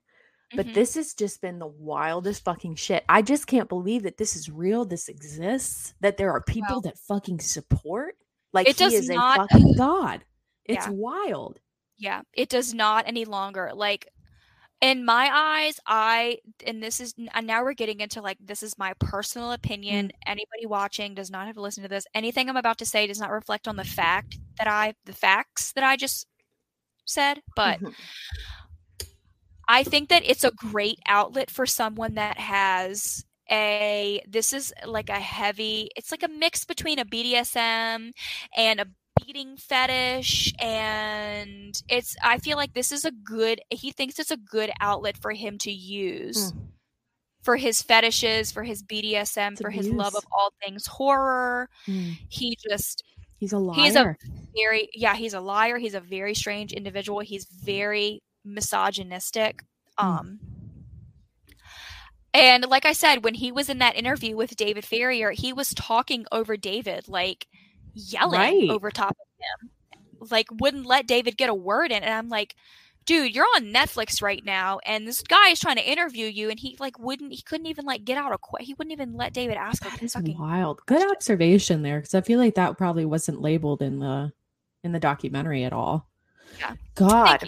Speaker 4: but
Speaker 5: Mhm.
Speaker 4: this has just been the wildest fucking shit. I just can't believe that this is real, this exists, that there are people
Speaker 5: Well-
Speaker 4: that fucking support. Like
Speaker 5: It
Speaker 4: he
Speaker 5: does
Speaker 4: is
Speaker 5: not-
Speaker 4: a fucking god. [laughs] It's
Speaker 5: Yeah.
Speaker 4: wild.
Speaker 5: Yeah, it does not any longer. Like in my eyes, I and this is and now we're getting into like this is my personal opinion. Anybody watching does not have to listen to this. Anything I'm about to say does not reflect on the fact that I the facts that I just said, but
Speaker 4: Mhm.
Speaker 5: I think that it's a great outlet for someone that has a this is like a heavy it's like a mix between a BDSM and a beating fetish and it's I feel like this is a good he thinks it's a good outlet for him to use
Speaker 4: Hmm.
Speaker 5: for his fetishes, for his BDSM,
Speaker 4: To
Speaker 5: for his love of all things horror.
Speaker 4: Mm.
Speaker 5: He just
Speaker 4: He's a liar.
Speaker 5: He's a- very yeah he's a liar he's a very strange individual he's very misogynistic
Speaker 4: Mm.
Speaker 5: um and like i said when he was in that interview with david farrier he was talking over david like yelling
Speaker 4: Right.
Speaker 5: over top of him like wouldn't let david get a word in and i'm like dude you're on netflix right now and this guy is trying to interview you and he like wouldn't he couldn't even like get out a he wouldn't even let david ask
Speaker 7: That is wild. Good observation there, because I feel like that probably wasn't labeled in the in the documentary at all. Yeah.
Speaker 4: God.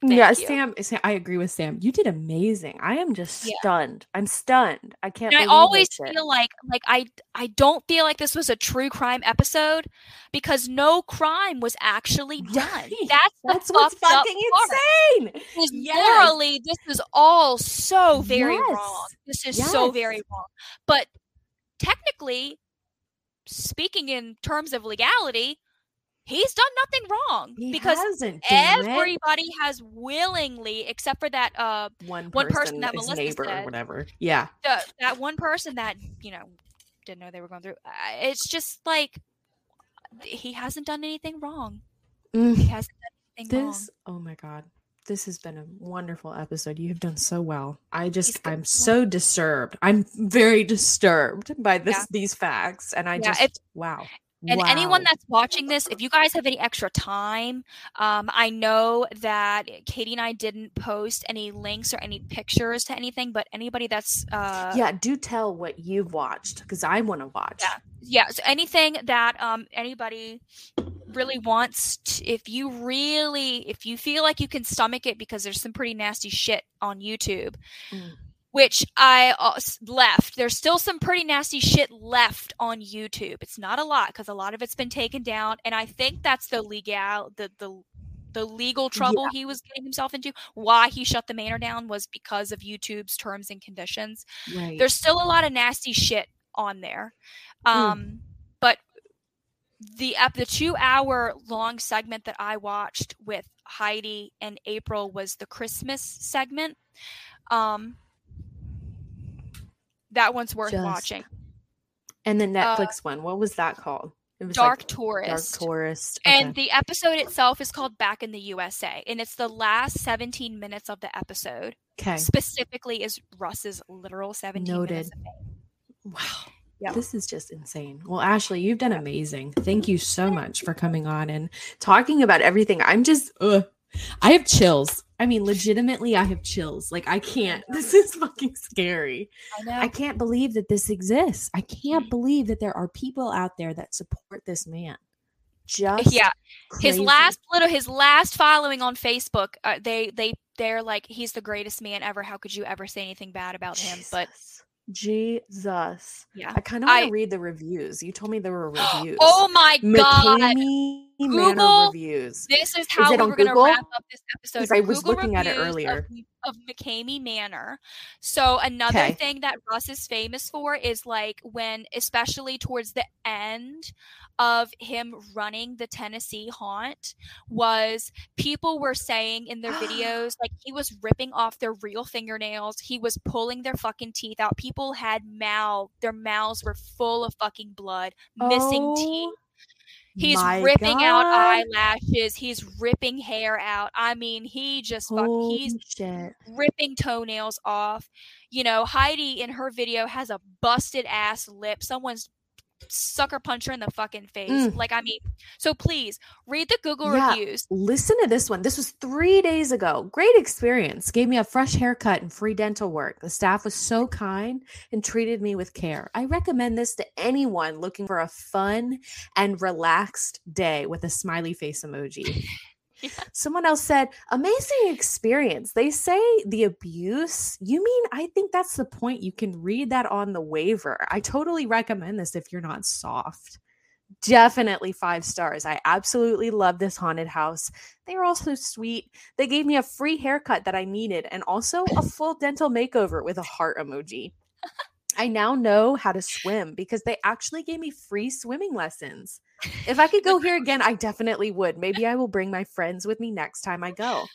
Speaker 5: Thank
Speaker 4: yeah.
Speaker 7: Sam, Sam, I agree with Sam. You did
Speaker 4: amazing. I am just
Speaker 5: Yeah.
Speaker 4: stunned. I'm stunned. I can't
Speaker 5: I always feel like like I I don't feel like this was a true crime episode because no crime was actually [laughs] done.
Speaker 4: Right.
Speaker 5: That's
Speaker 4: That's what's fucking insane.
Speaker 5: Is
Speaker 4: Yes.
Speaker 5: morally, this is all so very
Speaker 4: Yes.
Speaker 5: wrong. This is so very wrong. But technically, speaking in terms of legality, he's done nothing wrong
Speaker 4: He
Speaker 5: because
Speaker 4: damn it.
Speaker 5: everybody has willingly, except for that uh
Speaker 4: one
Speaker 5: one person
Speaker 4: person,
Speaker 5: that Melissa
Speaker 4: neighbor or
Speaker 5: said.
Speaker 4: whatever. Yeah.
Speaker 5: the, that one person that you know didn't know they were going through. It's just like he hasn't done anything wrong.
Speaker 4: Mm.
Speaker 5: He hasn't done anything wrong.
Speaker 4: Oh my God. This has been a wonderful episode. You have done so well. I just. I'm so disturbed. I'm very disturbed by this,
Speaker 5: Yeah.
Speaker 4: these facts. And I
Speaker 5: Yeah,
Speaker 4: just, wow.
Speaker 5: And anyone that's watching this, if you guys have any extra time, um, I know that Katie and I didn't post any links or any pictures to anything, but anybody that's uh,
Speaker 4: yeah, do tell what you've watched because I want to watch.
Speaker 5: Yeah. yeah so anything that um anybody really wants to, if you really if you feel like you can stomach it because there's some pretty nasty shit on youtube
Speaker 4: Mm.
Speaker 5: Which i uh, left. There's still some pretty nasty shit left on youtube. It's not a lot because a lot of it's been taken down and i think that's the legal the the the legal trouble he was getting himself into. Why he shut the manor down was because of youtube's terms and conditions.
Speaker 4: Right.
Speaker 5: there's still a lot of nasty shit on there. Um but the ep- the two hour long segment that i watched with heidi and april was the christmas segment. Um that one's worth
Speaker 4: Just
Speaker 5: watching
Speaker 4: and the Netflix one, what was that called? It was
Speaker 5: uh, dark
Speaker 4: like
Speaker 5: tourist
Speaker 4: Dark Tourist.
Speaker 5: and the episode itself is called back in the usa and it's the last 17 minutes of the episode
Speaker 4: okay.
Speaker 5: specifically is russ's literal 17
Speaker 4: Noted.
Speaker 5: minutes of fame.
Speaker 4: Wow.
Speaker 5: Yeah.
Speaker 4: This is just insane. Well, Ashley, you've done amazing. Thank you so much for coming on and talking about everything. I'm just, ugh,
Speaker 8: I have chills. I mean, legitimately, I have chills. Like, I can't. [laughs] This is fucking scary.
Speaker 5: I know.
Speaker 8: I can't believe that this exists. I can't believe that there are people out there that support this man. Just
Speaker 5: yeah, his last little his last following on Facebook, uh, they they they're like he's the greatest man ever. How could you ever say anything bad about him? But
Speaker 4: Jesus.
Speaker 5: Yeah.
Speaker 4: I kind of want to read the reviews. You told me there were [gasps] reviews.
Speaker 5: Oh my god.
Speaker 4: McKamey Manor
Speaker 5: Google
Speaker 4: reviews.
Speaker 5: This is how we
Speaker 4: on
Speaker 5: were going to wrap up this episode.
Speaker 4: I was
Speaker 5: Google
Speaker 4: looking at it earlier.
Speaker 5: Of, McKamey Manor. So another
Speaker 4: Okay.
Speaker 5: thing that Russ is famous for is like when, especially towards the end of him running the Tennessee haunt, was people were saying in their [gasps] videos like he was ripping off their real fingernails. He was pulling their fucking teeth out. People had mouth, their mouths were full of fucking blood, missing
Speaker 4: oh teeth.
Speaker 5: He's
Speaker 4: my
Speaker 5: ripping out eyelashes. He's ripping hair out. I mean, he just fuck, he's
Speaker 4: shit.
Speaker 5: ripping toenails off. You know, Heidi in her video has a busted ass lip. Someone's sucker punch her in the fucking face.
Speaker 4: Mm.
Speaker 5: Like, I mean, so please read the Google
Speaker 4: Yeah.
Speaker 5: reviews.
Speaker 4: Listen to this one. This was three days ago. Great experience. Gave me a fresh haircut and free dental work. The staff was so kind and treated me with care. I recommend this to anyone looking for a fun and relaxed day with a smiley face emoji.
Speaker 5: Yeah. [laughs]
Speaker 4: Someone else said, amazing experience. They say the abuse. You mean, I think that's the point. You can read that on the waiver. I totally recommend this if you're not soft. Definitely five stars. I absolutely love this haunted house. They are also sweet. They gave me a free haircut that I needed and also a full dental makeover with a heart emoji. [laughs] I now know how to swim because they actually gave me free swimming lessons. If I could go here [laughs] again, I definitely would. Maybe I will bring my friends with me next time I go.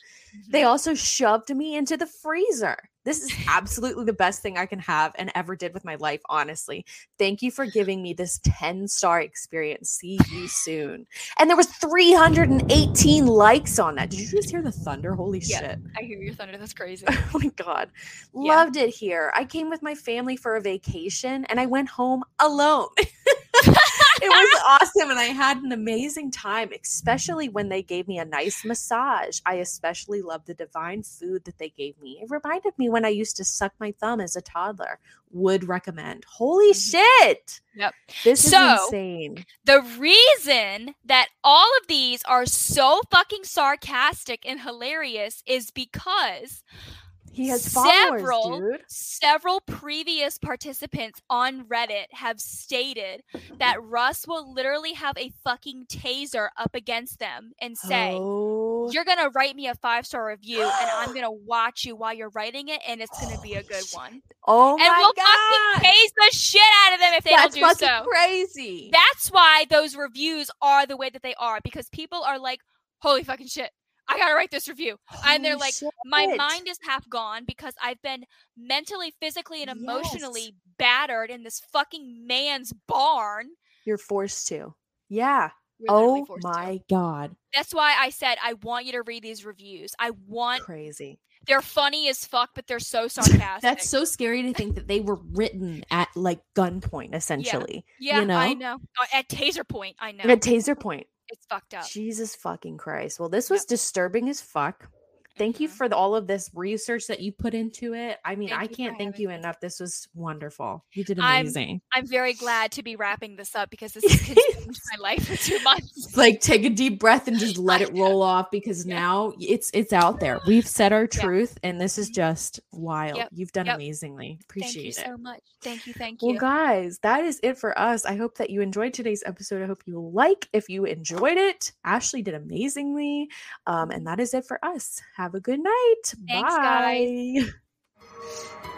Speaker 4: They mm-hmm. also shoved me into the freezer. This is absolutely the best thing I can have and ever did with my life, honestly. Thank you for giving me this 10 star experience. See you soon. And there was 318 likes on that. Did you just hear the thunder? Holy
Speaker 5: Yeah.
Speaker 4: shit.
Speaker 5: I hear your thunder. That's [laughs] crazy.
Speaker 4: Oh my god.
Speaker 5: Yeah.
Speaker 4: Loved it here. I came with my family for a vacation and I went home alone. [laughs] it was awesome and I had an amazing time, especially when they gave me a nice massage. I especially loved the divine food that they gave me. It reminded me when I used to suck my thumb as a toddler. Would recommend. Holy
Speaker 5: Mhm.
Speaker 4: shit.
Speaker 5: Yep.
Speaker 4: This is
Speaker 5: So-
Speaker 4: insane.
Speaker 5: the reason that all of these are so fucking sarcastic and hilarious is because
Speaker 4: He has followers,
Speaker 5: several
Speaker 4: dude.
Speaker 5: several previous participants on Reddit have stated that Russ will literally have a fucking taser up against them and say,
Speaker 4: oh.
Speaker 5: You're gonna write me a five star review and I'm [gasps] gonna watch you while you're writing it and it's gonna be a good one.
Speaker 4: oh
Speaker 5: and
Speaker 4: my
Speaker 5: we'll
Speaker 4: god.
Speaker 5: fucking tase the shit out of them if they
Speaker 4: That's
Speaker 5: don't do
Speaker 4: fucking
Speaker 5: so.
Speaker 4: crazy.
Speaker 5: That's why those reviews are the way that they are because people are like, Holy fucking shit, I gotta write this review. and they're
Speaker 4: Holy
Speaker 5: like, my mind is half gone because I've been mentally, physically, and
Speaker 4: Yes.
Speaker 5: emotionally battered in this fucking man's barn.
Speaker 4: You're forced to. Yeah. Oh
Speaker 5: forced to.
Speaker 4: my
Speaker 8: God.
Speaker 5: That's why I said I want you to read these reviews. I want
Speaker 4: crazy.
Speaker 5: they're funny as fuck, but they're so [laughs] sarcastic.
Speaker 8: That's so scary to think that they were written at like gunpoint, essentially.
Speaker 5: yeah,
Speaker 8: you
Speaker 5: I
Speaker 8: know?
Speaker 5: know. Uh, At taser point, I know.
Speaker 4: At taser point.
Speaker 5: It's fucked up.
Speaker 4: Jesus fucking Christ. Well, this
Speaker 5: Yep.
Speaker 4: was disturbing as fuck. Thank you
Speaker 5: Mhm.
Speaker 4: for the, all of this research that you put into it. I mean,
Speaker 5: Thank
Speaker 4: I can't thank you
Speaker 5: me.
Speaker 4: enough. This was wonderful.
Speaker 8: You did
Speaker 5: I'm-
Speaker 8: amazing.
Speaker 5: I'm very glad to be wrapping this up because this has [laughs] consumed my life for two months.
Speaker 8: like take a deep breath and just let it [laughs] roll off because
Speaker 5: Yeah.
Speaker 8: now it's it's out there. We've said our
Speaker 5: Yeah.
Speaker 8: truth and this is just wild.
Speaker 5: Yep.
Speaker 8: You've done
Speaker 5: Yep.
Speaker 8: amazingly.
Speaker 5: Thank you
Speaker 4: Appreciate it.
Speaker 5: so much. Thank you, thank you.
Speaker 4: Well, guys, that is it for us. I hope that you enjoyed today's episode. I hope you like. If you enjoyed it, Ashley did amazingly. Um, and that is it for us. Have a good night.
Speaker 5: Thanks,
Speaker 4: Bye.
Speaker 5: guys.